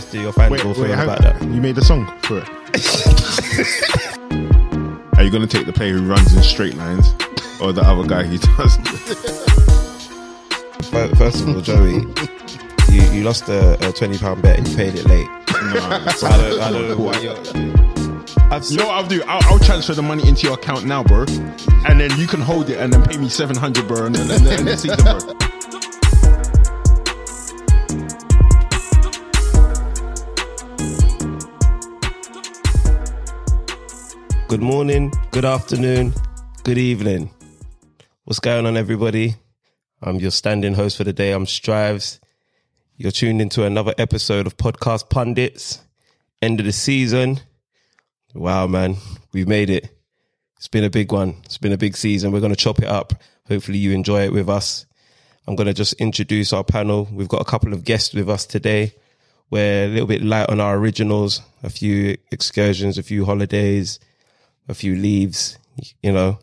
rest of your fans Wait, wait, feel how- about that. You made a song for it. Are you going to take the player who runs in straight lines or the other guy who does? Fir- First of all, Joey, you, you lost a, a twenty pound bet and you paid it late. So I don't, I don't know why you're. I've You know what I'll do? I'll, I'll transfer the money into your account now, bro. And then you can hold it and then pay me 700, bro. And then and then- and then season, bro. Good morning, good afternoon, good evening. What's going on, everybody? I'm your standing host for the day. I'm Strives. You're tuned into another episode of Podcast Pundits. End of the season. Wow, man, we've made it. It's been a big one. It's been a big season. We're going to chop it up. Hopefully, you enjoy it with us. I'm going to just introduce our panel. We've got a couple of guests with us today. We're a little bit light on our originals, a few excursions, a few holidays, a few leaves, you know.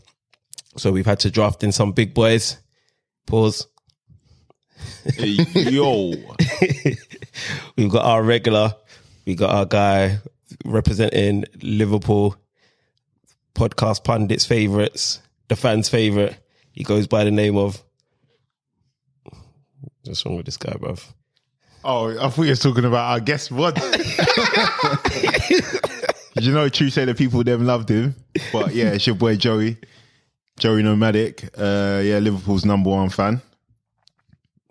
So we've had to draft in some big boys. Pause. Yo. We've got our regular. We got our guy representing Liverpool. Podcast pundits' favorites, the fans' favorite. He goes by the name of. What's wrong with this guy, bruv? Oh, I thought you were talking about our guest what? you know, True say the people them loved him, but yeah, it's your boy Joey, Joey Nomadic. Uh, yeah, Liverpool's number one fan,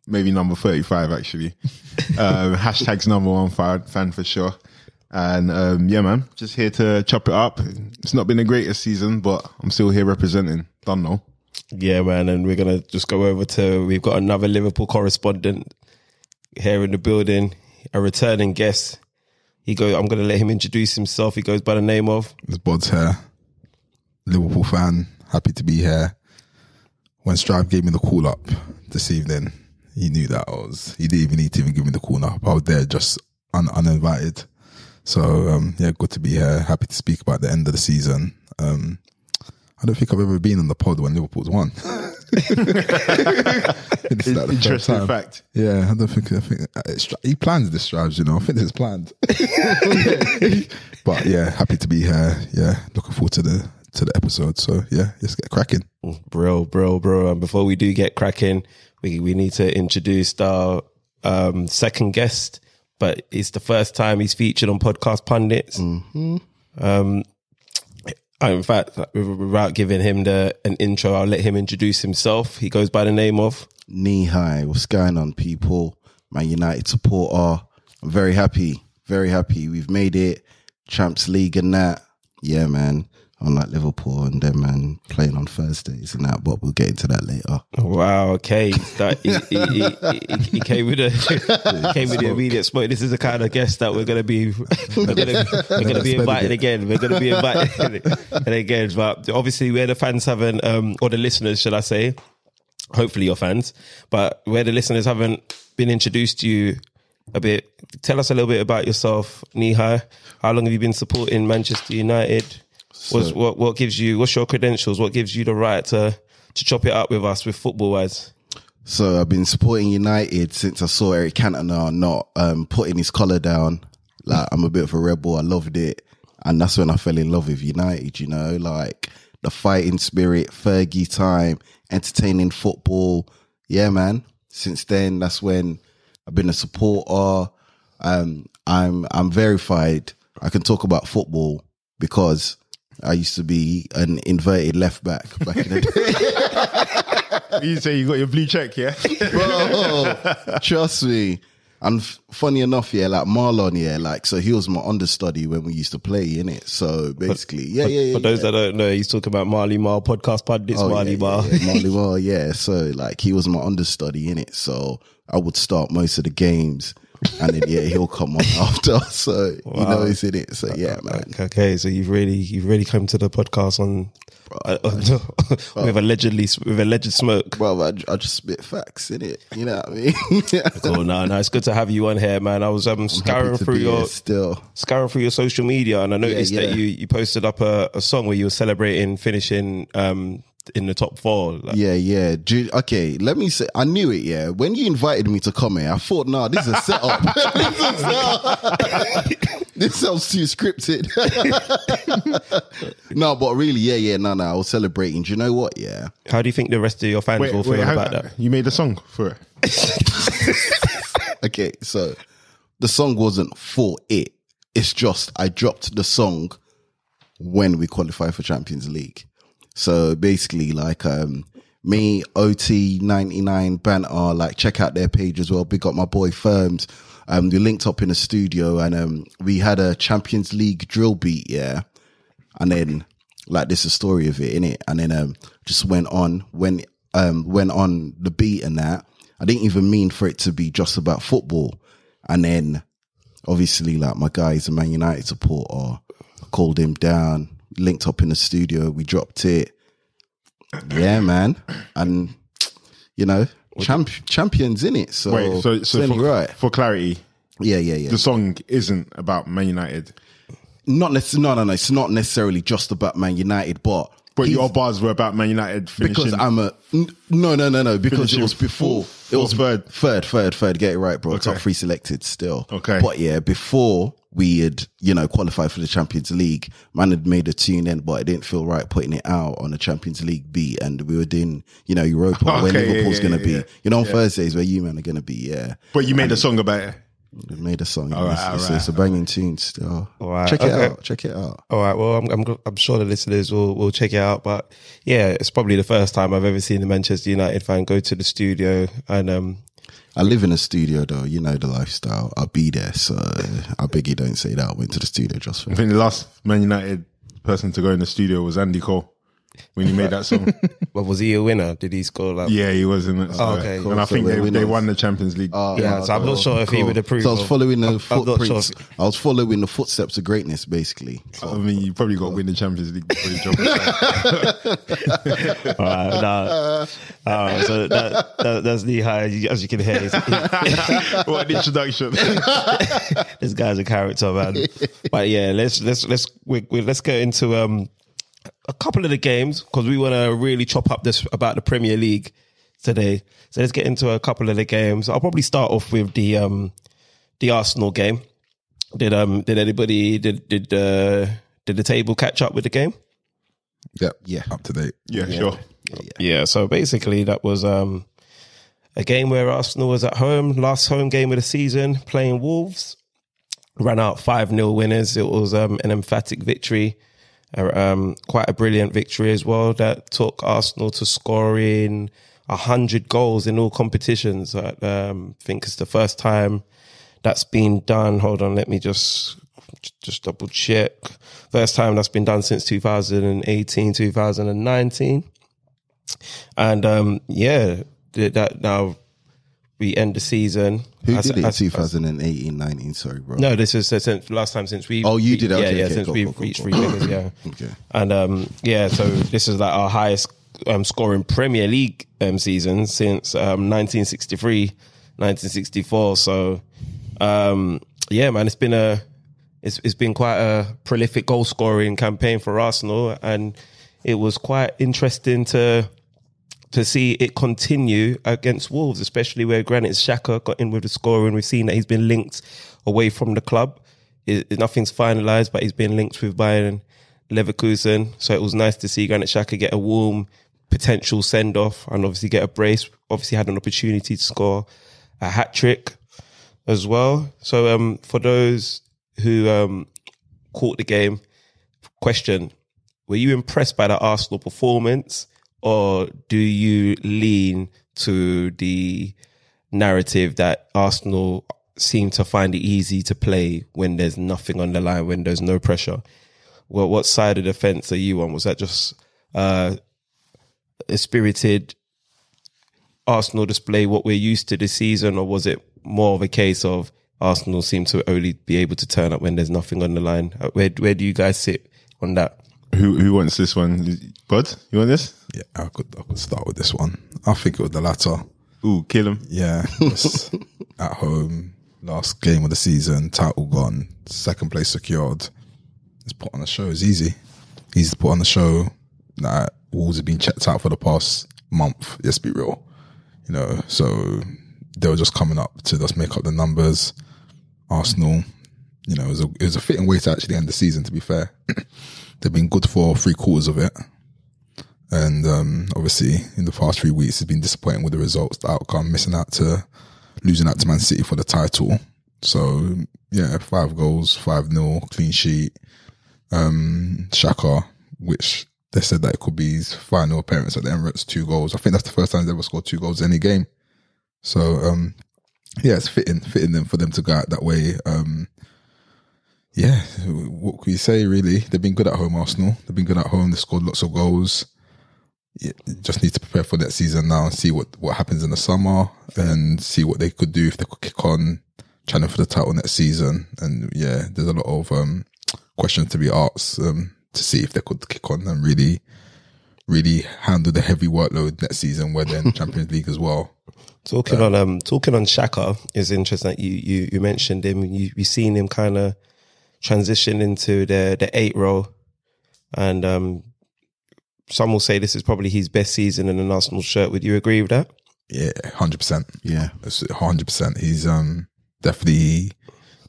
maybe number thirty-five actually. um, hashtags number one fan, fan for sure. And um, yeah, man, just here to chop it up. It's not been the greatest season, but I'm still here representing. Don't know. Yeah, man, and we're gonna just go over to. We've got another Liverpool correspondent here in the building, a returning guest. He goes. I'm gonna let him introduce himself. He goes by the name of. It's Bod's here. Liverpool fan, happy to be here. When Strive gave me the call up this evening, he knew that I was. He didn't even need to even give me the call up. I was there just un, uninvited. So um, yeah, good to be here. Happy to speak about the end of the season. Um, I don't think I've ever been on the pod when Liverpool's won. It's like the Interesting time. fact. Yeah, I don't think. I think uh, it's, he plans this strives. You know, I think it's planned. but yeah, happy to be here. Yeah, looking forward to the to the episode. So yeah, let's get cracking. Bro, bro, bro. And before we do get cracking, we we need to introduce our um, second guest. But it's the first time he's featured on podcast pundits. Um, I- Oh, in fact, without giving him the an intro, I'll let him introduce himself. He goes by the name of. Knee high. What's going on, people? My United supporter. I'm very happy. Very happy. We've made it. Champs League and that. Yeah, man. Unlike Liverpool and them, man, playing on Thursdays and that, but we'll get into that later. Wow. Okay. That, he, he, he, he- came with a came with the immediate smoke. This is the kind of guest that we're gonna be we're gonna we're gonna be invited again. We're gonna be invited and again. But obviously, where the fans haven't, um, or the listeners, should I say? Hopefully, your fans. But where the listeners haven't been introduced to you a bit, tell us a little bit about yourself, Nihai. How long have you been supporting Manchester United? What's, what what gives you? What's your credentials? What gives you the right to to chop it up with us with football wise? So I've been supporting United since I saw Eric Cantona not um, putting his collar down. Like I'm a bit of a rebel. I loved it, and that's when I fell in love with United. You know, like the fighting spirit, Fergie time, entertaining football. Yeah, man. Since then, that's when I've been a supporter. Um, I'm I'm verified. I can talk about football because I used to be an inverted left back back in the day. You say you got your blue check, yeah? bro. Trust me. And f- funny enough, yeah, like Marlon, yeah, like so he was my understudy when we used to play in it. So basically, yeah, yeah, yeah. For those that don't know, he's talking about Marley Marl podcast pundits. Oh, Marley yeah, Marl. yeah, yeah, Marley Marl, yeah. So like he was my understudy in it. So I would start most of the games, and then yeah, he'll come on after. So you know he's in it. So yeah, man. Okay, so you've really you've really come to the podcast on uh, with allegedly with alleged smoke. Well, I, I just spit facts in it. You know what I mean? Cool. No, no, it's good to have you on here, man. I was um scouring through your still. scouring through your social media, and I noticed yeah. that you you posted up a, a song where you were celebrating finishing um in the top four. Like, Yeah, yeah. Do you- okay, let me say, I knew it. Yeah, when you invited me to come here, I thought, nah, this is a setup. this, is uh, a setup. this sounds too scripted. no, but really, yeah, yeah, no, no. I was celebrating. Do you know what? Yeah, How do you think the rest of your fans Wait, will feel wait, how- about that? you made a song for it. okay. So the song wasn't for it. It's just I dropped the song when we qualify for Champions League. So basically, like um, me, OT ninety nine banter, like check out their page as well. Big up my boy Firms. Um, we linked up in a studio and um, we had a Champions League drill beat, yeah. And then like this is a story of it, innit? And then um just went on when um went on the beat and that. I didn't even mean for it to be just about football. And then obviously like my guy is a Man United supporter. I called him down, linked up in the studio, we dropped it. Yeah, man. And you know, champ- champions in it. So, Wait, so so for, right. for clarity, Yeah, yeah, yeah. the song isn't about Man United, not necessarily, no, no, no. It's not necessarily just about Man United, but but your bars were about Man United finishing. because I'm a no, no, no, no. Because it was before. fourth it was third? third, third, third. Get it right, bro. Okay. Top three selected still. Okay. but yeah, before we had you know qualified for the Champions League, man had made a tune in, but it didn't feel right putting it out on the Champions League beat, and we were doing you know Europa where Okay, yeah, Liverpool's yeah, gonna yeah, be. You know on Thursdays where you man are gonna be. Yeah, but you made a song about it. we made a song. All right, it's, it's, right, it's a banging tune still. All right, check it out. Check it out. All right. Well, I'm, I'm I'm sure the listeners will will check it out. But yeah, it's probably the first time I've ever seen a Manchester United fan go to the studio and um I live in a studio though. You know the lifestyle. I'll be there. So I beg you don't say that. I went to the studio just for I think the last Man United person to go in the studio was Andy Cole when he made that song. But was he a winner? Did he score like? yeah, he was in it. So- okay. and I So think they, they won the Champions League. Yeah, so I'm not sure if he would approve. So I was following the I'm- I'm not sure footprints. I was following the footsteps of greatness, basically. So, I mean, you probably got to win the Champions League before you jump. All right, nah. Uh, so that, that that's knee high, as you can hear. he's- what an introduction! this guy's a character, man. But yeah, let's let's let's we, we, let's get into um a couple of the games because we want to really chop up this about the Premier League today. So let's get into a couple of the games. I'll probably start off with the um the Arsenal game. Did um did anybody did did uh did the table catch up with the game? Yeah, Yeah. Up to date. yeah, sure. Yeah, so basically that was um a game where Arsenal was at home, last home game of the season, playing Wolves. Ran out 5 0 winners. It was um, an emphatic victory, um, quite a brilliant victory as well that took Arsenal to scoring 100 goals in all competitions. I um, think it's the first time that's been done. Hold on, let me just just double check. First time that's been done since 2018, 2019. And um, yeah, that now we end the season. Who As- did it as- 2018, 19? Sorry, bro. No, this is since last time since we. Oh, you did it. Yeah, Okay, yeah, okay, since cool, we've cool, cool, reached three figures. Yeah. Okay. And um, yeah, so this is like our highest um, scoring Premier League um, season since um, 1963, 1964. So um, yeah, man, it's been a it's it's been quite a prolific goal scoring campaign for Arsenal, and it was quite interesting to to see it continue against Wolves, especially where Granit Xhaka got in with the scoring. We've seen that he's been linked away from the club. It, nothing's finalised, but he's been linked with Bayer Leverkusen. So it was nice to see Granit Xhaka get a warm potential send off and obviously get a brace. Obviously had an opportunity to score a hat trick as well. So um, for those who um, caught the game, question: Were you impressed by the Arsenal performance, or do you lean to the narrative that Arsenal seem to find it easy to play when there's nothing on the line, when there's no pressure? Well, what side of the fence are you on? Was that just uh, a spirited Arsenal display what we're used to this season, or was it more of a case of Arsenal seem to only be able to turn up when there's nothing on the line? Uh, Where where do you guys sit on that? Who who wants this one? Bud, you want this? Yeah, I could I could start with this one. I think it was the latter. Ooh, kill him. Yeah, at home, last game of the season, title gone, second place secured. It's put on the show. It's easy. Easy to put on the show. that Wolves have been checked out for the past month. Let's be real, you know. So they were just coming up to just make up the numbers. Arsenal, you know, it was a, it was a fitting way to actually end the season. To be fair, they've been good for three quarters of it, and um, obviously in the past three weeks, it's been disappointing with the results, the outcome, missing out to losing out to Man City for the title. So yeah, five goals, five nil, clean sheet. Um, Xhaka, which they said that it could be his final appearance at the Emirates, two goals. I think that's the first time he's ever scored two goals in any game. So um, yeah, it's fitting, fitting them for them to go out that way. Um, yeah, what can you say? Really, they've been good at home. Arsenal, they've been good at home. They scored lots of goals. Yeah, just need to prepare for that season now and see what what happens in the summer and see what they could do if they could kick on, challenge for the title next season. And yeah, there's a lot of um, questions to be asked um, to see if they could kick on and really, really handle the heavy workload next season, where they're in Champions League as well. Talking on um talking on Xhaka is interesting that you you, you mentioned him. You you seen him kind of transition into the the eight role, and um some will say this is probably his best season in an Arsenal shirt. Would you agree with that? Yeah, hundred percent. Yeah. hundred percent. He's um definitely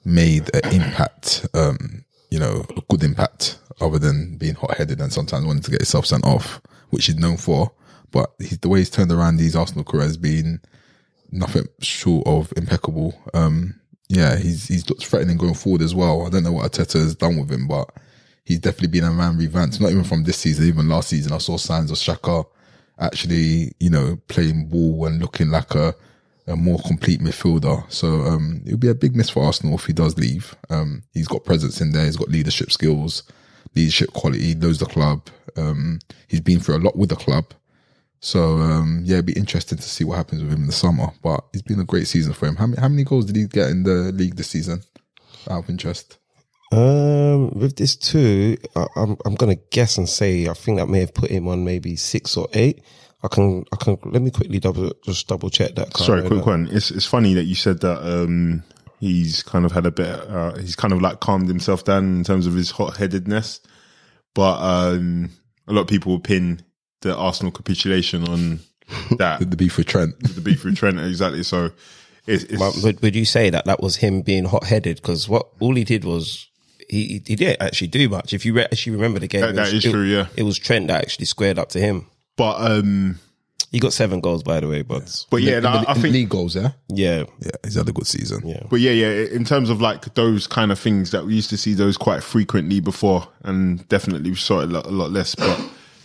made an impact. Um, you know, a good impact, other than being hot headed and sometimes wanting to get himself sent off, which he's known for. But he's, the way he's turned around these Arsenal career has been nothing short of impeccable. Um, yeah, he's he's threatening going forward as well. I don't know what Arteta has done with him, but he's definitely been a man revamped. Not even from this season, even last season, I saw signs of Xhaka actually, you know, playing ball and looking like a, a more complete midfielder. So um, it would be a big miss for Arsenal if he does leave. Um, he's got presence in there. He's got leadership skills, leadership quality. Knows the club. Um, he's been through a lot with the club. So um, yeah, it'd be interesting to see what happens with him in the summer. But it's been a great season for him. How many, how many goals did he get in the league this season? Out of interest. Um, with this too, I, I'm I'm gonna guess and say I think that may have put him on maybe six or eight. I can I can let me quickly double just double check that. Sorry, remember. quick one. It's it's funny that you said that um, he's kind of had a bit. Uh, he's kind of like calmed himself down in terms of his hot headedness, but um, a lot of people pin the Arsenal capitulation on that The beef with Trent. the beef with Trent exactly. So it's, it's But would, would you say that that was him being hot headed? Because what all he did was he he didn't actually do much. If you re- actually remember the game, That- it that was- is it- true, yeah. it was Trent that actually squared up to him. but um, He got seven goals, by the way, but but yeah, no, I in think league goals, yeah? yeah, Yeah, he's had a good season. yeah. But yeah, yeah, in terms of like those kind of things that we used to see those quite frequently before, and definitely we saw it a lot, a lot less. But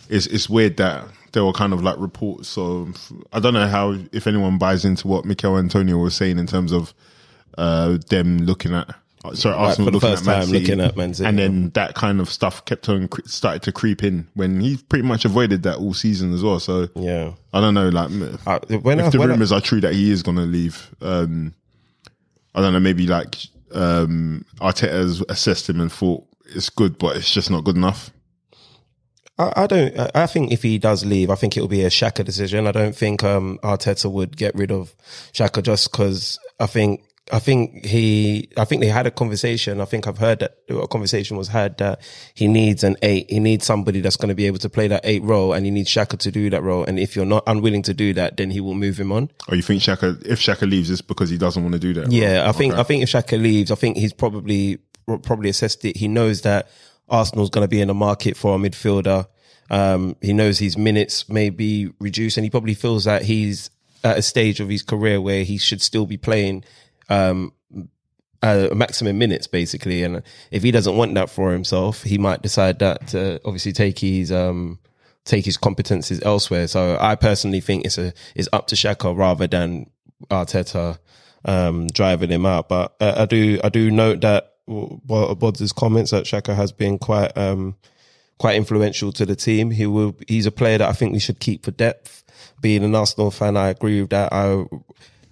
it's it's weird that there were kind of like reports of I don't know how if anyone buys into what Michail Antonio was saying in terms of uh them looking at sorry Arsenal for the looking first at Man time City, looking at Man City. and then that kind of stuff kept on started to creep in when he pretty much avoided that all season as well. So Yeah. I don't know, like Uh, when I, if the when I- rumors are true that he is going to leave, um, I don't know. Maybe like um, Arteta has assessed him and thought it's good, but it's just not good enough. I, I don't. I- think if he does leave, I think it will be a Xhaka decision. I don't think um, Arteta would get rid of Xhaka just because I think. I think he. I think they had a conversation. I think I've heard that a conversation was had that he needs an eight. He needs somebody that's going to be able to play that eight role, and he needs Xhaka to do that role. And if you're not unwilling to do that, then he will move him on. Or you think Xhaka, if Xhaka leaves, it's because he doesn't want to do that? Yeah, I think Okay. I think if Xhaka leaves, I think he's probably probably assessed it. He knows that Arsenal's going to be in the market for a midfielder. Um, he knows his minutes may be reduced, and he probably feels that he's at a stage of his career where he should still be playing um, uh, maximum minutes, basically. And if he doesn't want that for himself, he might decide that to obviously take his um, take his competences elsewhere. So I personally think it's a it's up to Xhaka rather than Arteta um, driving him out. But uh, I do I do note that Bods' comments that Xhaka has been quite um, quite influential to the team. He will he's a player that I think we should keep for depth. Being an Arsenal fan, I agree with that. I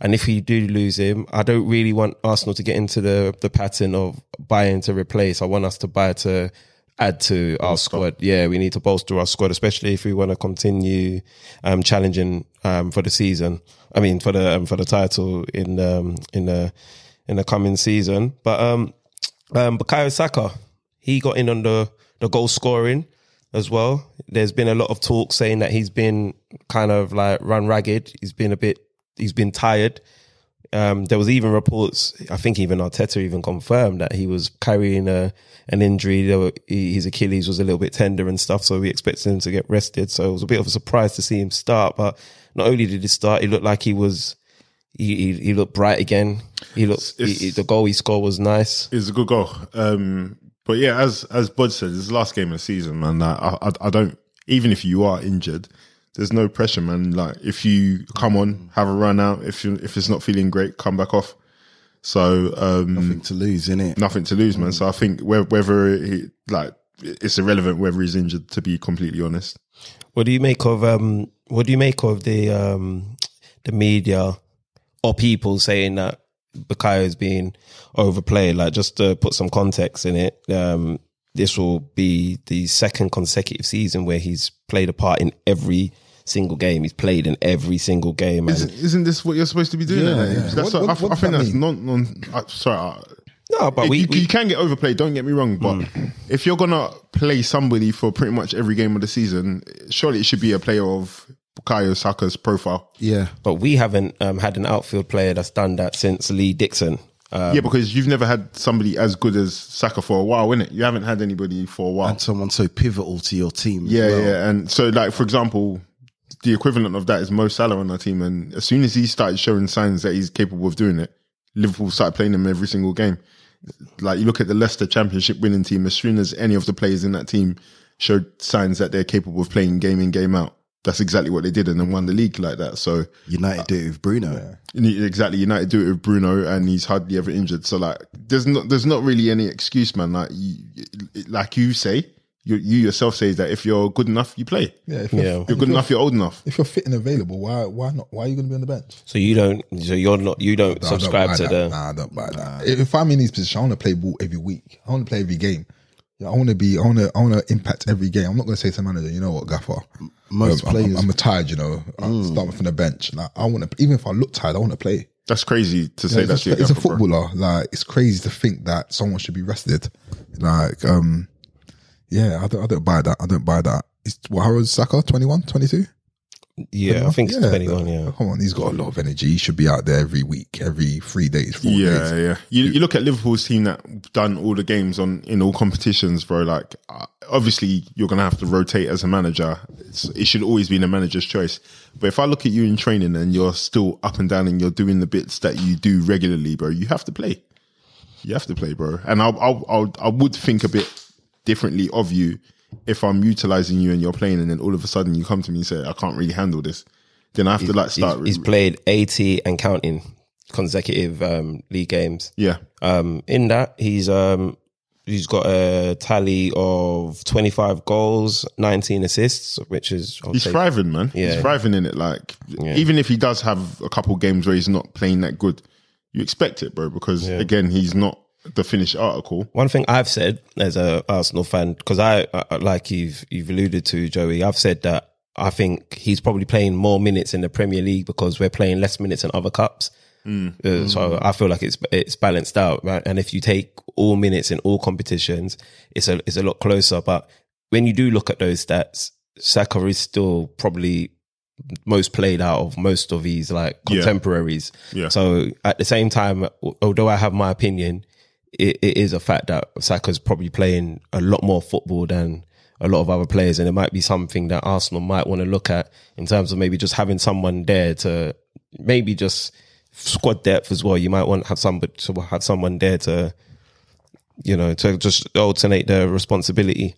and if we do lose him, I don't really want Arsenal to get into the the pattern of buying to replace. I want us to buy to add to our squad. Yeah, we need to bolster our squad, especially if we want to continue um, challenging um, for the season. I mean, for the um, for the title in um, in the in the coming season. But um, um, Bukayo Saka, he got in on the the goal scoring. as well. There's been a lot of talk saying that he's been kind of like run ragged. He's been a bit, he's been tired. Um, there was even reports, I think even Arteta even confirmed that he was carrying a, an injury. Were, he, his Achilles was a little bit tender and stuff. So we expected him to get rested. So it was a bit of a surprise to see him start. But not only did he start, he looked like he was, he, he, he looked bright again. He looked, he, he- the goal he scored was nice. It's a good goal. Um, but yeah, as as Bud said, it's the last game of the season, man. I, I I don't even if you are injured, there's no pressure, man. Like if you come on, have a run out. If you if it's not feeling great, come back off. So um, Nothing to lose, in it. nothing to lose, man. So I think whe- whether he, like it's irrelevant whether he's injured. To be completely honest, What do you make of um what do you make of the um the media or people saying that Bukayo is being overplayed? Like just to put some context in it, um this will be the second consecutive season where he's played a part in every single game. He's played in every single game. And isn't, isn't this what you're supposed to be doing? Yeah, yeah. That's What- what, what- I, I think does that's that non. non uh, sorry, uh, no, but we, you, we you can get overplayed. Don't get me wrong, but if you're gonna play somebody for pretty much every game of the season, surely it should be a player of Bukayo Saka's profile. Yeah. but we haven't um, had an outfield player that's done that since Lee Dixon. Um, yeah, because you've never had somebody as good as Saka for a while, innit? You haven't had anybody for a while. And someone so pivotal to your team. as yeah, well. yeah, and so like for example, the equivalent of that is Mo Salah on our team, and as soon as he started showing signs that he's capable of doing it, Liverpool started playing him every single game. Like you look at the Leicester Championship winning team, as soon as any of the players in that team showed signs that they're capable of playing game in game out, that's exactly what they did, and then won the league like that. So United do it with Bruno. exactly, United do it with Bruno, and he's hardly ever injured. So like, there's not there's not really any excuse, man. Like you, like you say, you you yourself say that if you're good enough, you play. Yeah, if you're, Yeah. You're good enough, you're old enough. If you're fit and available, why why not? Why are you going to be on the bench? So you don't. So you're not. You don't No, I don't subscribe to that. the. Nah, I don't buy that. If I'm in these positions, I want to play ball every week. I want to play every game. Yeah, I want to be. I want to. I want to impact every game. I'm not going to say to the manager, you know what, Gaffer. Most I'm- players- I'm, I'm tired. You know, I'm starting from the bench. Like I want to. Even if I look tired, I want to play. That's crazy to say Yeah, that it's, a, it's a gaffer, bro. footballer. Like it's crazy to think that someone should be rested. Like, um, yeah, I don't. I don't buy that. I don't buy that. It's, well, how old is Saka? 21, 22? Yeah, I think it's Yeah. 21. Yeah. Come on, he's got a lot of energy. He should be out there every week, every three days, four Yeah, days. yeah. You, you look at Liverpool's team that done all the games on in all competitions, bro. Like, uh, obviously, you're gonna have to rotate as a manager. It's, it should always be in the manager's choice. But if I look at you in training and you're still up and down and you're doing the bits that you do regularly, bro, you have to play. You have to play, bro. And I'll, I'll, I'll I would think a bit differently of you if I'm utilizing you and you're playing, and then all of a sudden you come to me and say, "I can't really handle this." Then I have to like start. He's, he's played 80 and counting consecutive um, league games. yeah, Um, in that, he's um, he's got a tally of 25 goals, 19 assists, which is I'll He's thriving, man. Yeah. He's thriving in it. Like, even if he does have a couple games where he's not playing that good, you expect it, bro. Because again, he's not the finished article. One thing I've said as a Arsenal fan, because I, I like you've you've alluded to Joey, I've said that I think he's probably playing more minutes in the Premier League because we're playing less minutes in other cups. Uh, so I feel like it's it's balanced out, right? And if you take all minutes in all competitions, it's a it's a lot closer. But when you do look at those stats, Saka is still probably most played out of most of his like Yeah. contemporaries. Yeah. So at the same time, although I have my opinion, it, it is a fact that Saka's probably playing a lot more football than a lot of other players, and it might be something that Arsenal might want to look at in terms of maybe just having someone there to maybe just squad depth as well. You might want to have somebody to have someone there to, you know, to just alternate the responsibility.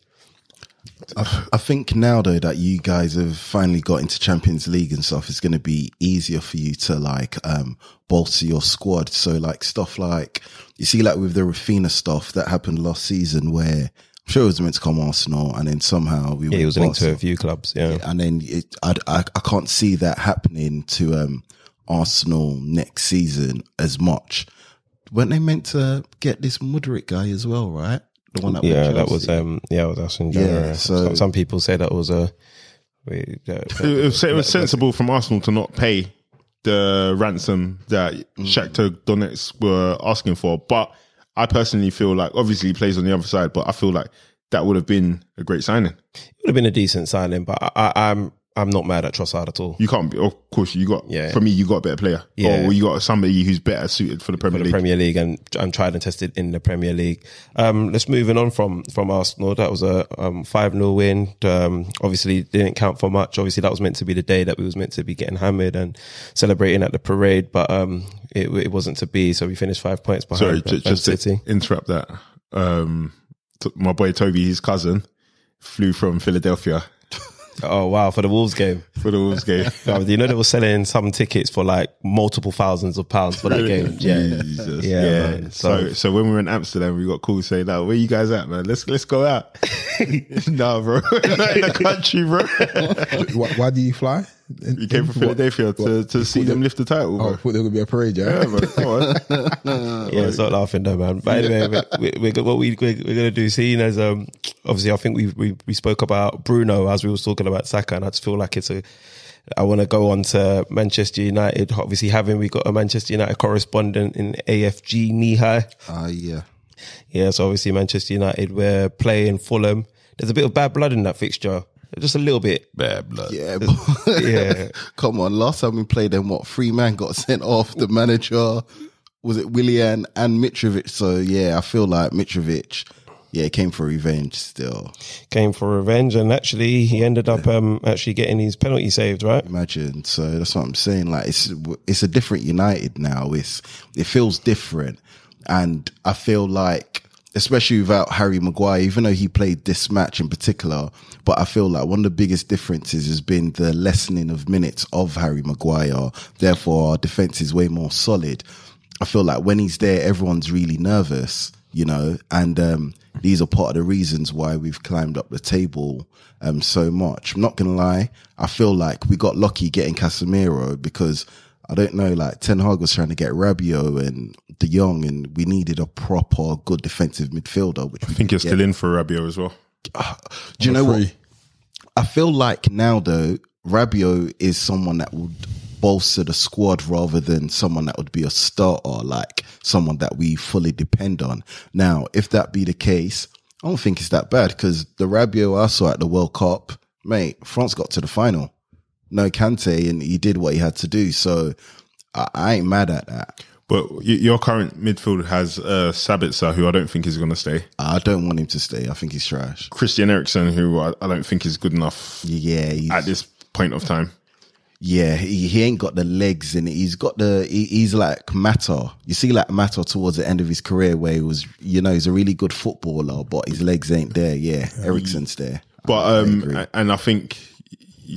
I, I think now though that you guys have finally got into Champions League and stuff, it's going to be easier for you to like um bolster your squad. So like stuff like you see, like with the Raphinha stuff that happened last season, where I'm sure it was meant to come Arsenal, and then somehow we Yeah, went was linked to a few clubs. Yeah. and then it, I, I I can't see that happening to um Arsenal next season as much. Weren't they meant to get this Mudryk guy as well, right? The one that went Yeah, that was um yeah, that was in Yeah, so- some, some people say that was a wait, uh, It was, it was sensible from Arsenal to not pay the ransom that Shakhtar Donetsk were asking for. But I personally feel like, obviously, he plays on the other side, but I feel like that would have been a great signing. It would have been a decent signing, but I, I, I'm not mad at Trossard at all. You can't be, of course, you got, Yeah. for me, you got a better player. Yeah. Or you got somebody who's better suited for the Premier for the League. Premier League and and tried and tested in the Premier League. Um, let's moving on from from Arsenal. That was a um, five 0 win. Um, obviously didn't count for much. Obviously that was meant to be the day that we was meant to be getting hammered and celebrating at the parade, but um, it, it wasn't to be. So we finished five points behind Man just City. to interrupt that. Um, t- my boy Toby, his cousin, flew from Philadelphia Oh wow, for the Wolves game. for the Wolves game. You know they were selling some tickets for like multiple thousands of pounds for that game. Yeah, Jesus. Yeah, Yeah. So, So- so when we were in Amsterdam, we got calls saying, "Now, where you guys at, man? Let's let's go out." nah, bro, not in the country, bro. why, why do you fly? In- We came from what- Philadelphia to, what- to you see thought them lift the title, Oh, I thought there would be a parade, yeah. Yeah, bro. Come on. yeah, it's not laughing though, man. But anyway, we, we, we, what we we're, we're gonna do, seeing as um, obviously, I think we we we spoke about Bruno as we was talking about Saka, and I just feel like it's a. I want to go on to Manchester United. Obviously, having we got a Manchester United correspondent in AFG Mihai. Ah, yeah. Yeah, so obviously Manchester United we're playing Fulham. There's a bit of bad blood in that fixture, just a little bit. Bad blood. Yeah, but Yeah. Come on, last time we played them, what three man got sent off? The manager was it Willian and Mitrovic. So yeah, I feel like Mitrovic, yeah, came for revenge still. Came for revenge, and actually he ended up um actually getting his penalty saved, right? Imagine. So that's what I'm saying. Like it's it's a different United now. It's it feels different, and I feel like. Especially without Harry Maguire, even though he played this match in particular, but I feel like one of the biggest differences has been the lessening of minutes of Harry Maguire. Therefore, our defense is way more solid. I feel like when he's there, everyone's really nervous, you know, and um, these are part of the reasons why we've climbed up the table um, so much. I'm not gonna lie, I feel like we got lucky getting Casemiro because I don't know, like Ten Hag was trying to get Rabiot and De Jong, and we needed a proper good defensive midfielder. Which I think you're still in for Rabiot as well. Ah, do you know what? I feel like now though, Rabiot is someone that would bolster the squad rather than someone that would be a starter, like someone that we fully depend on. Now, if that be the case, I don't think it's that bad because the Rabiot I saw at the World Cup, mate, France got to the final. No Kante, and he did what he had to do. So I, I ain't mad at that. But your current midfield has uh, Sabitzer, who I don't think is going to stay. I don't want him to stay. I think he's trash. Christian Eriksen, who I, I don't think is good enough Yeah, he's, at this point of time. Yeah, he, he ain't got the legs in it. He's got the, he, he's like Mata. You see like Mata towards the end of his career where he was, you know, he's a really good footballer, but his legs ain't there. Yeah, Eriksen's there. But I um, agree. and I think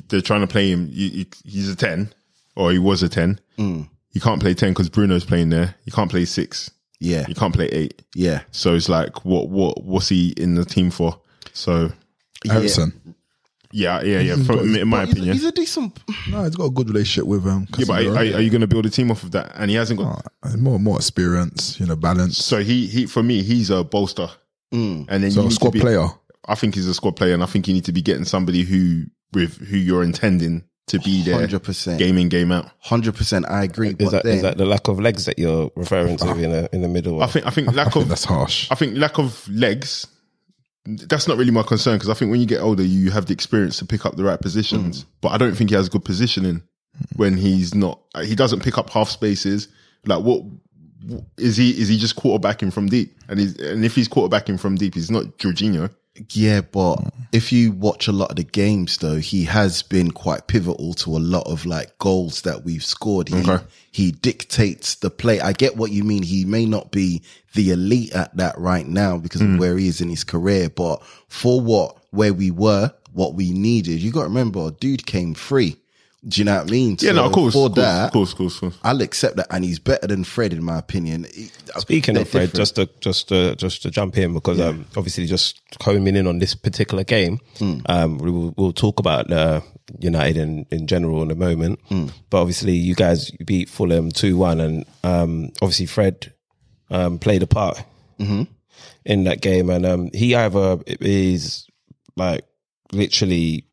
they're trying to play him. you- you- He's a ten, or he was a ten. Mm. You can't play ten because Bruno's playing there. You can't play six. Yeah, You can't play eight. yeah. So it's like, what, what, what's he in the team for? So Harrison. yeah, yeah, yeah. From, in my He's a, opinion, he's a decent. No, he's got a good relationship with um. yeah. But are, are, are you going to build a team off of that? And he hasn't got. Uh, more more experience, you know, balance. So he, he, for me, he's a bolster. Mm. And then So you a need squad to be, player. I think he's a squad player, and I think you need to be getting somebody who with who you're intending to be there, 100%. game in, game out. Hundred percent, I agree. Is but that then, is that the lack of legs that you're referring to ah. in the in the middle? I think I think I lack think of that's harsh. I think lack of legs. That's not really my concern because I think when you get older, you have the experience to pick up the right positions. Mm. But I don't think he has good positioning mm. when he's not. He doesn't pick up half spaces. Like what is he? Is he just quarterbacking from deep? And he's and if he's quarterbacking from deep, he's not Jorginho. Yeah, but if you watch a lot of the games though, he has been quite pivotal to a lot of like goals that we've scored. He, Okay. he dictates the play. I get what you mean. He may not be the elite at that right now because Hmm. of where he is in his career, but for what, where we were, what we needed, you got to remember, a dude came free. Do you know what I mean? Yeah, no, of course, For of course, that, of course, of course, of course. I'll accept that, and he's better than Fred in my opinion. Speaking they're of Fred, different. just to just to just to jump in because um, obviously just homing in on this particular game, Hmm. um, we will, we'll talk about uh, United in, in general in a moment. Hmm. But obviously, you guys beat Fulham two one, and um, obviously Fred um, played a part Mm-hmm. in that game, and um, he either is like literally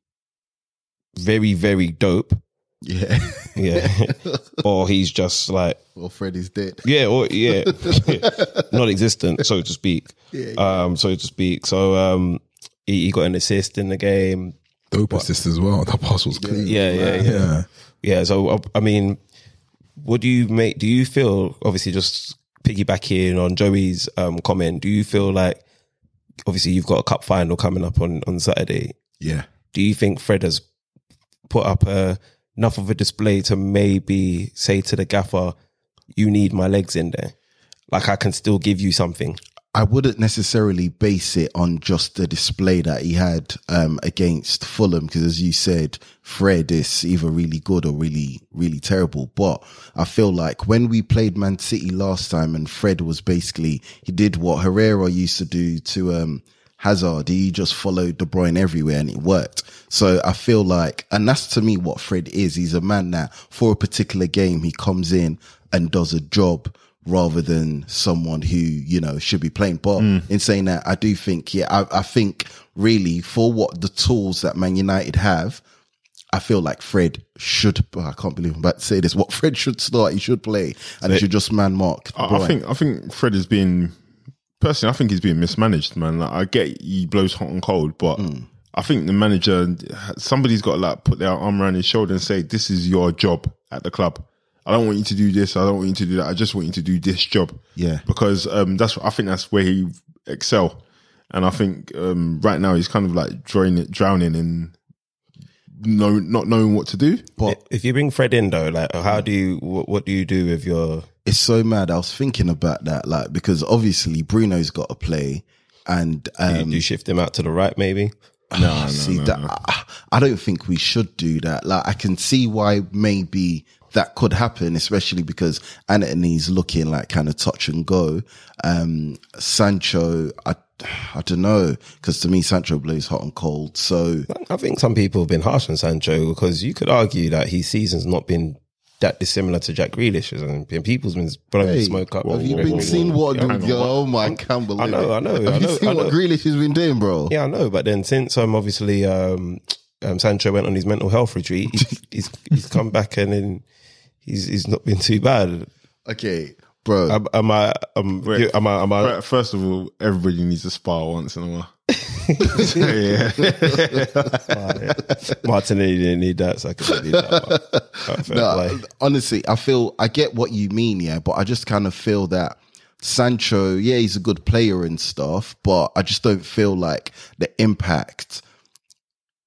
very very dope Yeah. Yeah, or he's just like well, Fred is dead. yeah, or yeah, non-existent, so to speak. Um, so to speak. So um, he, he got an assist in the game. Dope assist as well. That pass was clean. Yeah, yeah, yeah. Yeah. Yeah. So uh, I mean, what do you make? Do you feel obviously just piggybacking on Joey's um, comment? Do you feel like obviously you've got a cup final coming up on on Saturday? Yeah. Do you think Fred has put up a, enough of a display to maybe say to the gaffer, "You need my legs in there. Like I can still give you something." I wouldn't necessarily base it on just the display that he had um, against Fulham because, as you said, Fred is either really good or really, really terrible. But I feel like when we played Man City last time and Fred was basically, he did what Herrera used to do to um, Hazard. He just followed De Bruyne everywhere and it worked. So I feel like, and that's to me what Fred is. He's a man that for a particular game, he comes in and does a job rather than someone who, you know, should be playing. But hmm. in saying that, I do think, yeah, I, I think really for what the tools that Man United have, I feel like Fred should, oh, I can't believe I'm about to say this, what Fred should start, he should play and he should just man mark. I, I think I think Fred is being personally. I think he's being mismanaged, man. Like, I get he blows hot and cold, but I think the manager, somebody's got to like put their arm around his shoulder and say, "This is your job at the club. I don't want you to do this. I don't want you to do that. I just want you to do this job." Yeah. because um, that's I think that's where he excel, and I think um, right now he's kind of like drowning, drowning in no not knowing what to do. but If you bring Fred in though, like how do you? What, what do you do with your? It's so mad. I was thinking about that, like, because obviously Bruno's got to play and, um, do you shift him out to the right, maybe? No, no, see no, that no. I, I don't think we should do that. Like I can see why maybe that could happen, especially because Antony's looking like kind of touch and go. Um, Sancho, I, I don't know, because to me Sancho blows hot and cold. So I think some people have been harsh on Sancho because you could argue that his season's not been that dissimilar to Jack Grealish's, and people's been blowing Hey, smoke up. have you been seeing what? Yeah, oh my, I can't believe I know, it. I know, Have I you know, seen I what. Grealish has been doing, bro? Yeah, I know, but then since um obviously um, um Sancho went on his mental health retreat, he's he's, he's come back and then he's he's not been too bad. Okay, bro. Am, am I am, Wait. am I am I First of all, everybody needs a spa once in a while. Yeah, Martinelli didn't need that, so I could need that. No, honestly, I feel I get what you mean, yeah, but I just kind of feel that Sancho, yeah, he's a good player and stuff, but I just don't feel like the impact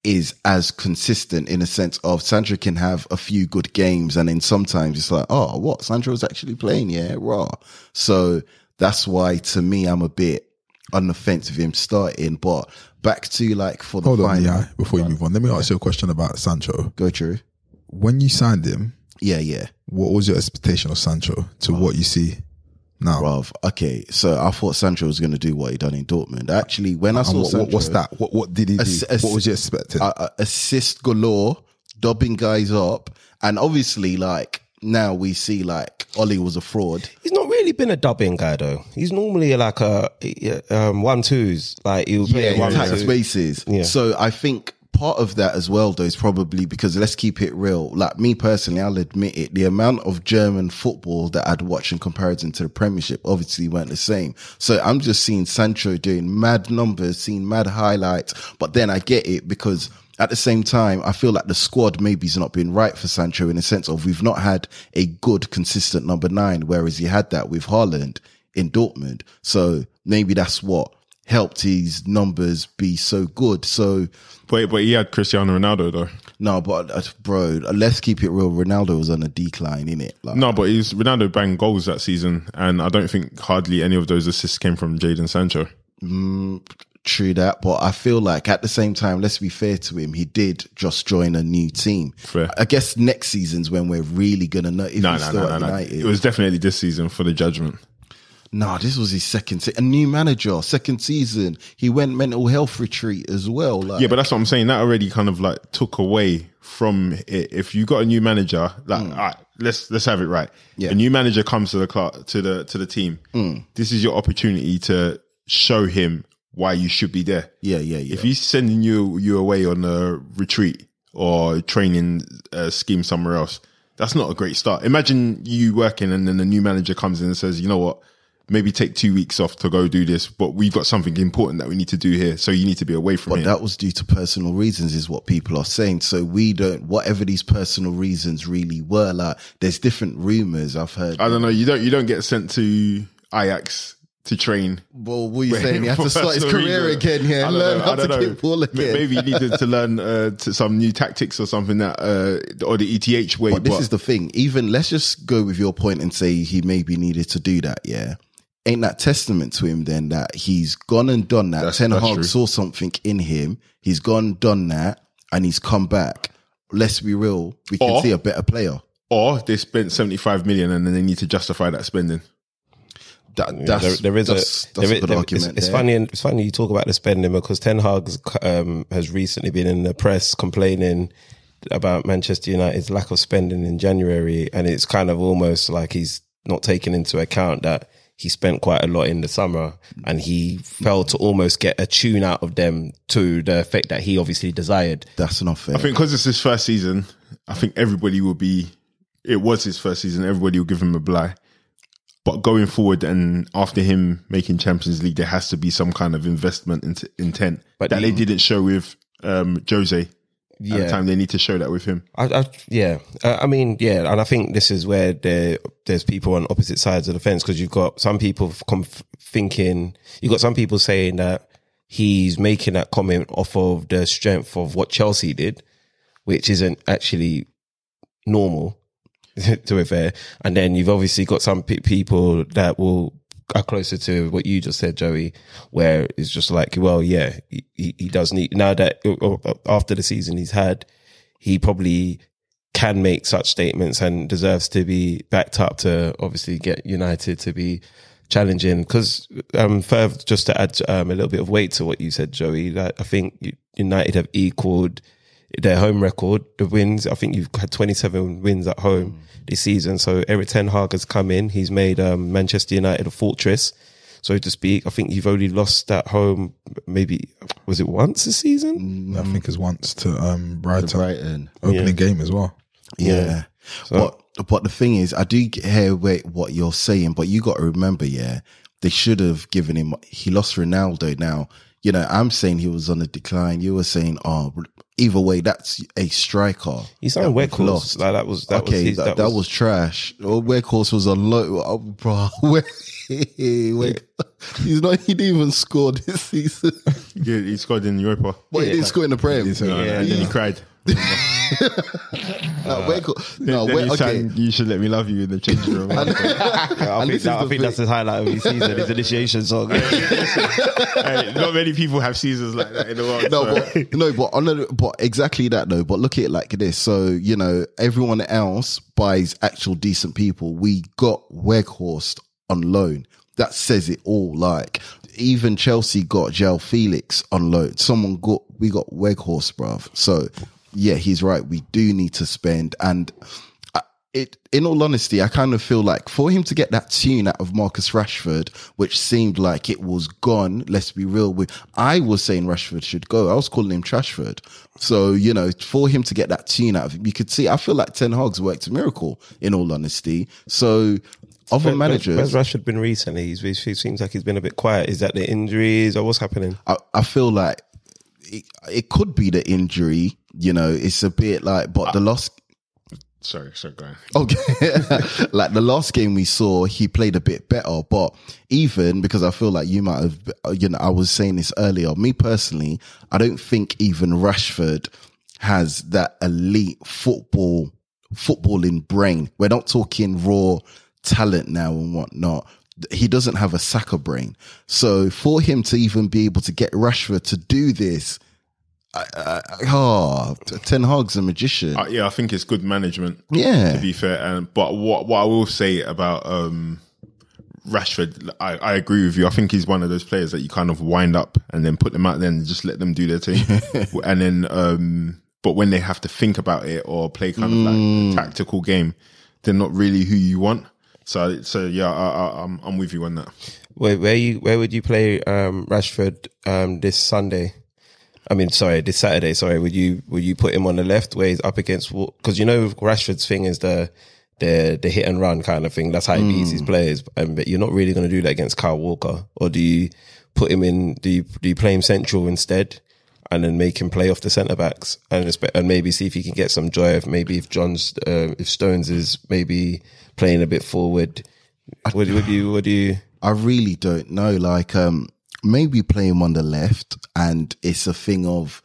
is as consistent in a sense of Sancho can have a few good games and then sometimes it's like, oh, what? Sancho Sancho's actually playing, yeah, raw. So that's why to me I'm a bit on the fence with him starting. But back to like for the Hold on, final. yeah. Before you move on, let me ask you a question about Sancho. Go true. When you signed him, Yeah, yeah. what was your expectation of Sancho to what you see now? Bruv, okay, so I thought Sancho was going to do what he done in Dortmund. Actually, when I And saw what, Sancho, what's that? What what did he do? Ass- ass- what was you expecting? Uh, uh, assist galore, dobbing guys up, and obviously, like now we see like Ollie was a fraud. He's not really been a dubbing guy though. He's normally like a um, one twos. Like he'll play Yeah, one attack two. spaces. Yeah. So I think part of that as well, though, is probably because let's keep it real. Like me personally, I'll admit it. The amount of German football that I'd watch in comparison to the Premiership obviously weren't the same. So I'm just seeing Sancho doing mad numbers, seeing mad highlights. But then I get it because at the same time, I feel like the squad maybe's not been right for Sancho in a sense of we've not had a good, consistent number nine, whereas he had that with Haaland in Dortmund. So maybe that's what helped his numbers be so good. So but but he had Cristiano Ronaldo though. no, but uh, bro, let's keep it real. Ronaldo was on a decline in it. Like, No, but he's Ronaldo banged goals that season, and I don't think hardly any of those assists came from Jadon Sancho. True that, but I feel like at the same time, let's be fair to him. He did just join a new team. Fair. I guess next season's when we're really gonna know if No, he's no, still no, at no, no. United. It was definitely this season for the judgment. No, this was his second se- a new manager, second season. He went mental health retreat as well. Like, Yeah, but that's what I'm saying. That already kind of like took away from it. If you got a new manager, like mm. all right, let's let's have it right. Yeah. A new manager comes to the cl- to the to the team. Mm. This is your opportunity to show him why you should be there. yeah, yeah, yeah. If he's sending you you away on a retreat or training uh, scheme somewhere else. That's not a great start. Imagine you working and then the new manager comes in and says, you know what, maybe take two weeks off to go do this, but we've got something important that we need to do here. So you need to be away from But that was due to personal reasons, is what people are saying. So we don't, whatever these personal reasons really were, like there's different rumors I've heard. I don't know. You don't, you don't get sent to Ajax to train. well, what are you saying? He had to start his career reasons. again, yeah, learn know, how to know. kick ball again. Maybe he needed to learn uh, to some new tactics or something that, uh, or the ETH way. But this is the thing. Even let's just go with your point and say he maybe needed to do that. Yeah, ain't that testament to him then that he's gone and done that? That's- Ten that's Hag true. saw something in him. He's gone, done that, and he's come back. Let's be real. We can Or- see a better player. or they spent 75 million and then they need to justify that spending. That, Yeah, that's, there, there is that's, a, that's there a good there- argument. It's, it's funny, and it's funny you talk about the spending because Ten Hag um, has recently been in the press complaining about Manchester United's lack of spending in January, and it's kind of almost like he's not taking into account that he spent quite a lot in the summer, and he failed to almost get a tune out of them to the effect that he obviously desired. That's not fair. I think because it's his first season, I think everybody will be. It was his first season. Everybody will give him a bly. But going forward and after him making Champions League, there has to be some kind of investment into intent But that the- they didn't show with um, Jose. At the Yeah. time, they need to show that with him. I, I yeah, uh, I mean, yeah, and I think this is where there there's people on opposite sides of the fence because you've got some people thinking you've got some people saying that he's making that comment off of the strength of what Chelsea did, which isn't actually normal to be fair. And then you've obviously got some pe- people that will are closer to what you just said, Joey, where it's just like, well, yeah, he, he does need now that uh, after the season he's had, he probably can make such statements and deserves to be backed up to obviously get United to be challenging. Because um, further, just to add um, a little bit of weight to what you said, Joey, that I think United have equaled their home record, the wins. I think you've had 27 wins at home this season. So Eric Ten Hag has come in. He's made um, Manchester United a fortress, so to speak. I think you've only lost at home, maybe was it once this season? I think it's once to um, Brighton Brighton. opening game as well. Yeah. but but the thing is, I do hear wait, what you're saying, but you got to remember, yeah, they should have given him. He lost Ronaldo. Now, you know, I'm saying he was on a decline. You were saying, oh, either way, that's a striker. He signed that we've Weghorst. lost. Like that was that okay, was his, that, that, was, trash. Oh, Weghorst was a low, oh, bro. Wait, he's not. He didn't even score this season, Yeah, he scored in Europa. but he didn't score in the Prem. He's, uh, No, no, and then he cried. No, uh, Weghorst- no, then we- he okay. sang, you should let me love you in the changing room. I And think, this is I the think that's his highlight of his season, his initiation song. Hey, not many people have seasons like that in the world. no, so- but no, but on a, but exactly that though. But look at it like this. So you know, everyone else buys actual decent people. We got Weghorst on loan. That says it all. Like even Chelsea got João Felix on loan. Someone got we got Weghorst, bruv. So yeah, he's right. We do need to spend and. Uh, it, in all honesty, I kind of feel like for him to get that tune out of Marcus Rashford, which seemed like it was gone. Let's be real. With I was saying Rashford should go. I was calling him Trashford. So you know, for him to get that tune out of him, you could see. I feel like Ten Hag's worked a miracle. In all honesty, so other managers, Where's Rashford been recently? He's, he seems like he's been a bit quiet. Is that the injuries or what's happening? I, I feel like it, it could be the injury. You know, it's a bit like, but the uh, last Sorry, sorry, go on. Okay. like the last game we saw, he played a bit better. But even because I feel like you might have, you know, I was saying this earlier. Me personally, I don't think even Rashford has that elite football, footballing brain. We're not talking raw talent now and whatnot. He doesn't have a Saka brain. So for him to even be able to get Rashford to do this, I, I, oh, Ten Hag's a magician. Uh, yeah, I think it's good management. Yeah. to be fair. And but what what I will say about um, Rashford, I, I agree with you. I think he's one of those players that you kind of wind up and then put them out there and just let them do their thing. and then, um, but when they have to think about it or play kind of like a tactical game, they're not really who you want. So, so yeah, I, I, I'm I'm with you on that. Where, where you where would you play um, Rashford um, this Sunday? I mean, sorry, this Saturday. Sorry, would you would you put him on the left where he's up against? Because you know Rashford's thing is the the the hit and run kind of thing. That's how he beats his players. Um, but you're not really going to do that against Kyle Walker, or do you put him in? Do you do you play him central instead? And then make him play off the centre backs, and and maybe see if he can get some joy. If maybe if John's, uh, if Stones is maybe playing a bit forward, what, what do you, what do you? I really don't know. Like, um, maybe play him on the left, and it's a thing of.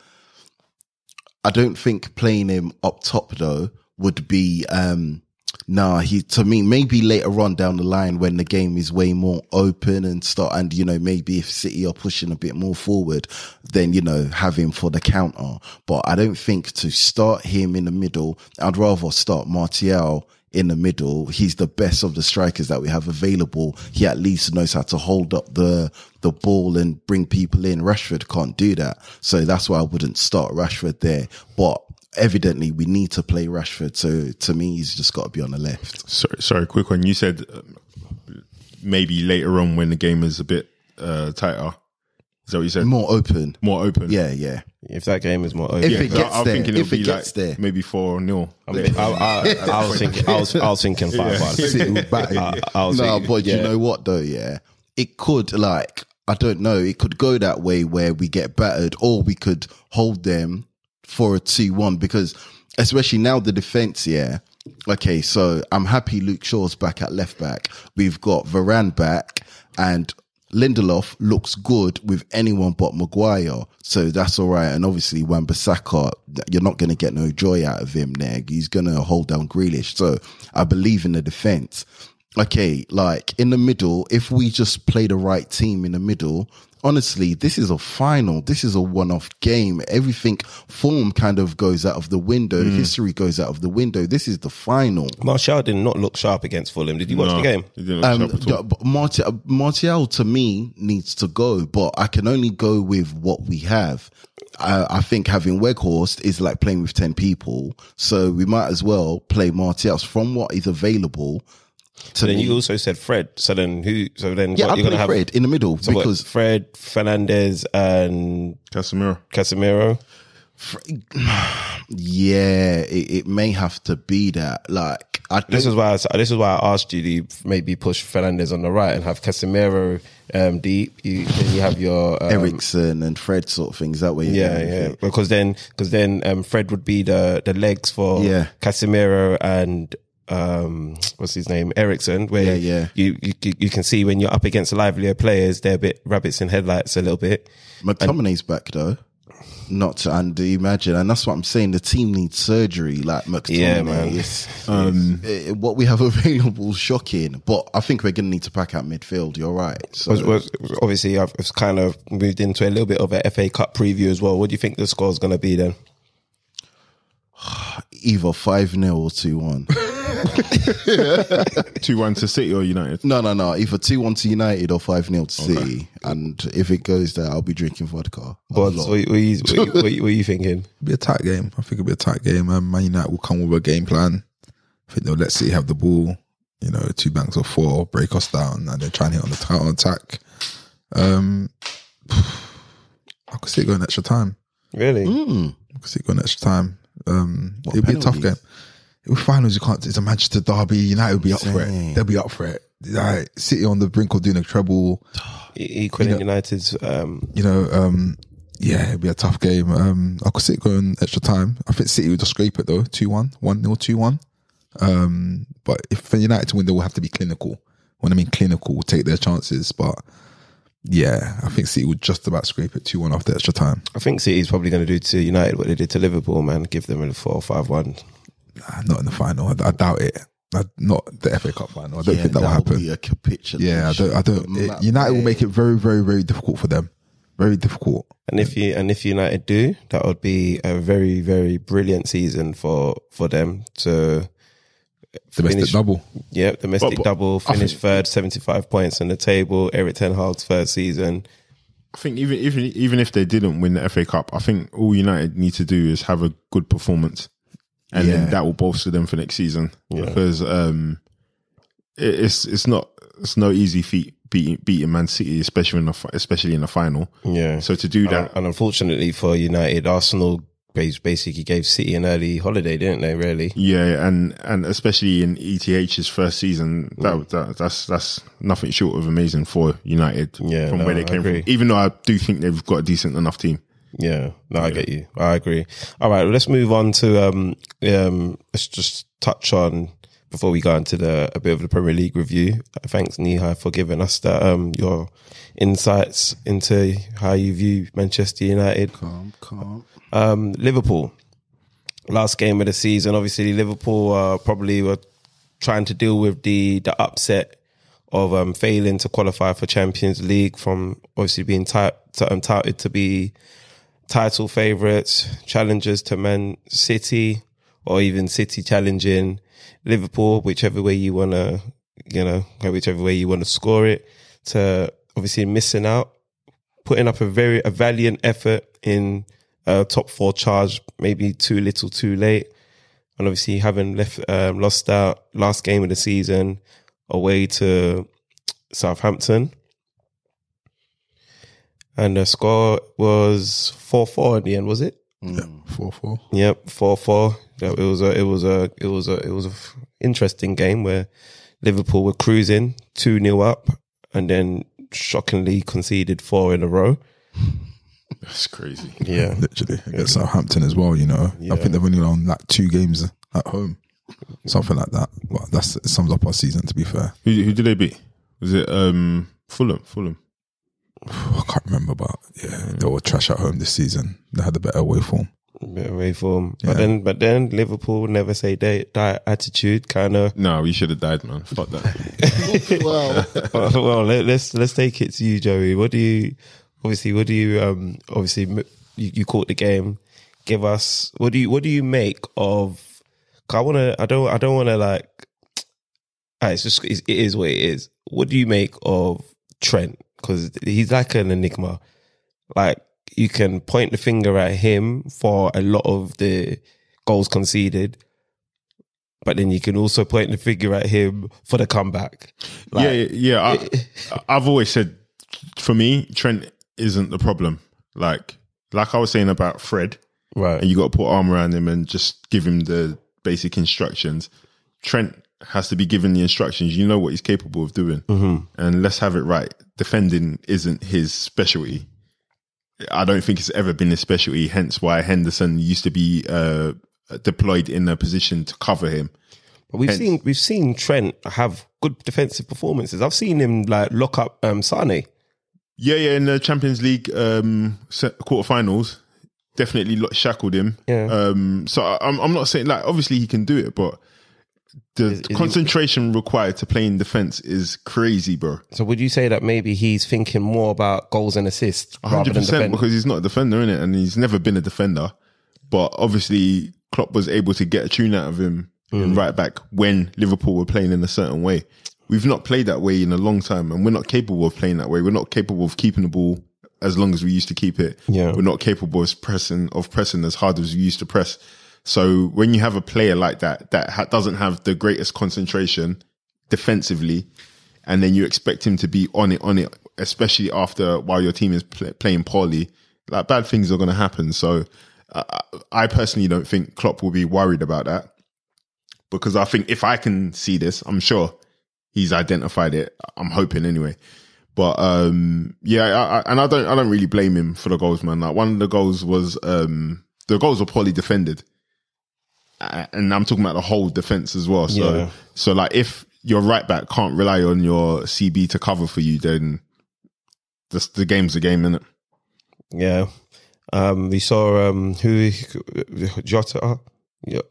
I don't think playing him up top though would be. um Nah, he to me maybe later on down the line when the game is way more open and start and you know maybe if City are pushing a bit more forward, then you know have him for the counter. But I don't think to start him in the middle. I'd rather start Martial in the middle. He's the best of the strikers that we have available. He at least knows how to hold up the the ball and bring people in. Rashford can't do that, so that's why I wouldn't start Rashford there. But evidently, we need to play Rashford. So to me, he's just got to be on the left. Sorry, sorry, quick one. You said um, maybe later on when the game is a bit uh, tighter. Is that what you said? More open. More open. Yeah, yeah. If that game is more open, If it 'cause gets I, I'm there, thinking it'll if it be gets like there. maybe four 0 I, mean, I, I, I was thinking, I was, I was thinking five one. City will batter you. I, I was No, thinking, but yeah. you know what though, yeah. It could like I don't know, it could go that way where we get battered or we could hold them for a two one because especially now the defense, yeah. Okay, so I'm happy Luke Shaw's back at left back. We've got Varane back and Lindelof looks good with anyone but Maguire. So that's all right. And obviously Wan Bissaka, you're not going to get no joy out of him there. He's going to hold down Grealish. So I believe in the defense okay, like in the middle, if we just play the right team in the middle, honestly, this is a final. This is a one-off game. Everything form kind of goes out of the window. History goes out of the window. This is the final. Martial did not look sharp against Fulham. Did you watch the game? It didn't look Um, sharp at all. yeah, Martial, Martial to me needs to go, but I can only go with what we have. I, I think having Weghorst is like playing with 10 people. So we might as well play Martial's from what is available. To Then you also said Fred. So then who? So then yeah, what, I you're gonna have Fred in the middle so what, because Fred Fernandes and Casemiro. Casemiro. Yeah, it, it may have to be that. Like, I This is why I, s- this is why I asked you to maybe push Fernandes on the right and have Casemiro um, deep. You, then you have your um, Eriksen and Fred sort of things that way. Yeah, yeah. think. Because then, because then, um, Fred would be the the legs for Yeah. Casemiro and um, what's his name, Eriksen. Where Yeah, yeah. You, you you can see when you're up against livelier players, they're a bit rabbits in headlights a little bit. McTominay's back though. Not to and imagine, and that's what I'm saying. The team needs surgery, like McTominay. Yeah, man. It's, eh, what we have available is shocking, but I think we're going to need to pack out midfield. You're right. So Was, was, was- obviously, I've it's kind of moved into a little bit of a FA Cup preview as well. What do you think the score's going to be then? either five 0 or two one. Two one to City or United. no, no, no. Either two one to United or five 0 to City. And if it goes there, I'll be drinking vodka. a But lot. what, what, you, what, you, what, you, what you thinking? It'll be a tight game. I think it'll be a tight game. Um, Man United will come with a game plan. I think they'll let City have the ball. You know, two banks of four, break us down, and then try and hit on the counter attack. Um, I could see it going extra time. Really? Mm. I could see it going extra time. Um, it'll be a tough penalties? With finals, you can't. It's a Manchester derby. United will be up for it. They'll be up for it. Like, City on the brink of doing a treble. Equaling United's um, you know, um, yeah, it'd be a tough game. Um, I could see it going extra time. I think City would just scrape it though, 2 1, 1 0, 2 1. Um, but if for United to win, they will have to be clinical. When I mean clinical, take their chances. But yeah, I think City would just about scrape it 2 1 after extra time. I think City's probably going to do to United what they did to Liverpool, man. Give them a four or five one. Nah, not in the final. I, I doubt it. I, not the FA Cup final. I don't Yeah, think that will happen. Be a capitulation. Yeah, I don't. I don't. It- matter United will make it very, very, very difficult for them. Very difficult. And if you and if United do, that would be a very very brilliant season for for them to Domestic finish. double. Yeah, domestic But- but double, finish think- third, seventy five points on the table. Eric Ten Hag's first season. I think even even even if they didn't win the FA Cup, I think all United need to do is have a good performance, and Yeah. then that will bolster them for next season. Yeah. Because um, it, it's it's not it's no easy feat beating beating Man City, especially in the especially in the final. Yeah. So to do that, and unfortunately for United, Arsenal basically gave City an early holiday, didn't they? Really? yeah, and and especially in ETH's first season, that, that that's that's nothing short of amazing for United. Yeah, from no, where they came from. Even though I do think they've got a decent enough team. Yeah, no, I get you. I agree. All right, let's move on to um um. Let's just touch on before we go into the a bit of the Premier League review. Thanks, Nihai, for giving us that um your insights into how you view Manchester United. Calm, calm. Um, Liverpool, last game of the season. Obviously, Liverpool uh, probably were trying to deal with the the upset of um, failing to qualify for Champions League from obviously being tout, um, touted to be title favourites, challengers to Man City, or even City challenging Liverpool, whichever way you want to, you know, whichever way you want to score it, to obviously missing out, putting up a very a valiant effort in uh, top four charge, maybe too little, too late, and obviously having left um, lost out last game of the season away to Southampton. And the score was four four in the end, was it? Yeah, Four four. Yep, four four. It was a it was a it was a it was a f- interesting game where Liverpool were cruising two 0 up, and then shockingly conceded four in a row. That's crazy. Yeah, Literally against Southampton as well. You know, I think they've only won like two games at home, something like that. Well, that sums up our season. To be fair, Who, who did they beat? Was it um Fulham? Fulham. I can't remember, but yeah, they were trash at home this season. They had a better away form. bit away from. But then, but then Liverpool never say die, die attitude kind of. No, we should have died, man. Fuck that. well, well, let, let's let's take it to you, Joey. What do you obviously? What do you um obviously m- you, you caught the game? Give us what do you what do you make of? 'cause I want to. I don't. I don't want to like. ah, it's just it's, it is what it is. What do you make of Trent? Because he's like an enigma. Like you can point the finger at him for a lot of the goals conceded, but then you can also point the finger at him for the comeback. Like, yeah, yeah. I, I've always said, for me, Trent isn't the problem. Like, like I was saying about Fred, Right. and you got to put arm around him and just give him the basic instructions. Trent has to be given the instructions. You know what he's capable of doing, and let's have it right. Defending isn't his specialty. I don't think it's ever been his specialty. Hence, why Henderson used to be uh, deployed in a position to cover him. But we've Hence- seen we've seen Trent have good defensive performances. I've seen him like lock up um Sane. Yeah, yeah, in the Champions League um, quarterfinals, definitely shackled him. Yeah. Um, so I'm, I'm not saying like obviously he can do it, but the Is- is he- concentration required to play in defense is crazy, bro. So would you say that maybe he's thinking more about goals and assists rather hundred than percent because he's not a defender in it, and he's never been a defender. But obviously, Klopp was able to get a tune out of him Mm. in right back when Liverpool were playing in a certain way. We've not played that way in a long time, and we're not capable of playing that way. We're not capable of keeping the ball as long as we used to keep it. Yeah. we're not capable of pressing of pressing as hard as we used to press. So when you have a player like that that ha- doesn't have the greatest concentration defensively, and then you expect him to be on it, on it, especially after while your team is pl- playing poorly, like bad things are going to happen. So uh, I personally don't think Klopp will be worried about that because I think if I can see this, I'm sure he's identified it. I'm hoping anyway. But um, yeah, I, I, and I don't, I don't really blame him for the goals, man. Like one of the goals was um, the goals were poorly defended, Uh, and I'm talking about the whole defense as well. So, Yeah. so like if your right back can't rely on your CB to cover for you, then the, the game's the game, isn't it? Yeah. Um, we saw um, who Jota.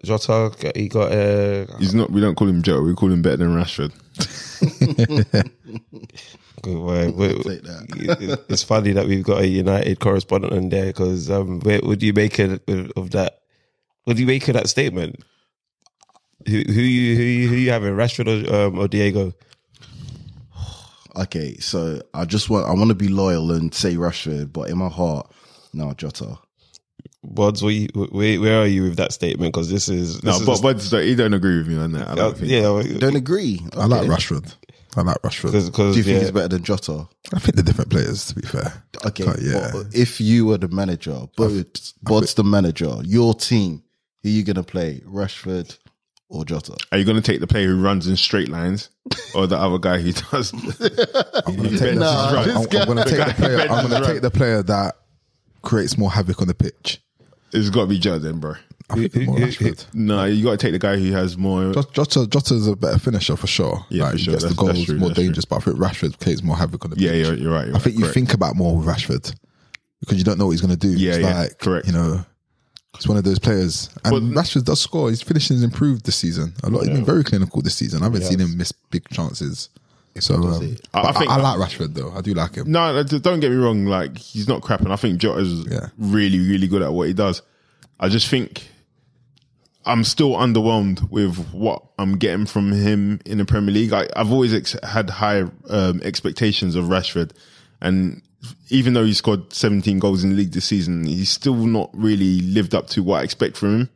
Jota, he got uh, He's not. We don't call him Joe. We call him better than Rashford. Wait, wait, Take that. it's funny that we've got a United correspondent in there because um, wait, what do you make of, of that? What do you make of that statement? Who, who you who you who you having, Rashford or, um, or Diego? okay, so I just want I want to be loyal and say Rashford, but in my heart, no Jota. Bods, where, you, where, where are you with that statement? Because this is No, is but but he don't agree with me on that. I uh, don't think. yeah, Don't agree. I like Rashford. I like Rashford. Because Do you think yeah, he's better than Jota? I think they're different players. To be fair, Okay, But yeah. but if you were the manager, but Bod's the manager, your team, who you gonna play, Rashford or Jota? Are you going to take the player who runs in straight lines, or the other guy who does? I'm gonna take, Nah, I'm, I'm- I'm gonna take the player. I'm gonna take the player that creates more havoc on the pitch. It's got to be Jota then, bro. I think it's more who- Rashford. No, you got to take the guy who has more. Jota, Jota Jota's a better finisher for sure. Yeah, like, for he sure. gets the That's- that's goals, true, more that's true. dangerous. But I think Rashford creates more havoc on the Yeah, pitch. you're, you're right. You're I think right, you think about more with Rashford because you don't know what he's going to do. Yeah, it's yeah, like, correct. You know, he's one of those players. And But- Rashford does score. His finishing's improved this season. A lot. He's been very clinical this season. I haven't seen him miss big chances. So um. I- I but I, think- I like Rashford though. I do like him. No, no, don't get me wrong. Like he's not crapping. I think Jota's Yeah. really, really good at what he does. I just think I'm still underwhelmed with what I'm getting from him in the Premier League. I, I've always ex- had high um, expectations of Rashford, and even though he scored 17 goals in the league this season, he's still not really lived up to what I expect from him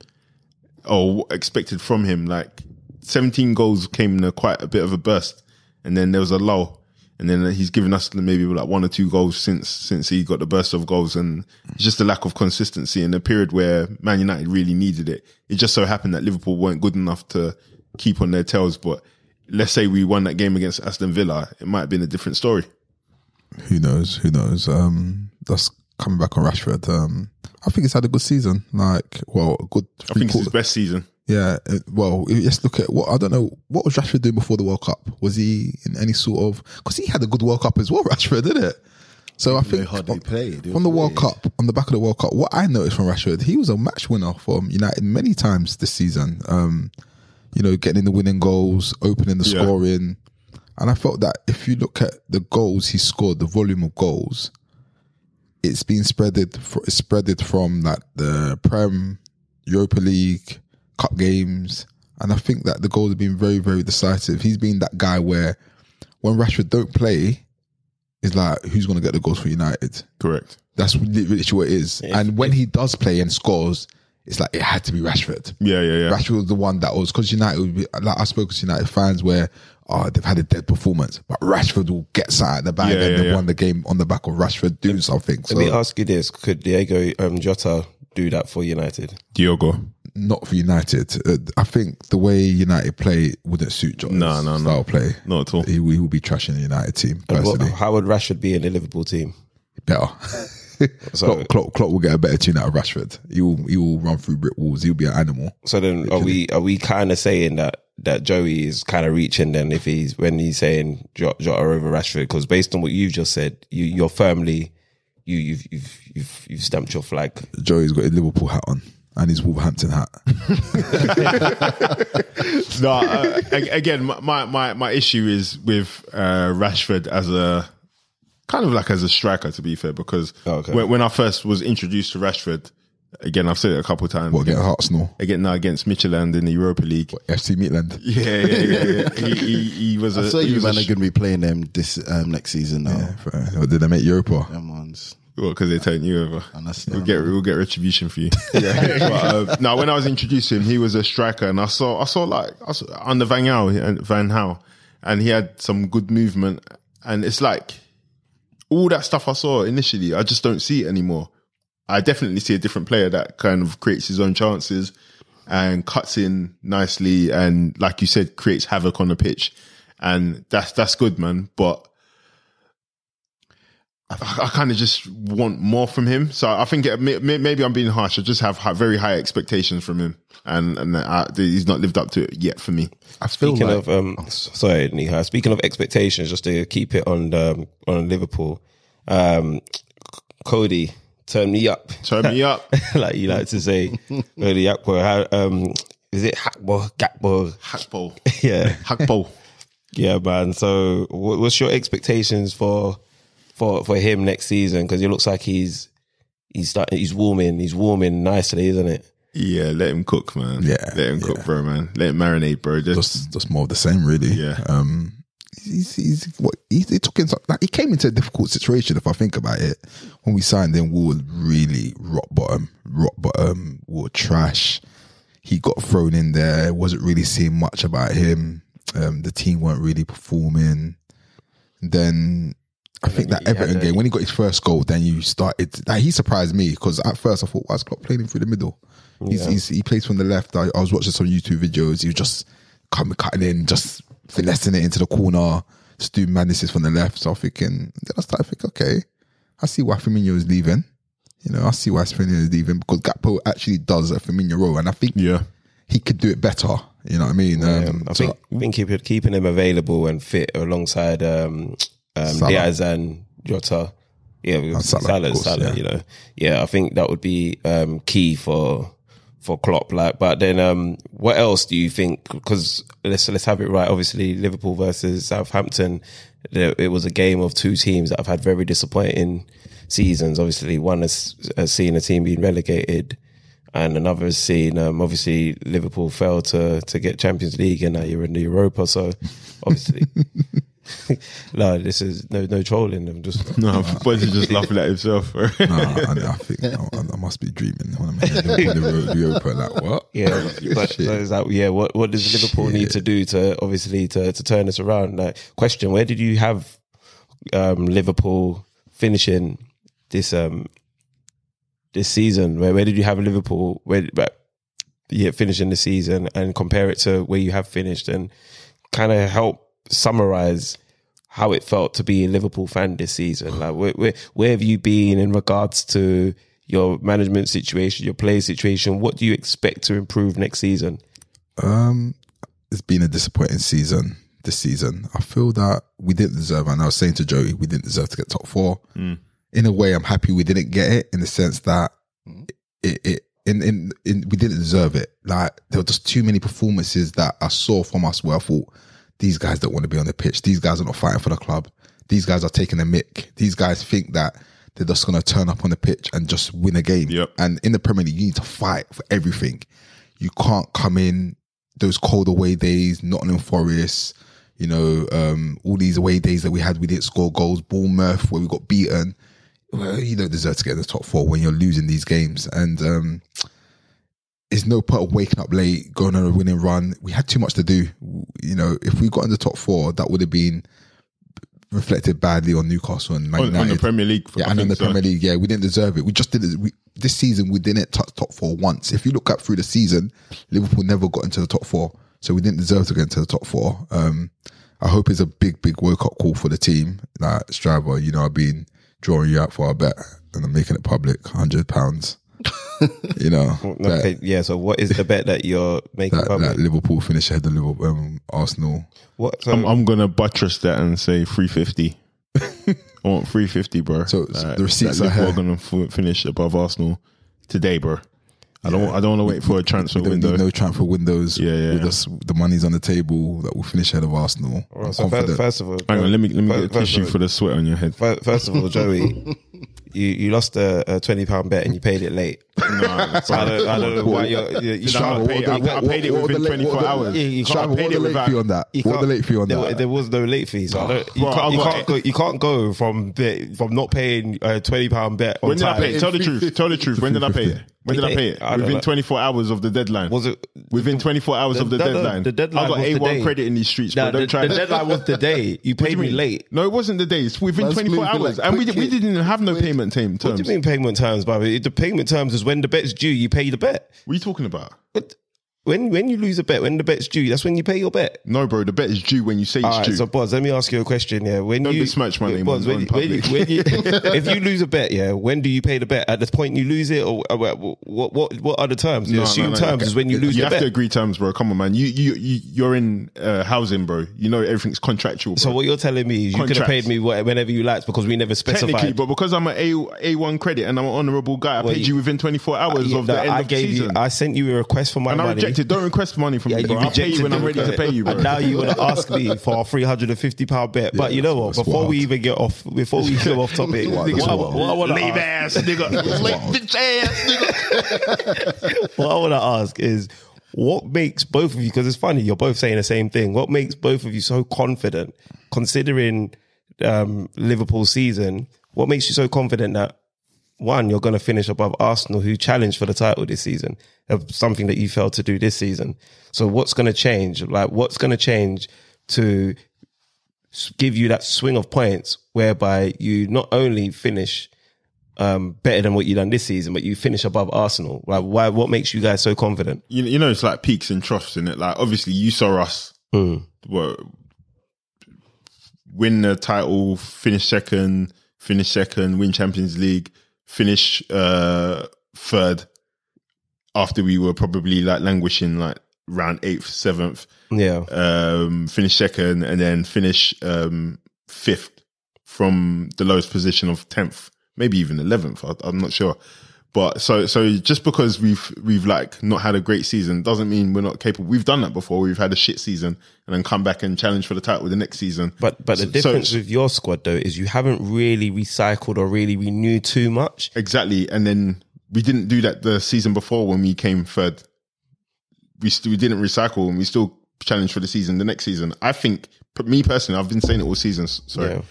or expected from him. Like 17 goals came in a quite a bit of a burst, and then there was a lull, and then he's given us maybe like one or two goals since since he got the burst of goals, and it's just a lack of consistency in a period where Man United really needed it. It just so happened that Liverpool weren't good enough to keep on their tails, but. Let's say we won that game against Aston Villa, it might have been a different story. Who knows? Who knows? Um, that's coming back on Rashford. Um, I think he's had a good season. Like, well, a good. I think it's his best season. Yeah. Well, let's look at what I don't know. What was Rashford doing before the World Cup? Was he in any sort of? Because he had a good World Cup as well, Rashford, didn't it? So I They think hardly played. It on the was World weird. Cup, on the back of the World Cup, what I noticed from Rashford, he was a match winner for United many times this season. Um, you know, getting in the winning goals, opening the Yeah. scoring. And I felt that if you look at the goals he scored, the volume of goals, it's been spreaded, fr- it's spreaded from like the Prem, Europa League, Cup games. And I think that the goals have been very, very decisive. He's been that guy where when Rashford don't play, it's like, who's going to get the goals for United? Correct. That's literally what it is. and when he does play and scores, it's like it had to be Rashford. Yeah, yeah, yeah. Rashford was the one that was because United, would be, like I spoke to United fans where oh they've had a dead performance, but Rashford will get something at the back Yeah, and yeah, they yeah. won the game on the back of Rashford doing something. So let me ask you this: Could Diego um, Jota do that for United? Diogo. not for United. Uh, I think the way United play wouldn't suit Jota's No, no, no. style play. Not at all. He, he will be trashing the United team And what- personally. how would Rashford be in the Liverpool team? Better. So- Klopp, Klopp, Klopp will get a better tune out of Rashford. He will he will run through brick walls. He'll be an animal. So then, are we are we kind of saying that that Joey is kind of reaching then if he's when he's saying Jota Jota over Rashford? Because based on what you've just said, you you're firmly you you've you've you've, you've stamped your flag. Joey's got his Liverpool hat on and his Wolverhampton hat. No, uh, again, my, my my issue is with uh, Rashford as a kind of like as a striker. To be fair, because Okay. when, when I first was introduced to Rashford, again I've said it a couple of times. What against Arsenal? again, now against Midtjylland in the Europa League. What, FC Midland. Yeah, yeah, yeah. yeah. he, he, he was a. I saw he you was man a are going to be playing them this um, next season now. Or did they make Europa? Them ones. Well, because they turned you over. Understand. We'll get we'll get retribution for you. yeah. but, uh, now, when I was introduced to him, he was a striker, and I saw I saw like I saw, under Van Gaal and Van Gaal, and he had some good movement, and it's like all that stuff I saw initially, I just don't see it anymore. I definitely see a different player that kind of creates his own chances and cuts in nicely, and like you said, creates havoc on the pitch, and that's that's good, man. But I, I kind of just want more from him. So I think it, may, may- maybe I'm being harsh. I just have high, very high expectations from him, and and I, he's not lived up to it yet for me. I feel Speaking like of um, s- sorry, Niha. Speaking of expectations, just to keep it on um, on Liverpool, um, Cody turn me up, Turn me up, like you like to say, Cody Akpo. How um, is it Hakbo Gakbo? Hakpo, Yeah, Hakpo. yeah, man. So, wha- what's your expectations for for for him next season? Because it looks like he's he's starting, he's warming, he's warming nicely, isn't it? Yeah, let him cook, man. Yeah, let him cook, bro, man. Let him marinate, bro. Just just just more of the same, really. Yeah. Um, he's, he's what he, he took in. Like he came into a difficult situation. If I think about it, when we signed him, we were really rock bottom, rock bottom. We were trash. He got thrown in there. Wasn't really seeing much about him. Um, the team weren't really performing. Then I think that Everton game when he got his first goal, then you started. Like, he surprised me because at first I thought, why is Klopp playing him through the middle? He's, Yeah. he's, he plays from the left. I, I was watching some YouTube videos. He was just coming, cutting in, just finessing it into the corner, just doing madnesses from the left. So I'm thinking, then I started thinking, okay, I see why Firmino is leaving. You know, I see why Firmino is leaving because Gakpo actually does a Firmino role, and I think Yeah. he could do it better. You know what I mean? Um, Um, I so- think I think keep, keeping him available and fit alongside um, um, Diaz and Jota. Yeah, because Salah, Salah, of course, Salah, yeah. you know. Yeah, I think that would be um, key for for Klopp. Like, but then um, what else do you think? Because let's let's have it right. Obviously, Liverpool versus Southampton. It was a game of two teams that have had very disappointing seasons. Obviously, one has, has seen a team being relegated and another has seen um, obviously Liverpool fail to to get Champions League and now you're in the Europa. So obviously, no, this is no no trolling. I'm just No, but he's just laughing at himself. bro. Nah, I, I think I, I must be dreaming when I'm in the, in the road, Europa. Like what? yeah, but Shit. but is that yeah? What what does Liverpool need to do to obviously to to turn this around? Like, question: Where did you have um, Liverpool finishing this um this season? Where where did you have Liverpool? Where but yeah, finishing the season and compare it to where you have finished and kind of help summarize how it felt to be a Liverpool fan this season. Like, where, where, where have you been in regards to your management situation, your player situation? What do you expect to improve next season? Um, it's been a disappointing season this season. I feel that we didn't deserve, and I was saying to Joey, we didn't deserve to get top four. In a way, I'm happy we didn't get it in the sense that it, it in, in, in we didn't deserve it. Like there were just too many performances that I saw from us where I thought these guys don't want to be on the pitch. These guys are not fighting for the club. These guys are taking a mick. These guys think that they're just going to turn up on the pitch and just win a game. Yep. And in the Premier League, you need to fight for everything. You can't come in those cold away days, Nottingham Forest, you know, um, all these away days that we had, we didn't score goals, Bournemouth, where we got beaten. Well, you don't deserve to get in the top four when you're losing these games. And um, it's no point of waking up late, going on a winning run. We had too much to do. You know, if we got in the top four, that would have been reflected badly on Newcastle and Man on, on the Premier League. Yeah, I and in the so. Premier League, yeah, we didn't deserve it. We just didn't. We, this season, we didn't touch top four once. If you look up through the season, Liverpool never got into the top four, so we didn't deserve to get into the top four. Um, I hope it's a big, big wake up call for the team. Like Strava, you know, I've been drawing you out for a bet, and I'm making it public, hundred pounds. you know, that, Okay, yeah. So, what is the bet that you're making that, public? that Liverpool finish ahead of Liverpool, um, Arsenal. what? So, I'm, I'm gonna buttress that and say 350. I want 350, bro. So- so the receipts that are Liverpool here. gonna f- finish above Arsenal today, bro. I don't. I don't want to wait for a transfer There will window. be no transfer windows. Yeah, yeah, With us, the money's on the table that will finish ahead of Arsenal. I'm so first, confident. first of all, Hang on, let me let me first- get a tissue all- for the sweat on your head. Fir- First of all, Joey, you, you lost a, a twenty pound bet and you paid it late. Nah, So I don't, I don't know why you're. you you Nah, can't I pay paid- I- I paid it what- what within the 24 what the- hours. You Shab, can't what paid the it late without- fee on that? What the late fee on there, that? there was no late fee, so I you, can't, you, can't go, you can't go from the, from not paying a twenty pound bet. On When did I pay? Tell the truth. Tell the truth. When did I pay it? When did I pay it? I don't Within know. 24 hours of the deadline. Was it Within 24 hours of the no, no, deadline. the deadline I got was A1 day. credit in these streets, bro. Don't the, try the that. deadline was the day you paid you me mean? late. No, it wasn't the days. Within Man's 24 moving hours. like and we, quick we didn't have no payment time What do you mean payment terms, brother? The payment terms is when the bet's due, you pay the bet. What are you talking about? But when when you lose a bet, when the bet's due, that's when you pay your bet. No, bro. The bet is due when you say it's All right, due. so Boz, let me ask you a question. Yeah, when Don't you besmirch my name Boz, on- when, on when public. when you- if you lose a bet, yeah, when do you pay the bet? At the point you lose it, or uh, what what what are the terms? The No, no, assumed no, terms okay. is when you lose you the have bet. to agree terms, bro. Come on, man. You you, you you're in uh, housing, bro. You know everything's contractual. Bro. so what you're telling me is you could have paid me wh- whenever you liked because we never Technically, specified. but because I'm an A A1 credit and I'm an honourable guy, I Well, paid you- you within 24 hours Yeah, of the end I of the gave season. you. I sent you a request for my and I money. rejected. Don't request money from Yeah, me, you bro. I'll pay you when I'm ready to pay you, bro. And now you want to ask me for a three hundred and fifty pound bet. but you know what? that's Before we even get off, before we go off topic, what, That's I- what I want to Leave ask, ass nigga. Late bitch ass nigga. what I want to ask is, what makes both of you? Because it's funny, you're both saying the same thing. What makes both of you so confident, considering um, Liverpool's season? What makes you so confident that one, you're going to finish above Arsenal, who challenged for the title this season, of something that you failed to do this season. So what's going to change? Like, what's going to change to give you that swing of points whereby you not only finish um, better than what you've done this season, but you finish above Arsenal? Like, why? What makes you guys so confident? you, you know, it's like peaks and troughs in it. Like, obviously, you saw us what, win the title, finish second, finish second, win Champions League, finish uh, third after we were probably like languishing like round eighth, seventh, Yeah, um, finish second, and then finish um, fifth from the lowest position of tenth, maybe even eleventh. I'm not sure. But so so just because we've we've like not had a great season doesn't mean we're not capable. We've done that before. We've had a shit season and then come back and challenge for the title the next season. but but the difference so- with your squad though is you haven't really recycled or really renewed too much. Exactly. And then we didn't do that the season before when we came third. We st- we didn't recycle and we still challenged for the season the next season. I think, me personally, I've been saying it all seasons. Sorry, Yeah.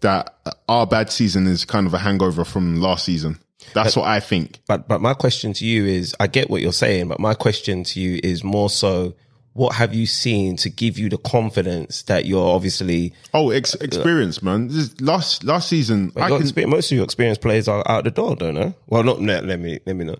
that our bad season is kind of a hangover from last season. That's what I think. But but my question to you is, I get what you're saying, but my question to you is more so, what have you seen to give you the confidence that you're obviously Oh, ex- experience, man. This is last last season, I can, most of your experienced players are out the door, don't know Well, not no, let me let me know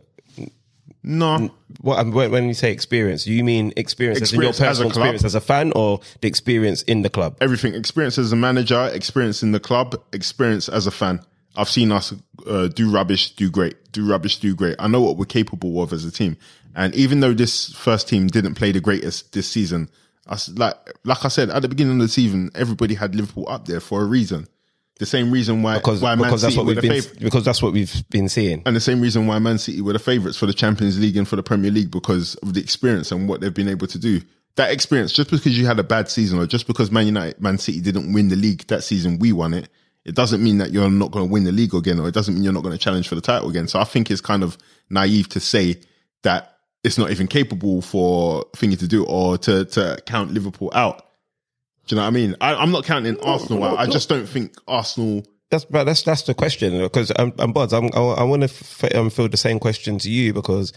no. What um, when, when you say experience, you mean experience, as in your Experience as a personal club. experience as a fan, or the experience in the club? everything experience as a manager, experience in the club, experience as a fan. I've seen us uh, do rubbish, do great, do rubbish, do great. I know what we're capable of as a team. And even though this first team didn't play the greatest this season, us, like like I said at the beginning of the season, everybody had Liverpool up there for a reason. The same reason why Because why Man because that's what were we've the been fav- because that's what we've been seeing. and the same reason why Man City were the favourites for the Champions League and for the Premier League because of the experience and what they've been able to do. That experience, just because you had a bad season or just because Man United, Man City didn't win the league that season, we won it. It doesn't mean that you're not going to win the league again, or it doesn't mean you're not going to challenge for the title again. So I think it's kind of naive to say that it's not even capable for Thingy to do or to to count Liverpool out. Do you know what I mean? I, I'm not counting Arsenal out. I just don't think Arsenal. That's but that's that's the question because um, and Buds, I'm, I, I want to f- um, field the same question to you because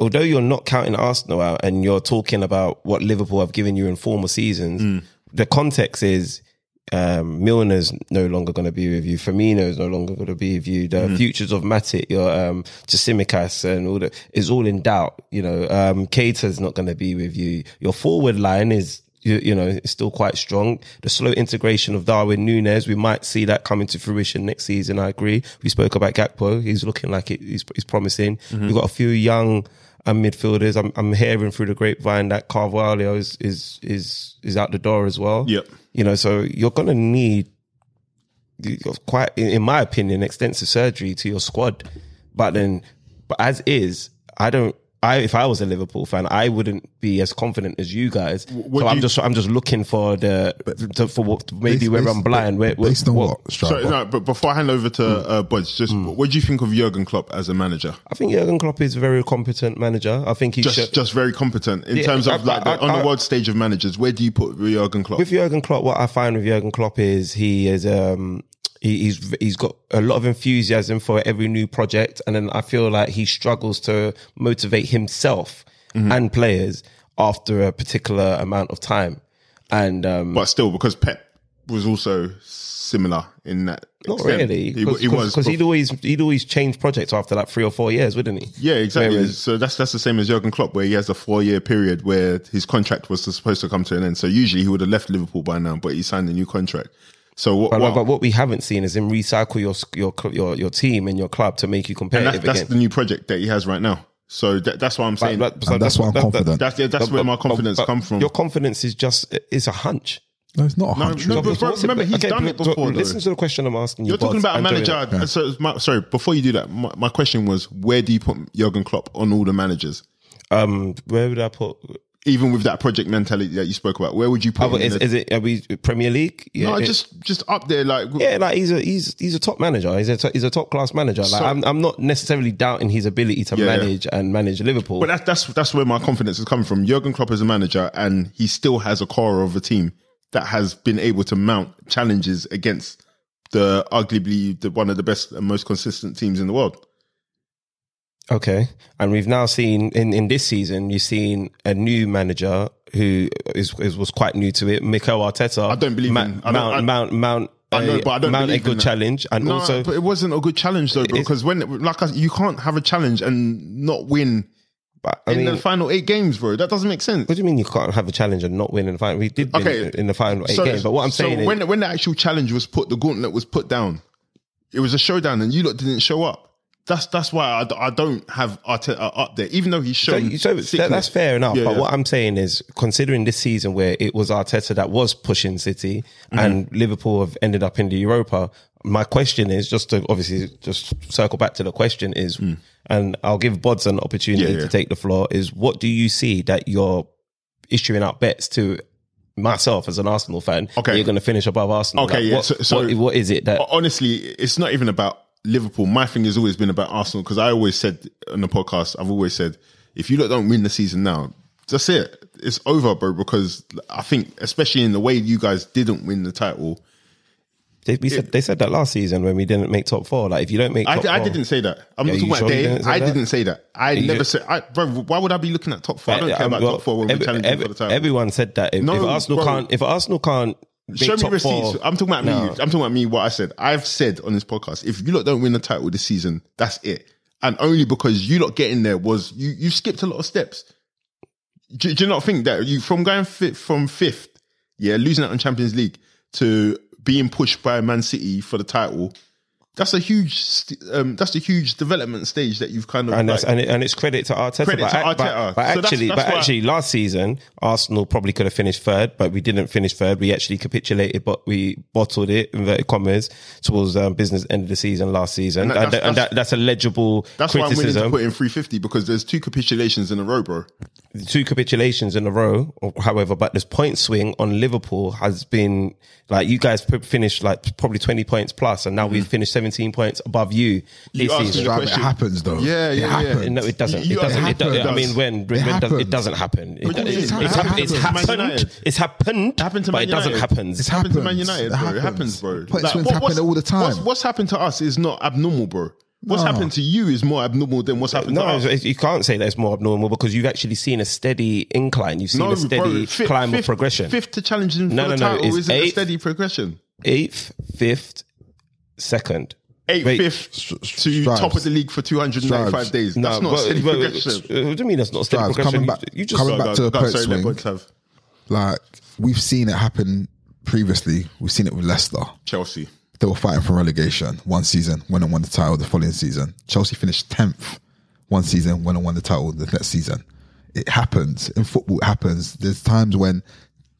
although you're not counting Arsenal out and you're talking about what Liverpool have given you in former seasons, the context is um, Milner's no longer going to be with you. Firmino's no longer going to be with you. The futures of Matip, your um, Tsimikas and all that is all in doubt. You know, um, Keita's not going to be with you. Your forward line is you, you know, it's still quite strong. The slow integration of Darwin Núñez, we might see that coming to fruition next season. I agree. We spoke about Gakpo. He's looking like it, he's, he's promising. We've got a few young um, midfielders. I'm, I'm hearing through the grapevine that Carvalho is, is, is, is out the door as well. Yep. You know, so you're going to need quite, in in my opinion, extensive surgery to your squad. But then, but as is, I don't. I if I was a Liverpool fan, I wouldn't be as confident as you guys. what so I'm you- just I'm just looking for the to, for what maybe Based- where I'm blind. Where, where Based on what? So, Striker? no, but before I hand over to uh, Buds, just what do you think of Jurgen Klopp as a manager? I think Jurgen Klopp is a very competent manager. I think he's Just, should. just very competent in Yeah, terms of I- like I- the, on I- the world stage of managers. Where do you put Jurgen Klopp? with Jurgen Klopp, what I find with Jurgen Klopp is he is um he, he's he's got a lot of enthusiasm for every new project, and then I feel like he struggles to motivate himself Mm-hmm. and players after a particular amount of time. And um, but still, because Pep was also similar in that. not extent. really, He, he was because he'd always he'd always change projects after like three or four years, wouldn't he? Yeah, exactly. Whereas- so that's that's the same as Jurgen Klopp, where he has a four year period where his contract was supposed to come to an end. So usually he would have left Liverpool by now, but he signed a new contract. So what? But, what- but what we haven't seen is him recycle your your your your team and your club to make you and competitive that's, that's again. the new project that he has right now. So that, that's why I'm saying. But- And that's why I'm confident. that's yeah, that's where my confidence but come from. Your confidence is just is a hunch. no, it's not a hunch. no, really. but- bro, remember, he's done it so before, though. Listen to the question I'm asking you. You're talking about a manager. Joey. So, my, sorry, before you do that, my, my question was, where do you put Jurgen Klopp on all the managers? Um, where would I put? Even with that project mentality that you spoke about, where would you put Oh, him? is, the- is it? Are we Premier League? Yeah, no, it- just just up there, like yeah, like he's a he's he's a top manager. He's a he's a top class manager. Like So- I'm I'm not necessarily doubting his ability to Yeah, yeah. manage and manage Liverpool. But that's that's that's where my confidence is coming from. Jurgen Klopp is a manager, and he still has a core of a team that has been able to mount challenges against the arguably the one of the best and most consistent teams in the world. Okay. And we've now seen in, in this season, you've seen a new manager who is, is was quite new to it, Mikel Arteta. I don't believe Ma- in- I mount, I- mount mount I know, but I don't mount a good challenge, and No, also but it wasn't a good challenge though, bro. Because when, like, I, you can't have a challenge and not win but, in mean, the final eight games, bro. That doesn't make sense. what do you mean you can't have a challenge and not win in the final? We did win Okay. in the final eight So- games, but what I'm so saying is, when when the actual challenge was put, the gauntlet was put down. It was a showdown, and you lot didn't show up. That's that's why I don't have Arteta up there, even though he's So, shown. so that, that's fair enough. Yeah, but yeah. what I'm saying is, considering this season where it was Arteta that was pushing City Mm-hmm. and Liverpool have ended up in the Europa, my question is just to obviously just circle back to the question is, and I'll give Bods an opportunity Mm. Yeah. to take the floor. Is what do you see that you're issuing out bets to? Myself as an Arsenal fan, Okay. you're going to finish above Arsenal. Okay, Like, yeah, what, so- so- what- what is it that honestly, it's not even about Liverpool. My thing has always been about Arsenal because I always said on the podcast, I've always said, if you don't win the season now, that's it. It's over, bro. Because I think, especially in the way you guys didn't win the title, they, we said? They said that last season when we didn't make top four. Like if you don't make, I, I didn't say that. I'm Yeah, not talking about sure you Dave. didn't I that? didn't say that. I You- never said, I, bro. Why would I be looking at top four? I don't care Um, about well, top four when every- we're challenging every- for the title. Everyone said that if, No, if Arsenal bro. can't, if Arsenal can't, Show me receipts. four, I'm talking about No. me. I'm talking about me. What I said. I've said on this podcast, if you lot don't win the title this season, that's it. And only because you lot getting there was you. You skipped a lot of steps. Do, do you not think that you from going fit from fifth, yeah, losing out on Champions League to being pushed by Man City for the title? That's a huge. Um, that's a huge development stage that you've kind of and that's like- and, it, and it's credit to Arteta. Credit but, to ac- but- Arteta. but So actually, that's but why- actually, last season Arsenal probably could have finished third, but we didn't finish third. We actually capitulated, but we bottled it inverted commas towards um, business end of the season last season, And that- and, that's- that, that's a legible that's why I'm willing to put in 350 because there's two capitulations in a row, bro. Two capitulations in a row, or however, but this point swing on Liverpool has been like you guys finished like probably 20 points plus, and now we've mm-hmm. finished 17 points above you this asked me Right, it happens though. Yeah, It yeah, yeah. happens. No, it doesn't. You- it doesn't. it It does, I mean, when, when It does, it doesn't happen. It, What do you mean? it's, It it's, happens. hap- it's It happens to Man happened. It's happened. It happened to but Man it doesn't happen. It's It's happened to Man. United, It bro. It happens. happens, bro. Point swings happen all the time. What's, what's happened to us is not abnormal, bro. What's No. happened to you is more abnormal than what's happened No, to us. it's- you can't say that it's more abnormal because you've actually seen a steady incline. You've seen a steady fifth- climb fifth- of progression. Fifth to challenge him No, for the no, no, title it's isn't a eighth. steady progression. Eighth, fifth, second. Eighth, Wait, fifth to Strives. top of the league for 295 Strives. days. No, That's not but- steady but- progression. uh, What do you mean that's not steady Strives, progression? coming You- back- you just coming Go, back go, to a go, point sorry, let swing. Buds have Like we've seen it happen previously. We've seen it with Leicester. Chelsea. They were fighting for relegation one season, went and won the title the following season. Chelsea finished tenth one season, went and won the title the next season. It happens in football. It happens. There's times when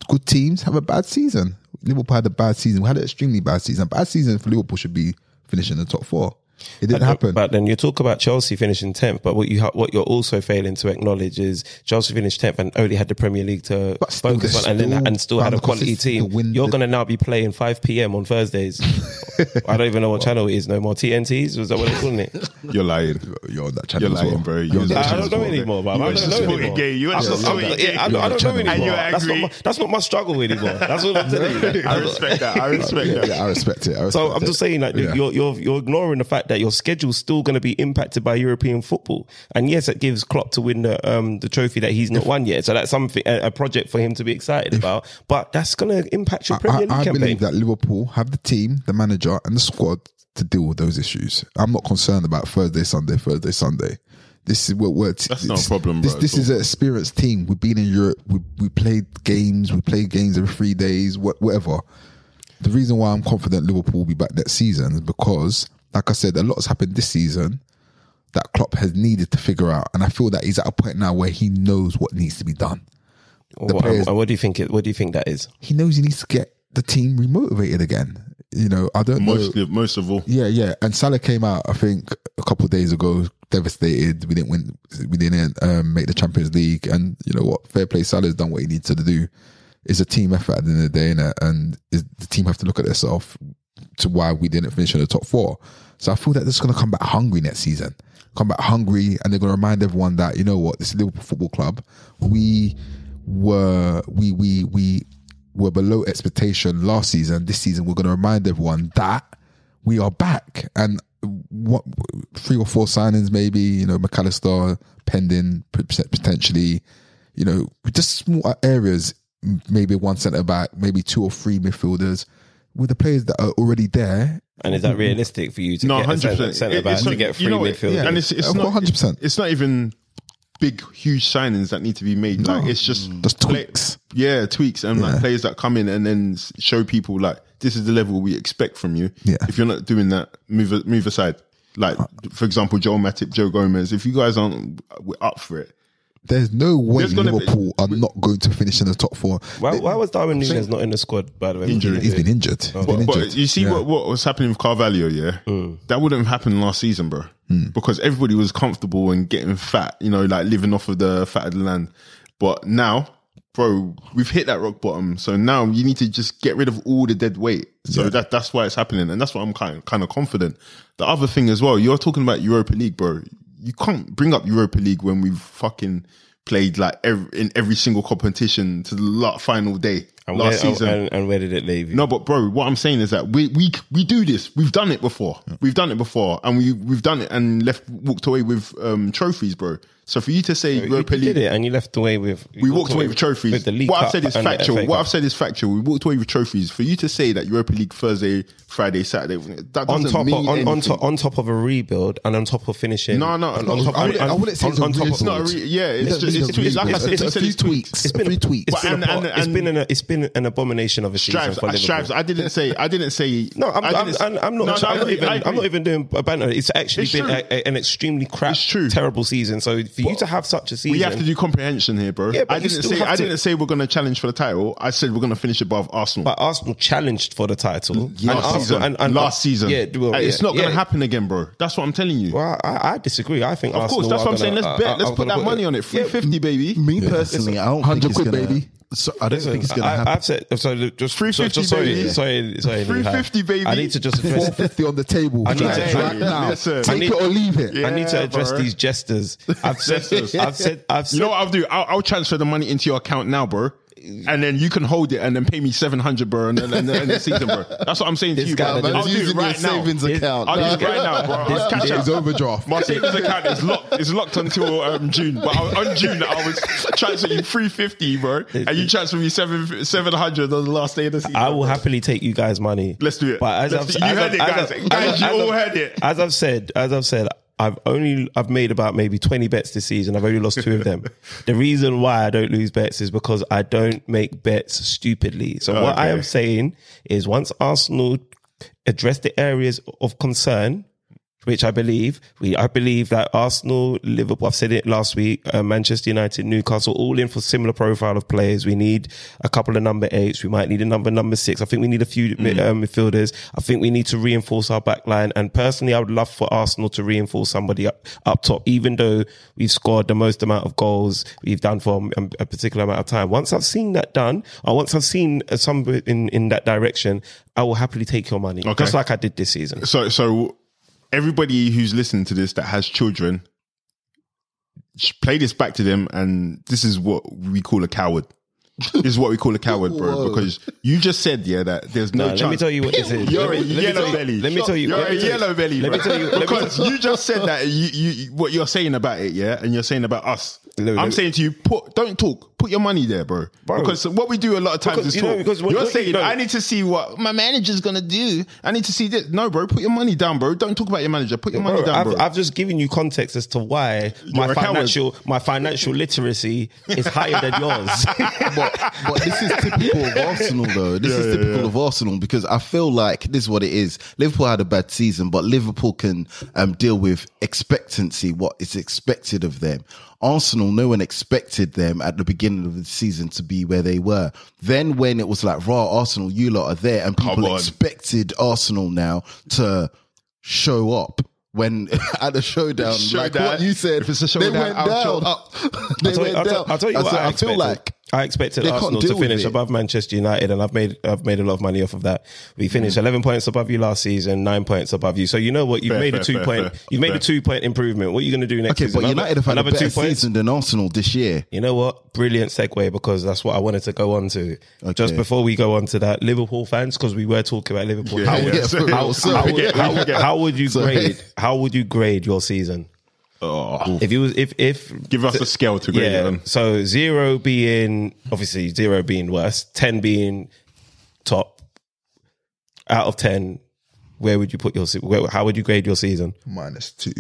good teams have a bad season. Liverpool had a bad season. We had an extremely bad season. Bad season for Liverpool should be finishing the top four. It didn't happen. But then you talk about Chelsea finishing tenth, but what you ha- what you're also failing to acknowledge is Chelsea finished tenth and only had the Premier League to But focus on, and then still and still had a quality team. to You're the- going to now be playing five p.m. on Thursdays. I don't even know what channel it is no more. TNTs was that what they're calling it? You're lying. You're on that channel You're as well. lying, bro. You're on You- that I channel don't as know anymore, man. I don't know anymore. Gay. You went I'm to not- I'm Sporting not- Gay. yeah, I don't- You're I don't know channel. anymore. And you're That's not my, that's not my struggle anymore. That's what I'm telling you. I respect that. I respect that. Yeah, I respect it. I respect So I'm just saying that you're you're you're ignoring the fact that your schedule's still going to be impacted by European football, and yes, it gives Klopp to win the um the trophy that he's not won yet. So that's something a, a project for him to be excited about. But that's going to impact your Premier I, League I campaign. believe that Liverpool have the team, the manager, and the squad to deal with those issues. I'm not concerned about Thursday, Sunday, Thursday, Sunday. This is what we're. That's not a problem, This, bro, this at is an experienced team. We've been in Europe. We we played games. We played games every three days. What whatever. The reason why I'm confident Liverpool will be back next season is because, like I said, a lot has happened this season that Klopp has needed to figure out, and I feel that he's at a point now where he knows what needs to be done. What, players- what do you think? It, what do you think that is? He knows he needs to get the team remotivated again. You know, I don't know. Most, most of all. Yeah, yeah. And Salah came out, I think, a couple of days ago, devastated. We didn't win. We didn't um, make the Champions League. And you know what? Fair play. Salah's done what he needs to do. It's a team effort at the end of the day, innit? and the team have to look at themselves to why we didn't finish in the top four. So I feel that this is going to come back hungry next season. Come back hungry, and they're going to remind everyone that you know what, this is Liverpool Football Club. We were we we we were below expectation last season. This season, we're going to remind everyone that we are back. And what three or four signings, maybe you know, Mac Allister pending potentially. You know, just small areas. Maybe one centre back, maybe two or three midfielders. With the players that are already there, And is that realistic for you to No, get hundred centre, percent. centre back to get three midfielders? and it's it's not 100%. It's not even big, huge signings that need to be made. Like it's just mm. Just play- tweaks. yeah, tweaks and like players that come in and then show people like this is the level we expect from you. Yeah. If you're not doing that, move move aside. Like uh. for example, Joel Matip, Joe Gomez. If you guys aren't up for it, there's no way There's gonna be- Liverpool are not going to finish in the top four. Why, why was Darwin Núñez not in the squad? By the way, Injury. He's been injured. He's oh. been But, but injured. you see Yeah. what, what was happening with Carvalho, yeah? Mm. That wouldn't have happened last season, bro. Mm. Because everybody was comfortable and getting fat, you know, like living off of the fat of the land. But now, bro, we've hit that rock bottom. So now you need to just get rid of all the dead weight. So that that's why it's happening. And that's why I'm kind kind of confident. The other thing as well, you're talking about Europa League, bro. You can't bring up Europa League when we've fucking played like every, in every single competition to the la- final day and last where, season. And, and where did it leave you? No, but bro, what I'm saying is that we we we do this. We've done it before. We've done it before, and we we've done it and left walked away with um, trophies, bro. So for you to say you, Europa League, did it, and you left away with. we walked away with trophies. With the League what I've said is factual. What I've said is factual. We walked away with trophies. For you to say that Europa League Thursday, Friday, Saturday, that on top mean of, on, on, top, on top of a rebuild and on top of finishing. No, no, on, on top, I wouldn't- I wouldn't say on- it's on top of- It's not a re- yeah. It's just it's, it's, like I said, it's I a said few it's tweaks. It's been a few tweaks. It's been, And- a, and- it's and- been an it's been an abomination of a season for uh, Liverpool. I didn't say. I didn't say. No, I'm, I I'm, didn't- I'm, I'm not. No, no, I'm, not even, I'm not even doing a banner. It's actually been true. a, a- an extremely crap, terrible season. So for you to have such a season, We have to do comprehension here, bro. Yeah, but I didn't say I to- didn't say we're going to challenge for the title. I said we're going to finish above Arsenal. But Arsenal challenged for the title. last Arsenal- season, and- and- last season, Yeah, well, it's yeah, not going to yeah. happen again, bro. That's what I'm telling you. Well, I, I disagree. I think of Arsenal course, that's what I'm saying. gonna- Let's bet. uh, Let's are put gonna that money on it. Three fifty, baby. Me personally, I don't think 100 it's quid, gonna. baby. So I don't think it's gonna I, happen. I've said so. look, Just 350, just, sorry, baby. sorry, sorry, 350, baby. I need to just address. 450 on the table. I need right, to- right now. listen. Take I need- it or leave it. Yeah. I need to address bro. these jesters. I've said. I've said. I've said. You know what I'll do? I'll, I'll transfer the money into your account now, bro. And then you can hold it and then pay me seven hundred, bro, and then and, then- and the season, bro. That's what I'm saying to you, bro. guy I'll do it using your right now. savings account. I'll do it right now, bro. I'll cash His out. overdraft. My savings account is locked. It's locked until um, June. But I, on June, I was transferring you three fifty, bro, and you transfer me seven seven hundred on the last day of the season. I will happily take you guys' money. Let's do it. But as Let's I've, do- you as heard I've- it, as guys. Guys, you all heard it. As I've said, as I've said, I've only I've made about maybe twenty bets this season. I've only lost two of them. the reason why I don't lose bets is because I don't make bets stupidly. So what I am saying is, once Arsenal address the areas of concern. Which I believe, we I believe that Arsenal, Liverpool. I've said it last week. Uh, Manchester United, Newcastle, all in for similar profile of players. We need a couple of number eights. We might need a number number six. I think we need a few mid- uh, midfielders. I think we need to reinforce our back line. And personally, I would love for Arsenal to reinforce somebody up, up top. Even though we've scored the most amount of goals we've done for a, a particular amount of time. Once I've seen that done, or once I've seen uh, some in in that direction, I will happily take your money, Okay. just like I did this season. So, so everybody who's listening to this that has children, play this back to them, and this is what we call a coward. this is what we call a coward, bro. Whoa. Because you just said, yeah, that there's no No, chance. let me tell you what this is. You're a Let me- let yellow you- belly. Let me tell you. You're a me tell you- yellow belly. Let me tell you. because you just said that you, you, you what you're saying about it, yeah, and you're saying about us. Me- I'm saying to you, put don't talk, put your money there, bro. Bro. Because what we do a lot of times Because, is you know, talk. because you're what- saying no. I need to see what my manager's gonna do. I need to see this. No, bro, put your money down, bro. Don't talk about your manager. Put your money down, I've, bro. I've just given you context as to why my a coward. financial my financial literacy is higher than yours. but, but this is typical of Arsenal, though. This is typical of Arsenal because I feel like this is what it is. Liverpool had a bad season, but Liverpool can um, deal with expectancy, what is expected of them. Arsenal, no one expected them at the beginning of the season to be where they were. Then when it was like, raw Arsenal, you lot are there, and people expected Arsenal now to show up. When at the showdown, like Showdown. what you said, If it's a they showdown, went I'll show down. up. they I'll tell you- went I'll tell- down. I'll tell you what I I feel like I expected They Arsenal to finish above Manchester United, and I've made I've made a lot of money off of that. We hmm. finished eleven points above you last season, nine points above you. So you know what? You've Fair, made a two fair, point. fair, You've made fair. a two point improvement. What are you going to do next Okay, season? but United have had a another better two points. season than Arsenal this year. You know what? Brilliant segue because that's what I wanted to go on to. Just before we go on to that, Liverpool fans, because we were talking about Liverpool. Yeah, how, yeah, would, yeah. How, how, We forget, we how- would you grade? How would you grade your season? Oh, If you was if if give us a scale to grade it yeah, on. so zero being obviously zero being worst, ten being top. Out of ten, where would you put your? Where, how would you grade your season? Minus two.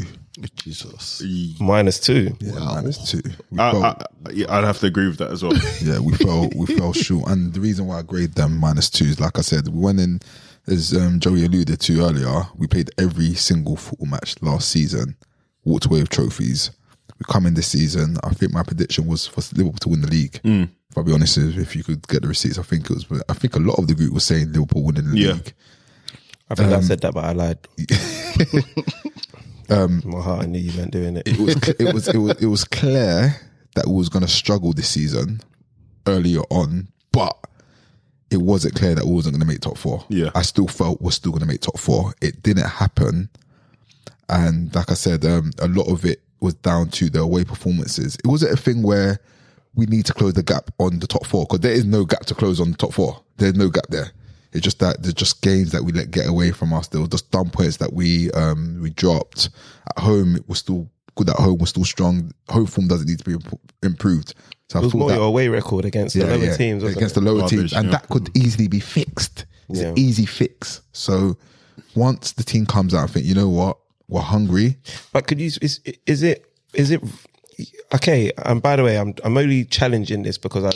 Jesus. Minus two. Yeah, minus two. I, fell, I, yeah, I'd have to agree with that as well. yeah, we fell we fell short. And the reason why I grade them minus two is like I said, we went in as um, Joey alluded to earlier, we played every single football match last season, walked away with trophies. We come in this season, I think my prediction was for Liverpool to win the league. If I'll be honest, if if you could get the receipts, I think it was I think a lot of the group was saying Liverpool winning the Yeah. league. I think I Um, said that, but I lied. Um, My heart, I knew you meant doing it. it was it was it was it was clear that we was going to struggle this season earlier on, but it wasn't clear that we wasn't going to make top four. Yeah. I still felt we're still going to make top four. It didn't happen, and like I said, um, a lot of it was down to the away performances. It wasn't a thing where we need to close the gap on the top four because there is no gap to close on the top four. There's no gap there. It's just that there's just games that we let get away from us. There were just dumb points that we um we dropped at home. It was still good at home. We're still strong. Home form doesn't need to be imp- improved. So It was thought more that your away record against the lower teams. wasn't against it? the lower Garbage, teams, and yeah. that could easily be fixed. It's Yeah. an easy fix. So once the team comes out, I think you know what we're hungry. But could you? Is is it? Is it? Okay. And by the way, I'm I'm only challenging this because I.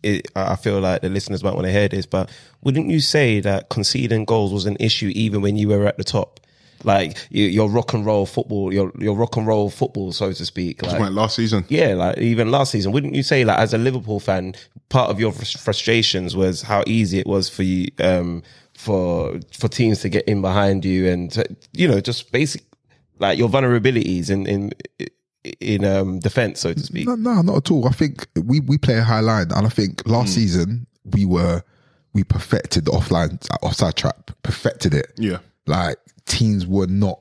It, I feel like the listeners might want to hear this, but wouldn't you say that conceding goals was an issue even when you were at the top? Like you, your rock and roll football, your your rock and roll football, so to speak. Like, last season. yeah, like even last season, wouldn't you say, like as a Liverpool fan, part of your frustrations was how easy it was for you, um, for for teams to get in behind you, and to, you know, just basic like your vulnerabilities in in in um defense, so to speak. No, no, not at all. I think we we play a high line, and I think last season we were we perfected the offline offside trap, perfected it. Yeah. like teams were not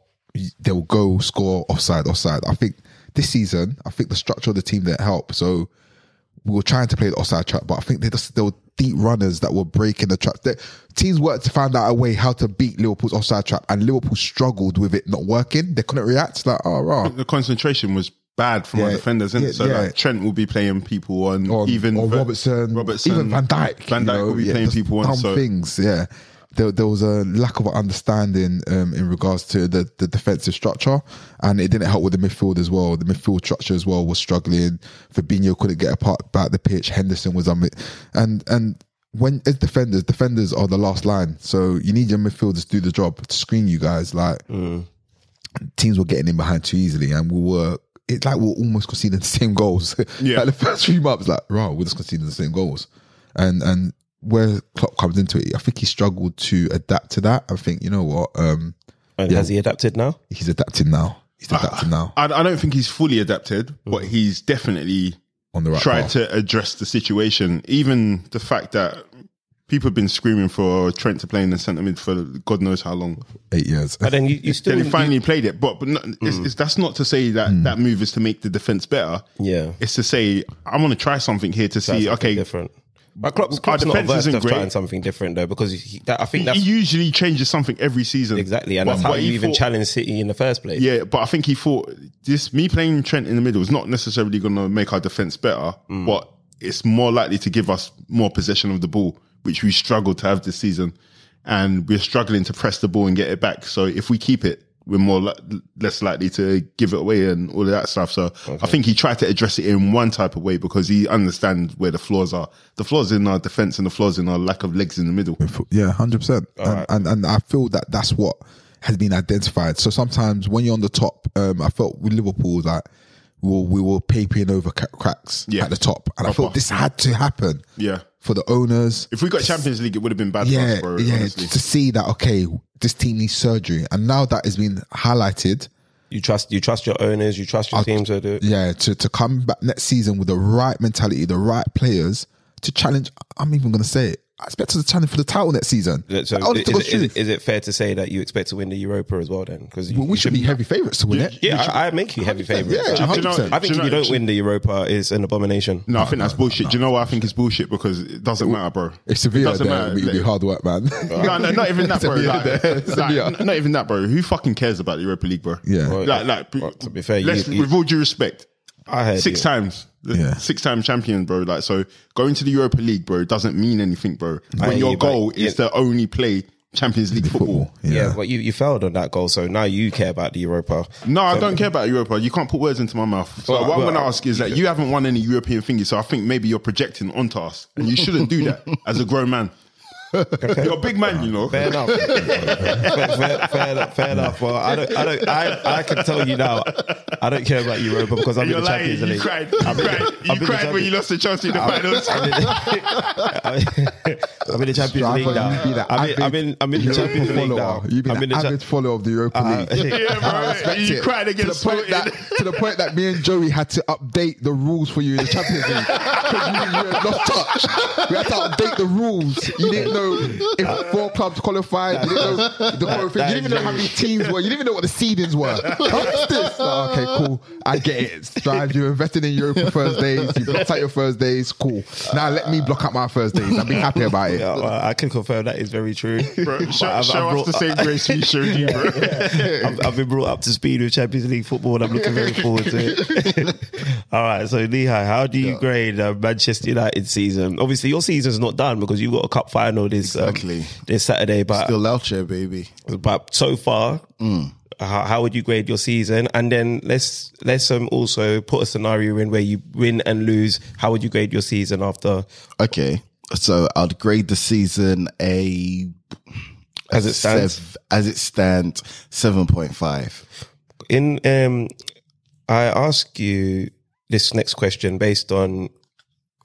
they'll go score offside offside i think this season i think the structure of the team didn't help so we were trying to play the offside trap but i think they just there were deep runners that were breaking the trap They- teams worked to find out a way how to beat liverpool's offside trap and liverpool struggled with it not working they couldn't react like oh right The concentration was bad from our defenders, isn't yeah, it? So yeah. like Trent will be playing people on, or, even Ver- Robertson, Robertson, even Van Dijk. Van you Dijk know, will be yeah, playing people on. So things. Yeah, there, there was a lack of understanding um, in regards to the, the defensive structure, and it didn't help with the midfield as well. The midfield structure as well was struggling. Fabinho couldn't get apart back the pitch. Henderson was on it, and and. When as defenders, defenders are the last line, so you need your midfielders to do the job to screen you guys. Like teams were getting in behind too easily, and we were. It's like we we're almost conceding the same goals. Yeah. like the first few months, like right, we're just conceding the same goals, and and where Klopp comes into it, I think he struggled to adapt to that. I think you know what, um, And has he adapted now? he's adapted now. He's adapting now I, I don't think he's fully adapted, but mm. he's definitely on the right tried path. to address the situation. Even the fact that people have been screaming for Trent to play in the centre mid for God knows how long. Eight years. And then you, you still Then he finally played it, but but no, it's, mm. it's, that's not to say that mm. that move is to make the defense better. yeah. It's to say I want to try something here to see. Okay, different. But Klopp's, Klopp's not defense averse isn't great. trying something different though, because he, that, I think he, that's he usually changes something every season. exactly, and But- that's how you even challenge City in the first place. Yeah, but I think he thought this me playing Trent in the middle is not necessarily going to make our defense better, Mm. but it's more likely to give us more possession of the ball, which we struggled to have this season, and we're struggling to press the ball and get it back. So if we keep it, we're more li- less likely to give it away and all of that stuff. So I think he tried to address it in one type of way because he understands where the flaws are. The flaws in our defense and the flaws in our lack of legs in the middle. Yeah, hundred percent. And, and and I feel that that's what has been identified. So sometimes when you're on the top, um, I felt with Liverpool like we were, we were papering over cracks Yeah. at the top, and I Proper. felt this had to happen. Yeah. For the owners. If we got Champions League, it would have been bad for yeah, us, bro. yeah, honestly. to see that okay, this team needs surgery, and now that has been highlighted, You trust you trust your owners, you trust your team to do it. yeah, to, to come back next season with the right mentality, the right players to challenge. I'm even going to say it. I expect us to challenge for the title next season. So Honest to is, God's it, is, it, is it fair to say that you expect to win the Europa as well then? Because Well, we should be heavy favourites to win it. Yeah, I, I make you heavy favourites. Yeah, I think, 100%. I think if you don't win the Europa, is an abomination. No, I think that's bullshit. Do you know why I think it's bullshit? Because it doesn't matter, bro. If It Sevilla doesn't there, matter. we be hard work, man. No, no, not even that, bro. Like, like, not even that, bro. Who fucking cares about the Europa League, bro? Yeah. Like, like, to be fair, let's- you- you- with all due respect, I heard six you. times, Yeah. six time champion, bro. Like, so going to the Europa League, bro, doesn't mean anything, bro. I When hear your you, but goal yeah. is to only play Champions League football. Yeah, but you, you failed on that goal, so now you care about the Europa. No, I don't care about Europa. You can't put words into my mouth. So Well, what I'm going to ask is that you haven't won any European thingy, so I think maybe you're projecting onto us, and you shouldn't do that as a grown man. You're a big man, you know. Fair enough. fair, fair, fair enough. Fair enough. Well, I don't. I don't. I, I can tell you now. I don't care about Europa because I'm You're in the lying. Champions You League. cried. You I'm in the- cried. I'm You in the cried when you lost to Chelsea in the finals. I'm in, I'm in the Champions Striver, League now. you be the I'm in, I'm in. I'm in the Champions League now. follower. You be I'm the the Uh, avid follower of the Europa League. Yeah, bro. respect You it. cried to the against point that to the point that me and Joey had to update the rules for you in the Champions League because you, you had lost touch. We had to update the rules. You didn't know if four clubs qualified. You didn't know the qualification. You didn't even know how many teams were. You didn't even know what the seedings were. What's this? Oh, okay, cool. I get it. Strive. You invested in Europa Thursdays. You blocked out your Thursdays. Cool. Now let me block out my Thursdays. I'll be happy about it. Yeah, well, I can confirm that is very true. Bro, show, I've- show I've us the same grace we showed you, bro. I've, I've been brought up to speed with Champions League football, and I'm looking very forward to it. All right, so Lehigh, how do you grade uh, Manchester United season? Obviously, your season's not done because you've got a cup final this um, Exactly. this Saturday. But Still out there, baby. but so far, Mm. how, how would you grade your season? And then let's let's um, also put a scenario in where you win and lose. How would you grade your season after Okay. So I'd grade the season a as it stands? sev- as it stands, seven point five. in um i ask you this next question based on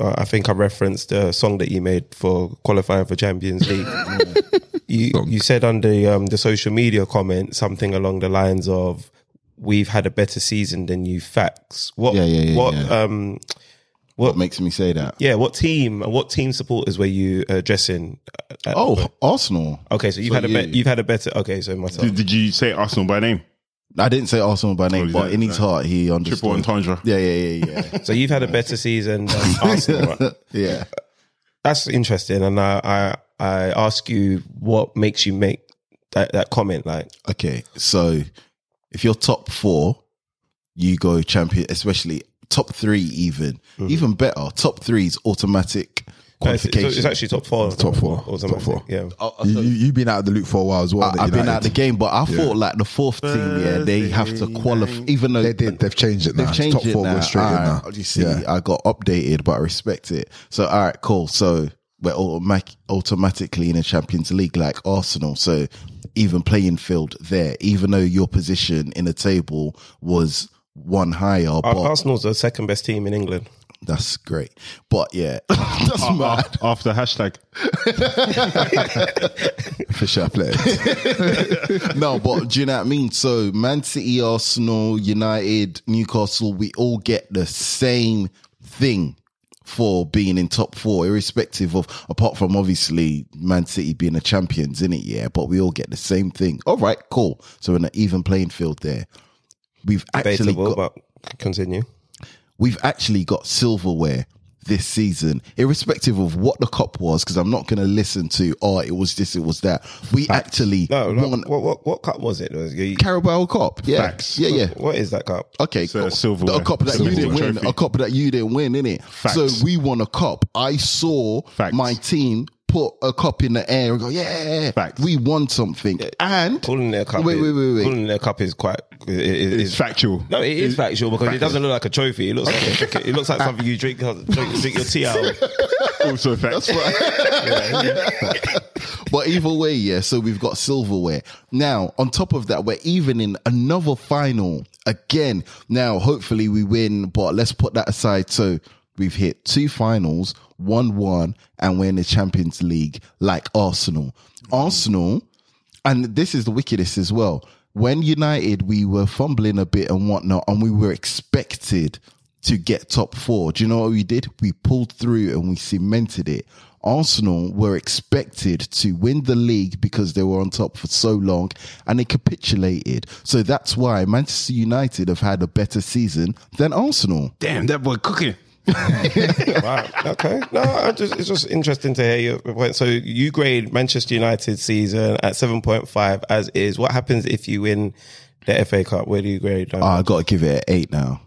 uh, i think i referenced the song that you made for qualifying for champions league you you said on the um the social media comment something along the lines of we've had a better season than you facts what Yeah, yeah, yeah, what yeah. um What makes me say that? yeah what team what team supporters were you addressing at- Oh, Arsenal. okay so you've so had a you- be- you've had a better okay so myself Did, did you say Arsenal by name? I didn't say Arsenal by name, Oh, but yeah, in his yeah. heart, he understood. Triple entendre. Yeah, yeah, yeah, yeah. so you've had a better season than arsenal right? yeah. that's interesting and I, I i ask you what makes you make that, that comment like Okay, so if you're top four, you go champion, especially top three, even mm-hmm. even better. Top three is automatic Uh, it's, it's actually top four Top four. automatic, Top four. yeah Oh, You, so- you, you've been out of the loop for a while as well. I, I've been out of the game, but I thought like the fourth team, yeah, they have to qualify. Even though They did. They've changed it now. They've It's changed top it four now. goes straight in now. You see, Yeah. I got updated, but I respect it. So, all right, cool. So we're automatic, automatically in a Champions League like Arsenal. So even playing field there, even though your position in the table was one higher, Ar- but arsenal's the second best team in england that's great. But yeah, that's mad. Af- After hashtag. For sure, players. no, but do you know what I mean? So Man City, Arsenal, United, Newcastle, we all get the same thing for being in top four, irrespective of apart from obviously Man City being the champions, in it, yeah. But we all get the same thing. All right, cool. So in an even playing field there. We've actually debatable got but continue we've actually got silverware this season, irrespective of what the cup was, because I'm not going to listen to, oh, it was this, it was that. We actually no, no won what, what what cup was it Was you- Carabao Cup. Yeah. Facts. Yeah, yeah. what is that cup Okay, It's a silverware. a cup that you didn't win, trophy. a cup that you didn't win, innit? Facts. So we won a cup. I saw Facts. my team put a cup in the air and go, yeah, Facts. we won something. And pulling their cup Wait, is, wait, wait, wait. pulling their cup is quite it, it, It's factual. no, it is factual because it doesn't look like a trophy. It looks like a, it looks like something you drink drink, drink your tea out. of. Also facts. but either way, yeah. So we've got silverware. Now, on top of that, we're even in another final again. Now, hopefully we win, but let's put that aside. So we've hit two finals, one one, and we're in the Champions League like Arsenal. Arsenal, and this is the wickedest as well. When United we were fumbling a bit and whatnot, and we were expected to get top four. Do you know what we did? We pulled through and we cemented it. Arsenal were expected to win the league because they were on top for so long and they capitulated. So that's why Manchester United have had a better season than Arsenal. Damn, that boy cooking. wow. Okay. No, I just, it's just interesting to hear your point. So you grade Manchester United season at 7.5 as is. What happens if you win the FA Cup? Where do you grade that? Oh, I got to give it an eight now.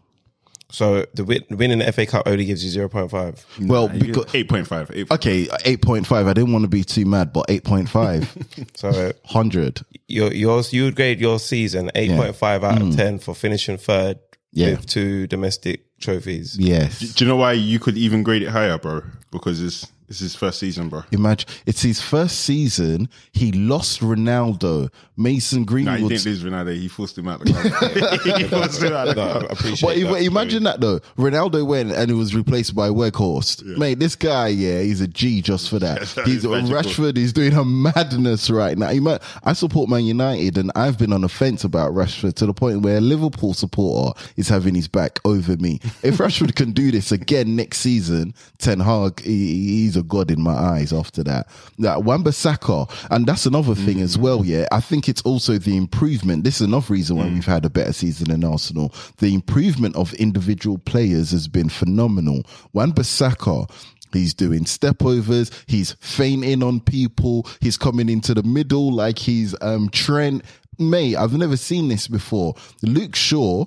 so the win, winning the FA Cup only gives you 0.5. Well, because 8.5. 8. okay, eight point five. I didn't want to be too mad, but eight point five, So uh, hundred. your, yours, you would grade your season 8.5 out of mm. 10 for finishing third Yeah. with two domestic trophies. Yes. Do you know why you could even grade it higher, bro? Because it's it's his first season, bro. Imagine it's his first season. He lost Ronaldo, Mason Greenwood. he didn't lose Ronaldo. He forced him out the club. he forced him out the No, I club. appreciate But that. imagine that though. Ronaldo went and it was replaced by Weghorst. Mate, this guy, yeah, he's a G just for that. that he's. Rashford. He's doing a madness right now. He might, I support Man United, and I've been on the fence about Rashford to the point where a Liverpool supporter is having his back over me. If Rashford can do this again next season, Ten Hag, he, he's a god in my eyes. After that, that Wan-Bissaka, and that's another thing as well. Yeah, I think it's also the improvement. This is another reason why we've had a better season in Arsenal. The improvement of individual players has been phenomenal. Wan-Bissaka. He's doing stepovers. He's feinting on people. He's coming into the middle like he's um, Trent. Mate, I've never seen this before. Luke Shaw,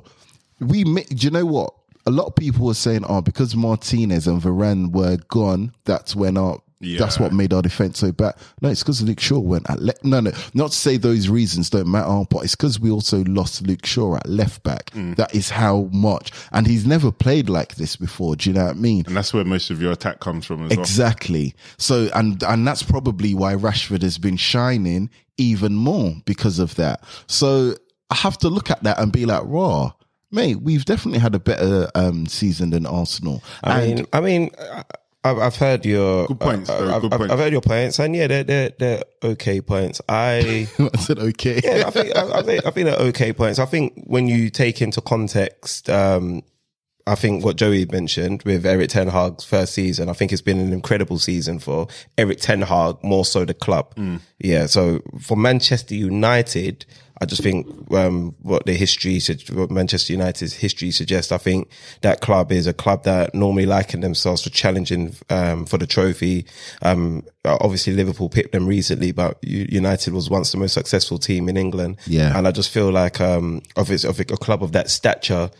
we do you know what? A lot of people were saying, "Oh, because Martinez and Varane were gone, that's when our that's what made our defense so bad." No, it's because Luke Shaw went at le- no, no. Not to say those reasons don't matter, but it's because we also lost Luke Shaw at left back. Mm. That is how much, and he's never played like this before. Do you know what I mean? And that's where most of your attack comes from as well. Exactly. So, and and that's probably why Rashford has been shining even more because of that. So I have to look at that and be like, raw. Mate, we've definitely had a better um, season than Arsenal. I and mean, I mean, I- I've, I've heard your Good points, uh, though, I've, good I've- points. I've heard your points, and yeah, they're they're, they're okay points. I I said, okay. yeah, I think I, I think I think they're okay points. I think when you take into context, um, I think what Joey mentioned with Erik Ten Hag's first season, I think it's been an incredible season for Erik Ten Hag, more so the club. Yeah, so for Manchester United, I just think um, what the history, what Manchester United's history suggests, I think that club is a club that normally liken themselves for challenging um, for the trophy. Um, obviously, Liverpool picked them recently, but United was once the most successful team in England. Yeah. and I just feel like um, of, it's, of a club of that stature.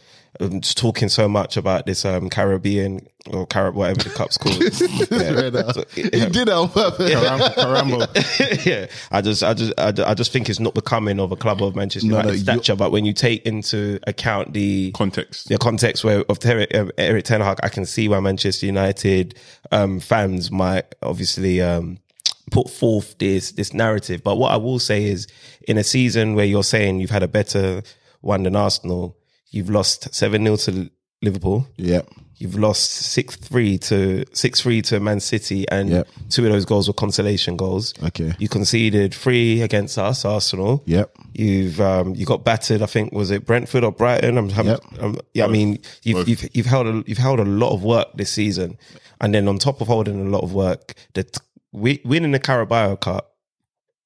Um, Just talking so much about this um, Caribbean or Carib, whatever the cup's called. Yeah. So, he did it on purpose. Caram- Carambo. yeah, I just, I just, I, just think it's not becoming of a club of Manchester No, United no, you- stature. But when you take into account the Context. the context where of Ter- um, Erik Ten Hag, I can see why Manchester United um, fans might obviously um, put forth this this narrative. But what I will say is, in a season where you're saying you've had a better one than Arsenal, you've lost seven 0 to Liverpool. Yep. You've lost six three to six three to Man City, and Yep. two of those goals were consolation goals. Okay. You conceded three against us, Arsenal. Yep. You've um, you got battered. I think was it Brentford or Brighton. I'm, Yep. I'm- yeah. I mean, you've, Both. you've you've held a, you've held a lot of work this season, and then on top of holding a lot of work, that wi- winning the Carabao Cup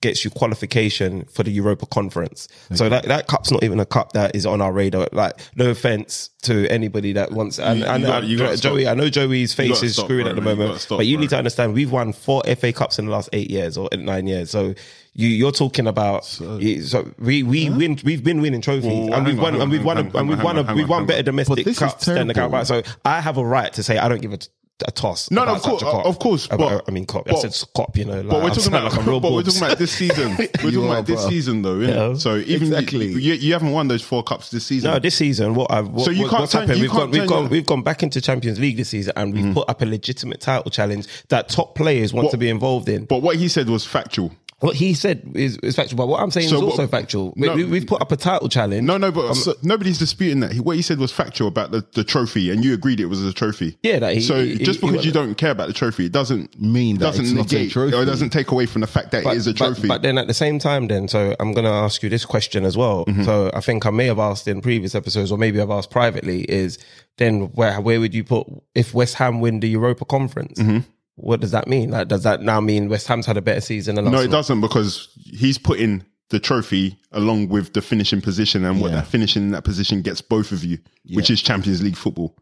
gets you qualification for the Europa Conference. So that, that cup's not even a cup that is on our radar. Like, no offense to anybody that wants. And, You- you and, got- and you gotta Joey, stop. I know Joey's face is stop, screwed bro, at the man. You moment, gotta stop, but you bro. need to understand we've won four FA Cups in the last eight years or nine years. So you, you're talking about so, we we win we've been winning trophies Well, and we've on, won hang and we've on, won on, and we've hang won on, we've won better on. domestic But this is cups than the terrible. Carabao. So I have a right to say I don't give a, a toss. No, no, of course, cup. of course, About- but- I mean, cop. I said cop. You know, like, But we're talking about, like a real but we're talking about this season. We're talking are, about this bro. season, though. Yeah. So even Exactly. you, you haven't won those four cups this season. No, this season, what I've what, So you what- can't what's turn- happened? We've gone, we've gone, your- we've gone back into Champions League this season, and we've mm-hmm. put up a legitimate title challenge that top players want What- to be involved in. But what he said was factual. What he said is, is factual, but what I'm saying So is also what- factual. We, no. we, we've put up a title challenge. No, no, but so- nobody's disputing that. He- What he said was factual about the, the trophy, and you agreed it was a trophy. Yeah, that he- so he- just he- because he- you don't care about the trophy, it doesn't Mean that doesn't it's not a negate trophy. or it doesn't take away from the fact that but, it is a trophy. But, then at the same time, then, so I'm going to ask you this question as well. Mm-hmm. So I think I may have asked in previous episodes, or maybe I've asked privately, is then where where would you put if West Ham win the Europa Conference? What does that mean? Like, does that now mean West Ham's had a better season than us? no, it doesn't because he's putting the trophy along with the finishing position, and what Yeah. that finishing in that position gets both of you, which is Champions League football.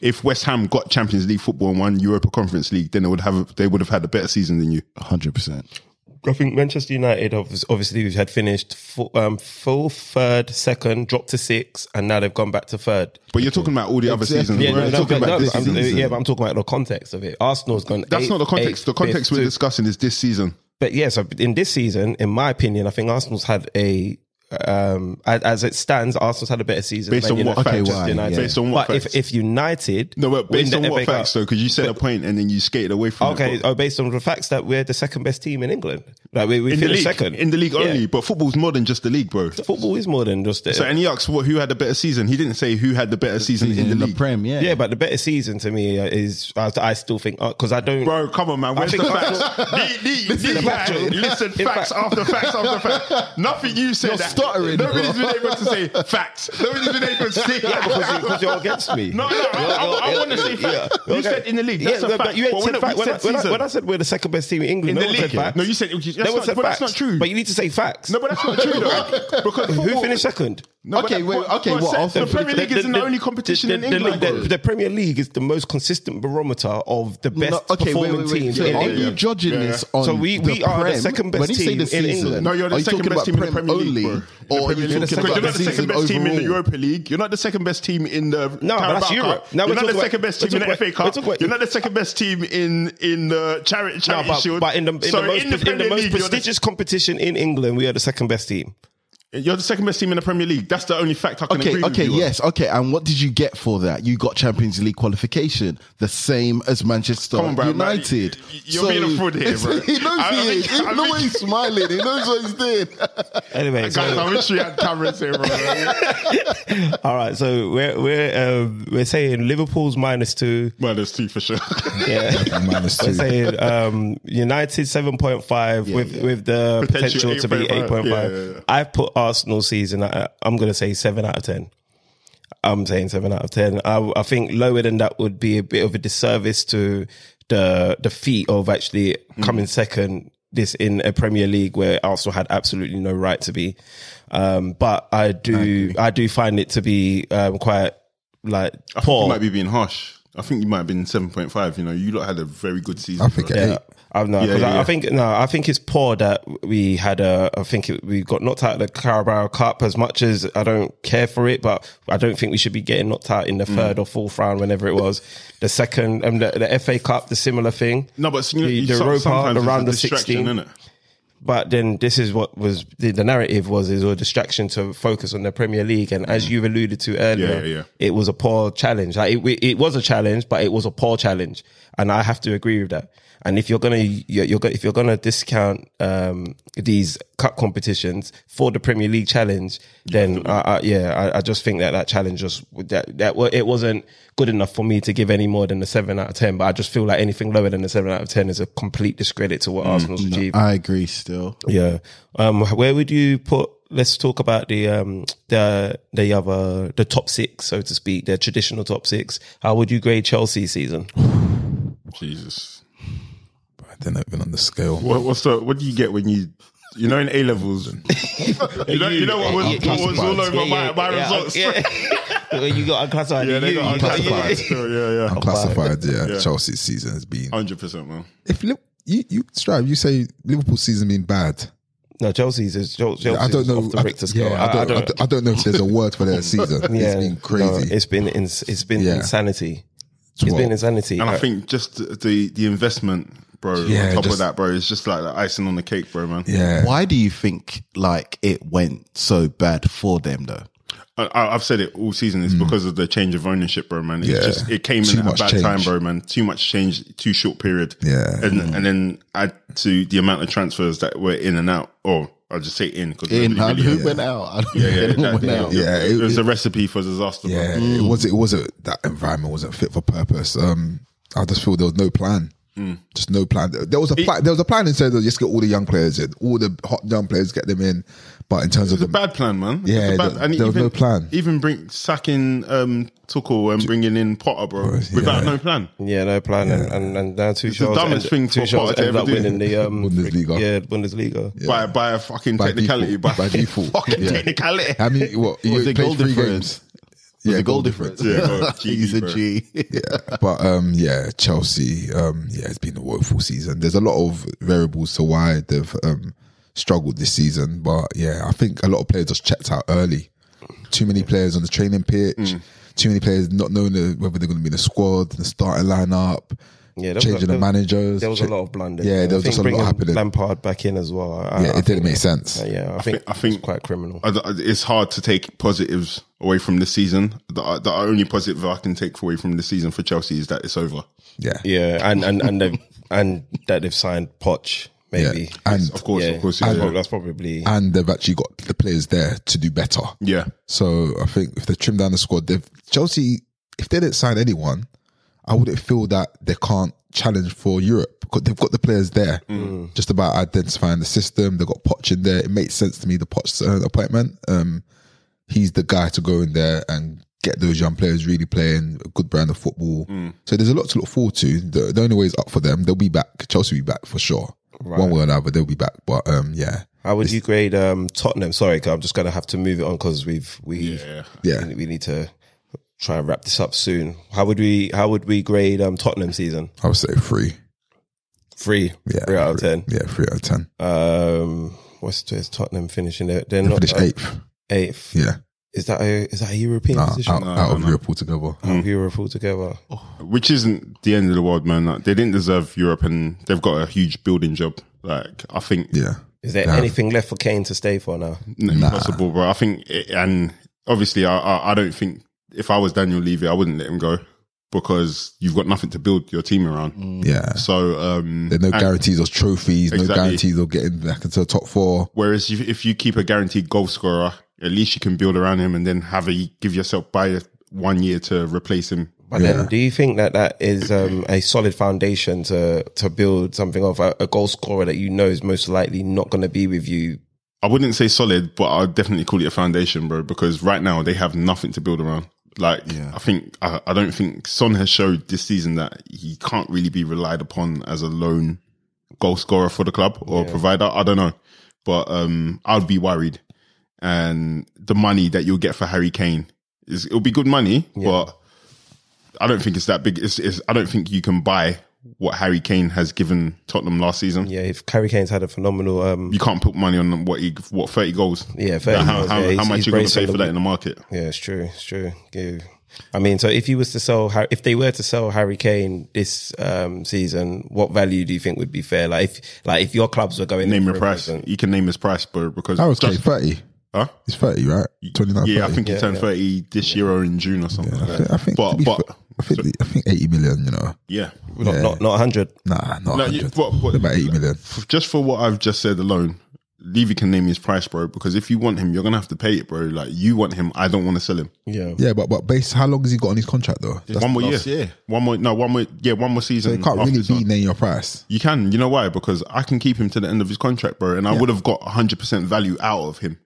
If West Ham got Champions League football and won Europa Conference League, then they would have they would have had a better season than you. Hundred percent. I think Manchester United obviously had finished full, um, full third, second, dropped to six, and now they've gone back to third. But you're talking about all the other seasons. Yeah, We're no, no, talking but, about no, this I'm- season. yeah, but I'm talking about the context of it. Arsenal's gone. That's eight- not the context. eighth, the context fifth, we're two- discussing is this season. But yeah, so in this season, in my opinion, I think Arsenal's had a um as, as it stands, Arsenal's had a better season Based than on what United- facts? Okay, why? United. Yeah. Based on what but facts? if if United No, but based on what FA Cup- facts though? Because you said a point and then you skated away from Okay, it. oh, based on the facts that we're the second best team in England. Like we, we in the finished league, second in the league Yeah. only. But football's more than just the league, bro. Football is more than just it. So, and he asked what, who had the better season. He didn't say who had the better season, in the league. Prem, yeah. yeah, but the better season to me uh, is I, I still think because I don't. Bro, come on, man. Where's the facts? Arsenal- the, the, Listen, the the guy factual- listed in facts after facts after facts. Nothing you said. That- stuttering, Nobody's bro. been able to say facts. Nobody's been able to say Yeah, because, you, because you're against me. No, no, I, I, want to say facts. You Okay. said in the league. Yeah, That's a fact. but you ain't But said when, fact. we When, I, said when, I, season. when I said we're the second best team in England, in no the league. said facts. No, you said that's no one not, said but facts. that's not true. But you need to say facts. no, but that's not true though. Because Who finished second? No, Okay, wait, but- okay, what, se- Arsenal The Premier League isn't the only competition the, in England. The, the Premier League is the most consistent barometer of the best No, okay, performing wait, wait. teams So in are England. you judging Yeah, yeah. this on So we- we the are the second best when you say team the in England. No, you're the you second best team in the Prem Premier League, bro. The or are Premier you League. talking about you're not the second season best team in the overall? Europa League. You're not the second best team in the No, that's Europe. You're not the second best team in the FA Cup. talking You're not the second best team in in the charity No, charity but, shield. but in the, So most, in the in the Premier most League, you're the- prestigious competition in England, we are the second best team. You're the second best team in the Premier League. That's the only fact I can Okay, agree with okay, you on. yes, okay. And what did you get for that? You got Champions League qualification, the same as Manchester Come on, bro. United. Y- you're being a fraud here, bro. he knows I- I he is. think- I the think- way he's smiling, he knows what he's doing. Anyway, Guys, so, I wish we had cameras here, bro. all right, so we're we're um, we're saying Liverpool's minus two. well, there's two for sure. Yeah. Minus We're saying um, United seven point five with with the Potential potential, to be 8.5. eight point five. Yeah, yeah, yeah. I've put Arsenal season. At, I'm going to say seven out of ten. I'm saying seven out of ten. I, I think lower than that would be a bit of a disservice to the the feat of actually Mm. coming second. This in a Premier League where Arsenal had absolutely no right to be. Um, but I do I, do find it to be um, quite like I think poor. you might be being harsh. I think you might have been seven point five. You know, you lot had a very good season. I think bro. eight. Yeah, I know. Yeah, 'cause yeah, I, yeah. I think no, I think it's poor that we had a. I think it, we got knocked out of the Carabao Cup. As much as I don't care for it, but I don't think we should be getting knocked out in the Mm. third or fourth round, whenever it was. The second, um, the, the FA Cup, the similar thing. No, but you know, the, the Europa, the round of sixteen. innit? But then this is what was the, the narrative was is a distraction to focus on the Premier League, and as you've alluded to earlier, Mm. Yeah, yeah, yeah. it was a poor challenge. Like it, it was a challenge, but it was a poor challenge, and I have to agree with that. And if you're gonna you're, you're if you're gonna discount um, these cup competitions for the Premier League challenge, then I, I, yeah, I, I just think that that challenge just that that it wasn't good enough for me to give any more than a seven out of ten. But I just feel like anything lower than a seven out of ten is a complete discredit to what Mm. Arsenal's achieved. I agree still. Yeah. Um, where would you put? Let's talk about the um the the other the top six, so to speak, the traditional top six. How would you grade Chelsea season? Jesus. They're not even on the scale. What, what's the? What do you get when you? You know, in A levels, you know, you know what was, what was all over my, my results. Yeah, Yeah. you got unclassified. they you, got you unclassified still. Yeah, yeah, Classified, yeah. Chelsea's season has been. hundred percent, man. If Liv- you you strive, you say Liverpool's season been bad. No, Chelsea's is Chelsea's I don't know. off the I, Richter scale. yeah, I, don't, I, don't, I don't know if there's a word for their season. it's been no, crazy. it's been ins- it's been Yeah. insanity. It's Well, been insanity. And I think just the the investment, bro. Yeah, on top just- of that, bro, it's just like the icing on the cake, bro, man. yeah. Why do you think like it went so bad for them though? I, I- I've said it all season. It's because of the change of ownership, bro, man. It Yeah. just it came Too in at a bad change. time, bro, man. Too much change, too short period. Yeah. and and then add to the amount of transfers that were in and out, or I'll just say in because In, nobody who really- went out? I don't Yeah, yeah, anyone that- went yeah, out. Yeah, it, it- was a recipe for disaster. Yeah, bro. it was. It was a that environment wasn't fit for purpose. Um, I just feel there was no plan. Just no plan. There was a plan. There was a plan in terms of just get all the young players in, all the hot young players, get them in. But in terms It was of the bad plan, man. It was Yeah, a bad, there- and there was no plan. Even bring sacking um, Tuchel and bringing in Potter, bro, yeah. without no plan. Yeah, no plan, and and, and now two the shows. dumbest thing for two shows Potter to ended ever up do. winning the um, Bundesliga. Yeah, Bundesliga. By by a fucking By technicality, default. by, By default. fucking Yeah. technicality. I mean, what you Was it played three difference? games. Yeah, it goal goal difference? Yeah, bro. He's a G. G. But um, yeah, Chelsea. Um, yeah, it's been a woeful season. There's a lot of variables to why they've um struggled this season. But yeah, I think a lot of players just checked out early. Too many players on the training pitch. Mm. Too many players not knowing whether they're going to be in the squad, the starting lineup. Yeah, there changing a- the there- managers. There was a lot of blunders. Yeah, I there was just a lot happening. Lampard back in as well. I, Yeah, I it didn't think- make sense. Uh, yeah, I think I think- it's quite criminal. I, I- it's hard to take positives away from the season. The, the only positive I can take away from the season for Chelsea is that it's over. Yeah, Yeah, and and and and that they've signed Poch maybe. Yeah. And Of course, yeah, of course, yeah. prob- that's probably and they've actually got the players there to do better. Yeah, So I think if they trim down the squad, they've Chelsea. If they didn't sign anyone, I wouldn't feel that they can't challenge for Europe because they've got the players there. Just about identifying the system. They've got Poch in there. It makes sense to me the Poch uh, appointment. Um, he's the guy to go in there and get those young players really playing a good brand of football. So there's a lot to look forward to. The, the only way is up for them. They'll be back. Chelsea will be back for sure. One way or another, they'll be back. But um, yeah, How would you grade um, Tottenham? Sorry, I'm just gonna have to move it on because we've we yeah. yeah. we need to try and wrap this up soon. How would we how would we grade um, Tottenham season? I would say three. Three, Yeah, three out of ten. Yeah, three out of ten. Um, what's where's Tottenham finishing? They're, they're not Finish uh, eighth. eighth. Yeah. Is that a is that a European Nah, position? out, No, out no, of no. Europe altogether. Out of Europe altogether. which isn't the end of the world, man. Like, they didn't deserve Europe, and they've got a huge building job. Like I think Yeah. Is there Yeah. anything left for Kane to stay for now? n- impossible, bro. I think, it, and obviously, I, I I don't think if I was Daniel Levy, I wouldn't let him go because you've got nothing to build your team around. Yeah. So um, There's no guarantees of trophies, no guarantees of getting back into the top four. Whereas if, if you keep a guaranteed goal scorer, at least you can build around him and then have a give yourself by one year to replace him. But then, do you think that that is um, a solid foundation to to build something of a, a goal scorer that you know is most likely not going to be with you? I wouldn't say solid, but I'd definitely call it a foundation, bro. Because right now they have nothing to build around. Like I think I, I don't think Son has showed this season that he can't really be relied upon as a lone goal scorer for the club or provider. I don't know, but um, I'd be worried. And the money that you'll get for Harry Kane is it'll be good money, but I don't think it's that big. It's, it's I don't think you can buy what Harry Kane has given Tottenham last season. Yeah, if Harry Kane's had a phenomenal, um, You can't put money on what he what thirty goals. yeah, 30 how, goals, how, yeah, how much he's you going to bracing pay the for that in the market? Yeah, it's true. It's true. Yeah. I mean, so if you was to sell, if they were to sell Harry Kane this um, season, what value do you think would be fair? Like, if like if your clubs were going Name in your price. investment- You can name his price, bro. Because I was just- 30. Huh? He's 30, right? 29, Yeah, I think he turned thirty this year or in June or something. I like think, that. I think, but but fair, I think, the- I think 80 million, you know. yeah, not not not hundred. Nah, not No, 100. you- but- but- about 80 million. f- just for what I've just said alone, Levy can name his price, bro. Because if you want him, you're gonna have to pay it, bro. Like you want him, I don't want to sell him. Yeah. Yeah, but but base, how long has he got on his contract though? That's, one more year. last year. one more. No, one more. Yeah, one more season. so it can't really this be name your price. You can. You know why? Because I can keep him to the end of his contract, bro, and I would have got 100 percent value out of him.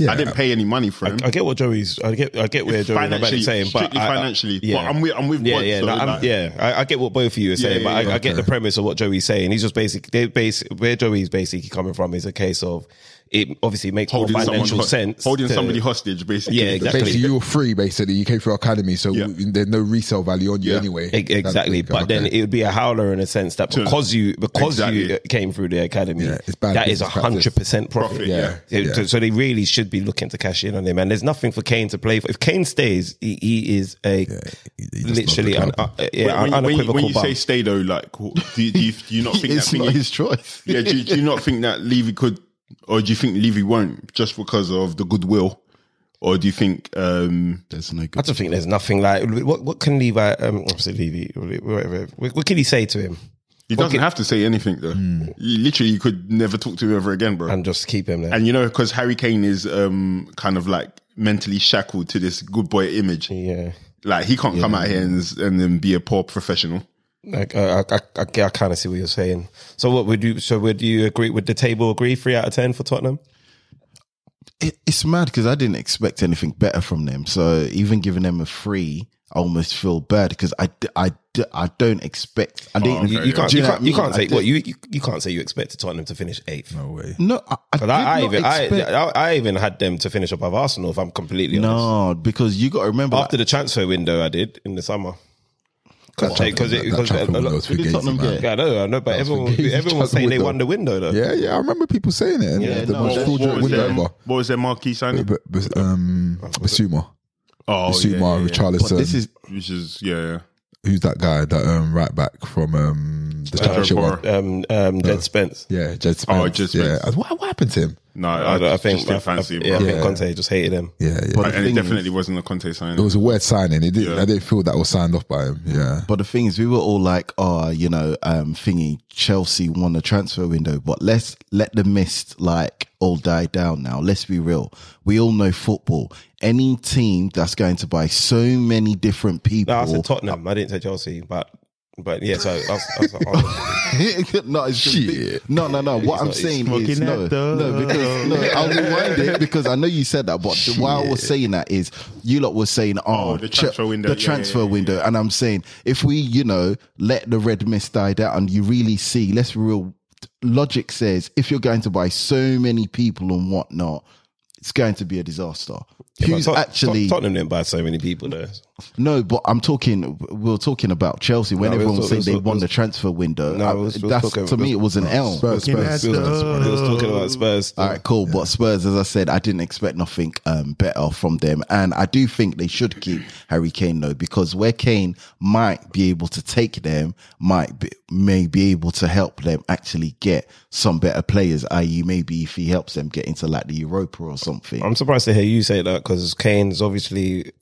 Yeah, I didn't pay any money for him. I get what Joey's. I get. I get where Joey and financially, saying, but I- I- financially. yeah, But I'm with, I'm with yeah, yeah, so no, like- yeah. I, I get what both of you are saying, yeah, but I, yeah, I get the premise of what Joey's saying. He's just basically, they basic where Joey's basically coming from is a case of it. Obviously, makes holding more financial ho- sense. holding to- somebody hostage, basically. Yeah, exactly. Basically, you were free. Basically, you came through academy, so Yeah. there's no resale value on you Yeah. anyway. E- Exactly, That's- but then it would be a howler in a sense that because you because you came through the academy, Yeah, it's bad that is a hundred percent profit. Profit, yeah. So- Yeah. So, so they really should be looking to cash in on him. And there's nothing for Kane to play for. If Kane stays, he, he is a he literally an, uh, yeah, when, when, you- when, you- unequivocal when you bum. say stay though, like, do you, do you, do you not think that not his choice. yeah, do, you- do you not think that Levy could, or do you think Levy won't, just because of the goodwill or do you think? um There's no I good. just think there's nothing like what. What can Levy? Um, obviously Levy, whatever. What, what can he say to him He doesn't have to say anything though. Hmm. You literally, you could never talk to him ever again, bro. and just keep him there? And you know, because Harry Kane is um kind of like mentally shackled to this good boy image. yeah. Like he can't come out here and, and then be a poor professional. Like I, I, I, I kind of see what you're saying. So what would you? So would you agree? Would the table agree three out of ten for Tottenham? It, it's mad because I didn't expect anything better from them. So even giving them a free, I almost feel bad because I, I, I don't expect. I didn't. Oh, okay. You, you can't. Do You, know can't. You can't say did- what you, you. You can't say you expected Tottenham to finish eighth. No way. No, I, I, But did I, I not even expect- I, I even had them to finish above Arsenal. If I'm completely honest. no, because you got to remember. After the transfer window, I did in the summer. Because That because transfer- it that because transfer a window lot- was Who Tottenham man. get? yeah, I know, I know, but everyone for everyone was saying they window. won the window though. Yeah, yeah, I remember people saying it. And Yeah, the no, most what- fraudulent what, was window their, ever. what was their marquee signing? But, but, um, Bissouma, Oh, Bissouma, yeah, yeah, yeah. Richarlison. this is which is yeah, yeah. Who's that guy? That um, right back from um, the championship Borough. one. Um, um, Jed Spence. Yeah, Jed Spence. Oh, Jed Yeah, what, what happened to him? No, I, I, I think just didn't fancy him. yeah, I think Conte just hated him. Yeah, yeah. But- and it thing definitely is- wasn't a Conte signing. it was a weird signing. It didn't, Yeah. I didn't feel that was signed off by him. Yeah. But the thing is, we were all like, "Oh, you know, um, thingy, Chelsea won the transfer window." But let's let the mist like all die down now. Let's be real. We all know football. Any team that's going to buy so many different people, No, I said Tottenham. I didn't say Chelsea, but but yeah. So I was, I was, oh. no, it's just Shit. no, no, no. What I'm not- saying is no, that no, because no. I'll rewind it because I know you said that, but why I was saying that is you lot was saying, oh, Oh, the transfer window. the Yeah, transfer yeah, yeah, window, and I'm saying if we, you know, let the red mist die down, and you really see, let's real. Logic says if you're going to buy so many people and whatnot, it's going to be a disaster. Who's Tot- actually Tot- Tottenham didn't buy so many people though. No, but I'm talking. We are talking about Chelsea when No, everyone was was saying we they was- won the transfer window. No, I- was- we that's talking- to me it was an L. Spurs, Spurs. He was, he was talking about Spurs. All right, cool. But Spurs, as I said, I didn't expect nothing um, better from them, and I do think they should keep Harry Kane though, because where Kane might be able to take them, might be, may be able to help them actually get some better players. I.e., maybe if he helps them get into like the Europa or something. I'm surprised to hear you say that because Kane's obviously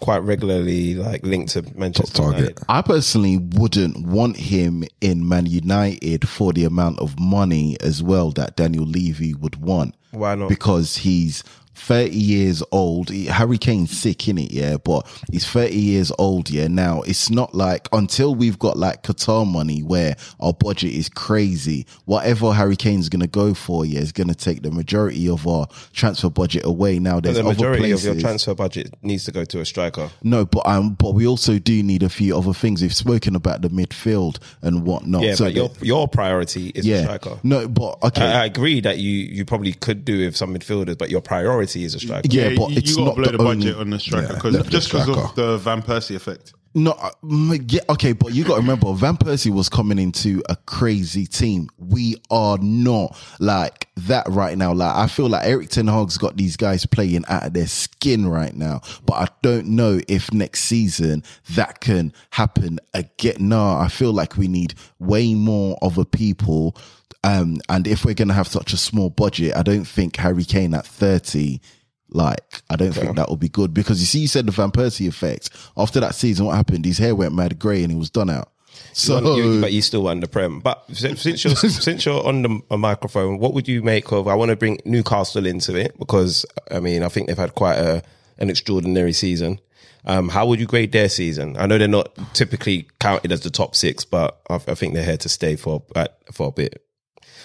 quite regularly like linked to Manchester target. United. I personally wouldn't want him in Man United for the amount of money as well that Daniel Levy would want. Why not? Because he's 30 years old. Harry Kane's sick in it, yeah, but he's 30 years old, yeah. Now it's not like until we've got like Qatar money where our budget is crazy, whatever Harry Kane's gonna go for, yeah, is gonna take the majority of our transfer budget away. Now there's the other majority places. of your transfer budget needs to go to a striker. No, but um, but we also do need a few other things. We've spoken about the midfield and whatnot. Yeah, so but your your priority is a yeah, striker. no, but okay, I, I agree that you you probably could do with some midfielders, but your priority is a striker. Yeah, but you, it's you gotta not blow the the, budget only- on the striker Yeah, because definitely just because of the Van Persie effect. No, uh, yeah, okay, but you got to remember, Van Persie was coming into a crazy team. We are not like that right now. Like I feel like Erik Ten Hag's got these guys playing out of their skin right now, but I don't know if next season that can happen again. No, I feel like we need way more of a people. Um, and if we're going to have such a small budget, I don't think Harry Kane at 30, like, I don't think that will be good because you see, you said the Van Persie effect. After that season, what happened? His hair went mad grey and he was done out. So, You- you- but you still won the prem. But since since you're since you're on the a microphone, what would you make of? I want to bring Newcastle into it because I mean I think they've had quite a an extraordinary season. Um, how would you grade their season? I know they're not typically counted as the top six, but I, I think they're here to stay for at, for a bit.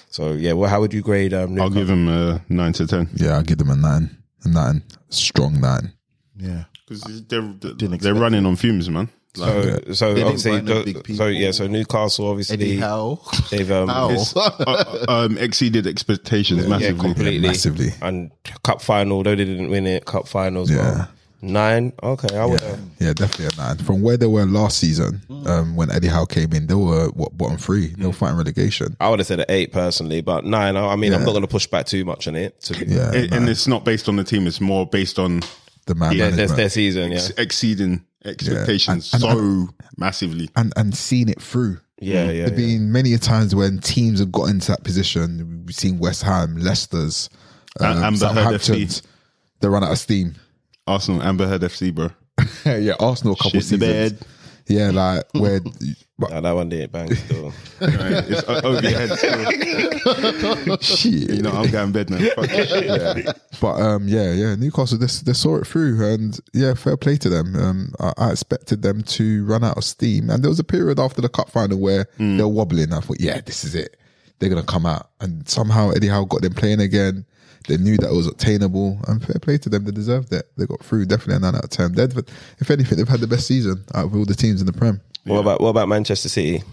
So yeah, well, how would you grade? Um, I'll give them a nine to ten Yeah, I'll give them a nine. A nine. Strong nine. yeah. because they're they're expect running on fumes, man. Like, So, so obviously, buy no so, big so people. yeah, so Newcastle obviously Eddie Howe. they've um, Howe. uh, um, exceeded expectations yeah, massively. completely, massively. And cup final, though they didn't win it, cup finals, Yeah. well, nine. Okay, I would. Yeah, yeah, definitely a nine. From where they were last season, um, when Eddie Howe came in, they were what bottom three. They were fighting relegation. I would have said an eight personally, but nine. I I mean, I'm not going to push back too much on it. To be, Yeah, And, and it's not based on the team; it's more based on the man Yeah, their, their season, yeah, ex- exceeding expectations And- and- so massively. and and seen it through. yeah, yeah. There've yeah. been many a times when teams have got into that position. We've seen West Ham, Leicester's, And um, Amber Heard Southampton's. They run out of steam. Arsenal, Amber Heard FC, bro. yeah, Arsenal a couple Shit the seasons. bed. Yeah, like where, but Nah, that one didn't bang still. Right, it's o- over your head still. shit, You know, I'm going bed now. Fuck this shit. yeah. But um, yeah, yeah, Newcastle they, they saw it through, and yeah, fair play to them. Um, I, I expected them to run out of steam, and there was a period after the cup final where they were wobbling. I thought, yeah, this is it. They're gonna come out, and somehow Eddie Howe got them playing again. They knew that it was obtainable, and fair play to them. They deserved it. They got through. Definitely a nine out of ten. They'd, if anything, they've had the best season out of all the teams in the Prem. What about what about Manchester City?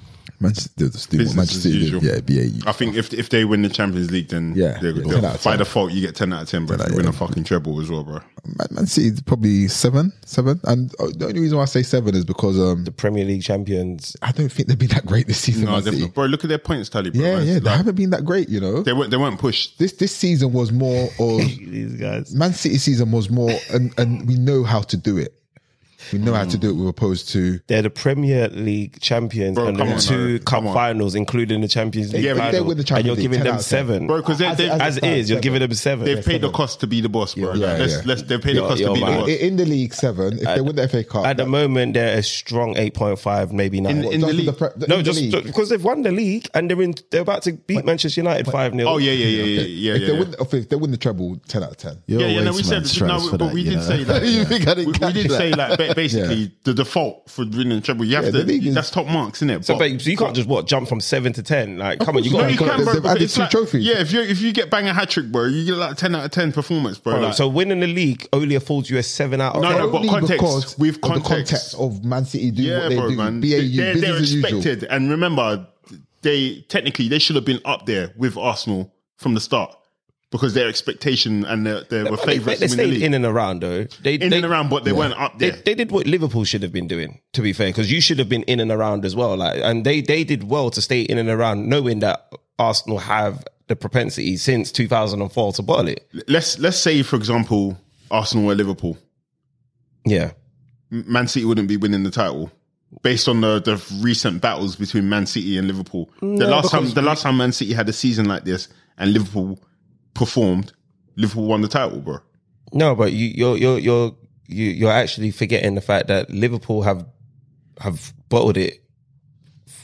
Manchester, they'll just do what Business Manchester as usual. Yeah, BAU. I think if if they win the Champions League, then Yeah, they're, yeah, 10 out of by 10. default you get ten out of ten. But if out you of win a fucking treble as well, bro. Man, Man City probably seven, seven, and uh, the only reason why I say seven is because um, the Premier League champions. I don't think they've been that great this season. No, Man City. bro, look at their points tally, bro. Yeah, man. yeah, they haven't been that great. You know, they weren't they weren't pushed. this this season was more of These guys. Man City season was more, and and we know how to do it. We know how to do it. With opposed to They're the Premier League champions Bro, and come the on, two no. cup Come on. finals, including the Champions League Yeah, but final. they win the and Champions you're giving 10 them of 10. seven. Bro, because they, As- they, as- As it is, you're seven. giving them seven. they've paid the cost to be the boss, bro. Yeah, let's, yeah. let's they've paid the Yo, cost yo, to be man. the boss. in in the league seven. If they win the FA Cup, At the that- moment, they're a strong 8.5, maybe nine. In- in the league. pre- no, in the just, league. because they've won the league and they're in, they're about to beat Manchester United 5 0. Oh yeah, yeah, yeah, yeah, yeah, if yeah. they yeah. win, if they win the treble, ten out of ten. You're Yeah, yeah, no, we waste said man, no, Strauss, for but that, we you did know? say that. you think I we, didn't we catch did that? say like ba- basically the default for winning treble. You have Yeah, to. the is- that's top marks, isn't it? So, but, so you can't just what jump from seven to ten. Like, come on, you course no, got you Because can, bro. they've added two like- trophies. Yeah, if you if you get bang a hat trick, bro, you get like ten out of ten performance, bro. Like, So winning the league only affords you a seven out of No, ten. no, but context, because with of the context. context of Man City doing yeah, what they bro, do. man. BAU, they're, business they're expected, and remember, they technically they should have been up there with Arsenal from the start because their expectation and their, they were But they, favourites they to win the stayed in and around though. They, in they, and around, but they weren't up there. they did what Liverpool should have been doing. To be fair, because you should have been in and around as well. Like, and they they did well to stay in and around, knowing that Arsenal have the propensity since 2004 to bottle it. let's let's say, for example, Arsenal or Liverpool. Yeah, Man City wouldn't be winning the title based on the, the recent battles between Man City and Liverpool. the last time the last time Man City had a season like this and Liverpool performed, Liverpool won the title, bro. no, but you, you're you're you're you, you're actually forgetting the fact that Liverpool have have bottled it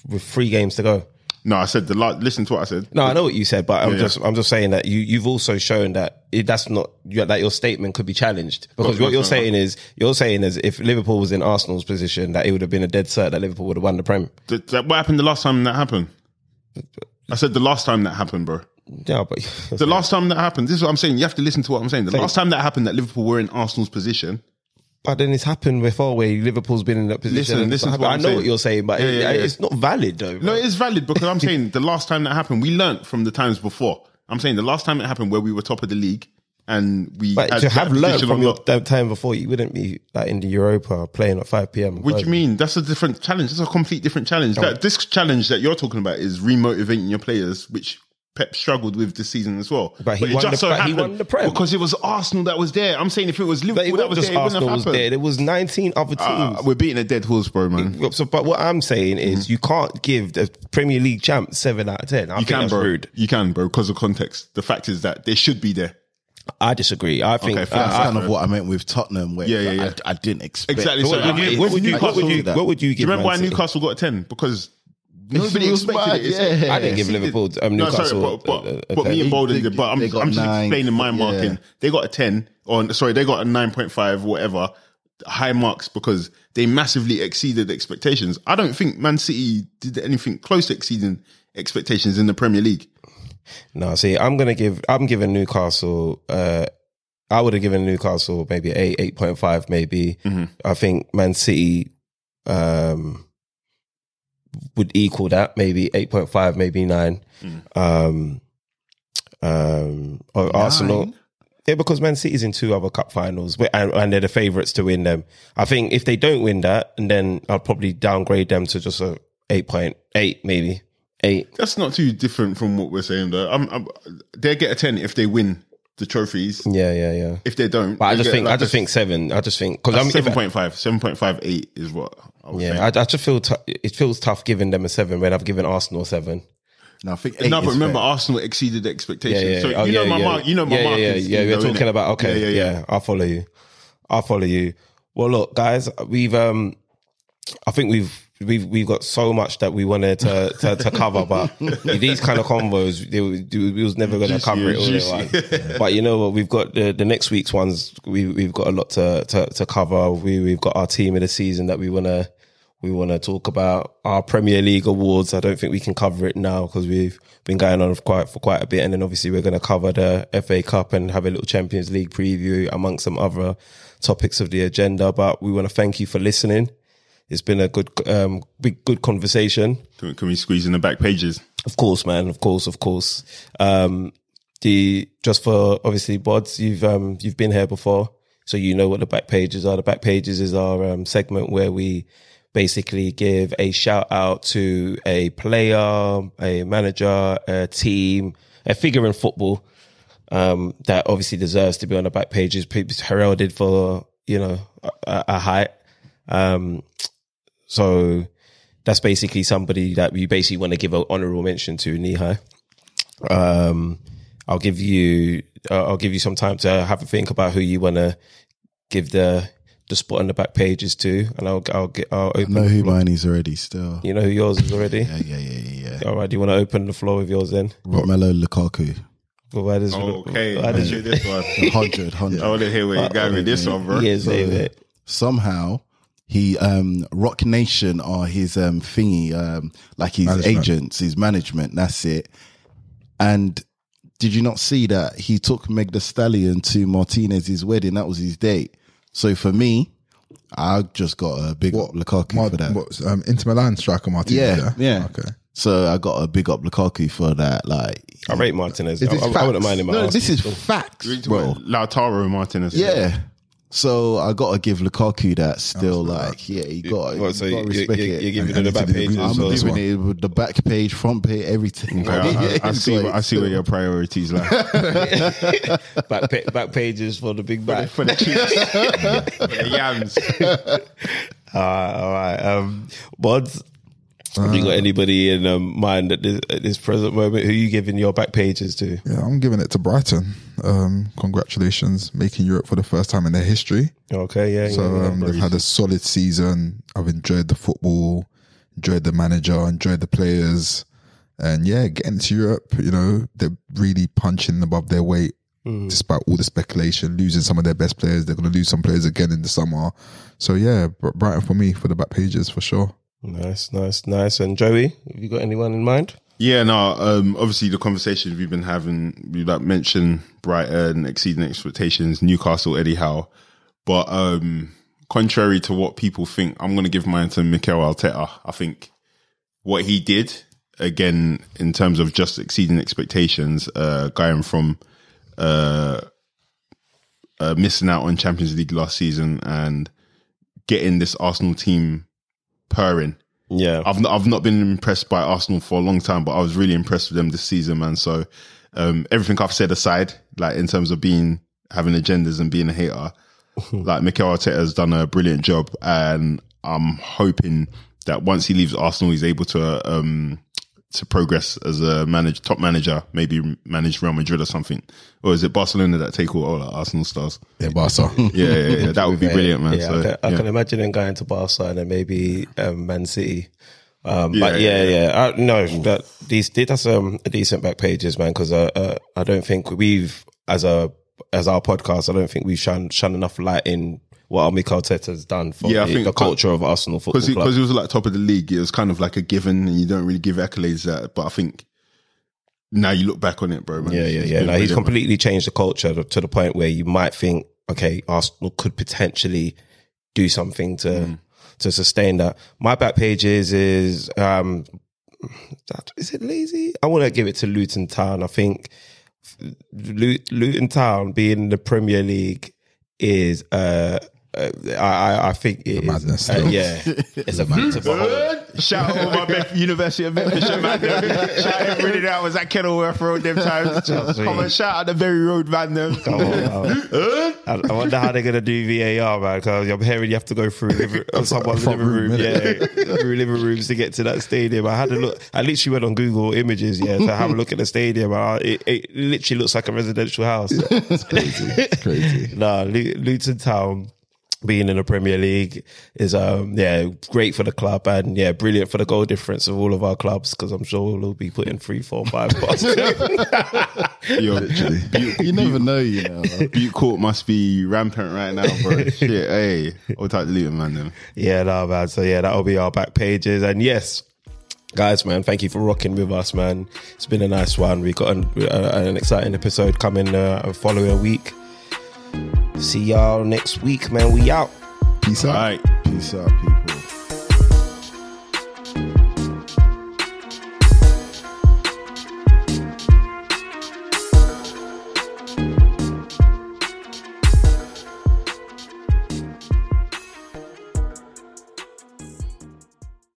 with three games to go. No, I said the last. Listen to what I said. No, I know what you said, but I'm Yeah, just I'm just saying that you you've also shown that it, that's not that your statement could be challenged because What- what you're saying is you're saying is if Liverpool was in Arsenal's position that it would have been a dead cert that Liverpool would have won the Prem. Th- that- what happened the last time that happened? I said the last time that happened, bro. Yeah, but The last time that happened. This is what I'm saying. You have to listen to what I'm saying. The last time that happened that Liverpool were in Arsenal's position. but then it's happened before where Liverpool's been in that position. Listen, listen stuff. to what I know saying. what you're saying, but Yeah, it- yeah, yeah. it's not valid though. No, it is valid because I'm saying the last time that happened, we learnt from the times before. I'm saying the last time it happened where we were top of the league and we but had to have learned from your that time before, you wouldn't be like in the Europa playing at 5 p.m. What do you mean? That's a different challenge. That's a complete different challenge. That this challenge that you're talking about is remotivating your players, which Pep struggled with this season as well. But he won the- but he won the Prem. because it was Arsenal that was there. I'm saying if it was But Liverpool it that wasn't was just there, it wouldn't Arsenal have was happened. there. There was 19 other teams. Uh, we're beating a dead horse, bro, man. So, but what I'm saying is, you can't give the Premier League champ seven out of ten. I You think can, that's bro. rude. You can, bro, because of context. The fact is that they should be there. I disagree. I think. Okay, fair. That's kind of what I meant with Tottenham, where Yeah, yeah, yeah. I, I didn't expect. Exactly. So what would you? What would you? What would you? What would you Do give? you remember why City? Newcastle got a 10? Because nobody expected it. It's- yeah. I didn't give See, Liverpool um, No, Newcastle. sorry, but, but, a- a- a but me 10. and Bolden They- did. But I'm, they got I'm just nine. explaining my Yeah. marking. They got a 10, on. sorry, they got a 9.5, whatever, high marks because they massively exceeded expectations. I don't think Man City did anything close to exceeding expectations in the Premier League. No, see, I'm gonna give. I'm giving Newcastle. Uh, I would have given Newcastle maybe eight, eight point five, maybe. Mm-hmm. I think Man City um, would equal that, maybe eight point five, maybe 9 Mm-hmm. Um, um, or Arsenal. Yeah, because Man City's in two other cup finals, and, and they're the favourites to win them. I think if they don't win that, and then I'll probably downgrade them to just a eight point eight, maybe eight. That's not too different from what we're saying, though. I'm, I'm, they get a 10 if they win the trophies. Yeah, yeah, yeah. If they don't, But I just think, like I just think seven. I just think because I'm. Seven point five, seven point five eight is what I Yeah. I, I just feel t- it feels tough giving them a seven when I've given Arsenal a seven. No, I think no, but remember, fair. Arsenal exceeded expectations. Yeah, yeah. So oh, you yeah, know my yeah. mark. You know my yeah, mark. Yeah, yeah, you yeah. We're talking about okay. Yeah, Yeah. I'll follow you. I'll follow you. Well, look, guys, we've um, I think we've we've we've got so much that we wanted to to, to cover, but these kind of combos, they, we was never going to cover it all juicy. at once. But you know what? We've got the, the next week's ones. We we've got a lot to to, to cover. We we've got our team of the season that we wanna we want to talk about our Premier League awards. I don't think we can cover it now because we've been going on for quite for quite a bit, and then obviously we're going to cover the FA Cup and have a little Champions League preview amongst some other topics of the agenda. But we want to thank you for listening. It's been a good, um, big, good conversation. Can, can we squeeze in the back pages? Of course, man. Of course, of course. Um, the just for obviously Bods, you've um you've been here before, so you know what the back pages are. The back pages is our um, segment where we basically give a shout out to a player, a manager, a team, a figure in football um, that obviously deserves to be on the back pages, heralded for you know a, a height. Um, so that's basically somebody that you basically want to give an honorable mention to, Nihai. Um, I'll give you, uh, I'll give you some time to have a think about who you want to give the the spot on the back pages too, and I'll I'll get I'll I open. know who mine is already. Still, You know who yours is already. yeah, yeah, yeah, yeah. yeah. All right, do you want to open the floor with yours then? Romelu Lukaku, Well, why does Oh, okay, why let's does hear this one. 100, 100. I want to hear where you're going with this one, bro. Yes, David. somehow he um Roc Nation are his um thingy um like his Management. agents his management that's it and did you not see that he took Meg the Stallion to Martinez's wedding that was his date so for me I just got a big up Lukaku Mar- for that what, um, Inter Milan striker Martinez. yeah Yeah, yeah Okay. so I got a big up Lukaku for that like I rate Martinez. Is I, this I, I wouldn't mind him. no this is Arsenal. facts Bro. bro Lautaro Martinez. yeah so I gotta give Lukaku that still like yeah you got What, so you you, gotta you, respect you, it you're giving And- it the back he did pages. I'm as well. so- giving it with the back page, front page, everything. I, I- I see. like- what, I see where your priorities lie. back pa- back pages for the big back. for the cheeks, for the yams. All right, all right. Um, Mods, have you got anybody in um, mind at this, at this present moment? Who you giving your back pages to? Yeah, I'm giving it to Brighton. Um, congratulations, making Europe for the first time in their history. Okay, yeah. So yeah, yeah. um, they've had a solid season. I've enjoyed the football, enjoyed the manager, enjoyed the players, and yeah, getting to Europe. You know, they're really punching above their weight, despite all the speculation. Losing some of their best players, they're going to lose some players again in the summer. So yeah, Brighton for me for the back pages for sure. Nice, nice, nice. And Joey, have you got anyone in mind? Yeah, no. Um, obviously, the conversations we've been having, we like mentioned Brighton exceeding expectations, Newcastle, Eddie Howe, but um, contrary to what people think, I'm going to give mine to Mikel Arteta. I think what he did again in terms of just exceeding expectations, uh, going from uh, uh, missing out on Champions League last season and getting this Arsenal team purring. Yeah. I've not, I've not been impressed by Arsenal for a long time, but I was really impressed with them this season, man. So um, everything I've said aside, like in terms of being having agendas and being a hater, like Mikel Arteta has done a brilliant job, and I'm hoping that once he leaves Arsenal, he's able to um, to progress as a manager, top manager, maybe manage Real Madrid or something, or is it Barcelona that take all, all the Arsenal stars? Yeah, Barca. Yeah, yeah, yeah, that would be brilliant, man. Yeah, so, I, can, I yeah. can imagine him going to Barca and then maybe um, Man City. Um, Yeah, but yeah, yeah, yeah, I, no, that these that's um, a decent back pages, man. Because uh, uh, I don't think we've as a as our podcast, I don't think we've shone shone enough light in what Mikel Arteta has done for Yeah, I the, think- the culture of Arsenal Football because he, Club. 'cause he was like top of the league, it was kind of like a given, and you don't really give accolades that. But I think now you look back on it, bro. Man, Yeah, yeah, yeah. been No, he's brilliant, man. completely changed the culture to, the point where you might think, okay, Arsenal could potentially do something to Mm. to sustain that. My back page is is um, that, is it lazy? I want to give it to Luton Town. I think Luton Town being in the Premier League is uh. Uh, I I- I think it is madness uh, yeah, it's a madness. to. Shout out all my Mem- University of Memphis, man. shout out really that was at Kenilworth Road them times. Come on, shout out the Berry Road man. Them. Come on, man. I, I wonder how they're gonna do VAR, man. Because I'm hearing you have to go through living, someone's living room, room, yeah, through living rooms to get to that stadium. I had a look. I literally went on Google Images, yeah, to have a look at the stadium. I, it, it literally looks like a residential house. It's crazy. It's crazy. Nah, Luton Town. Being in the Premier League is um yeah great for the club and yeah brilliant for the goal difference of all of our clubs because I'm sure we'll be putting three, four, five past. Yo, literally, You never know, you know. Butte Court must be rampant right now, bro. Shit, hey. Hold tight to Luton, man. then. yeah, no man. So yeah, that'll be our back pages and yes. Guys, man, thank you for rocking with us, man. It's been a nice one. We got an, uh, an exciting episode coming uh, following week. See y'all next week, man. We out. Peace out. All right. Peace out, people.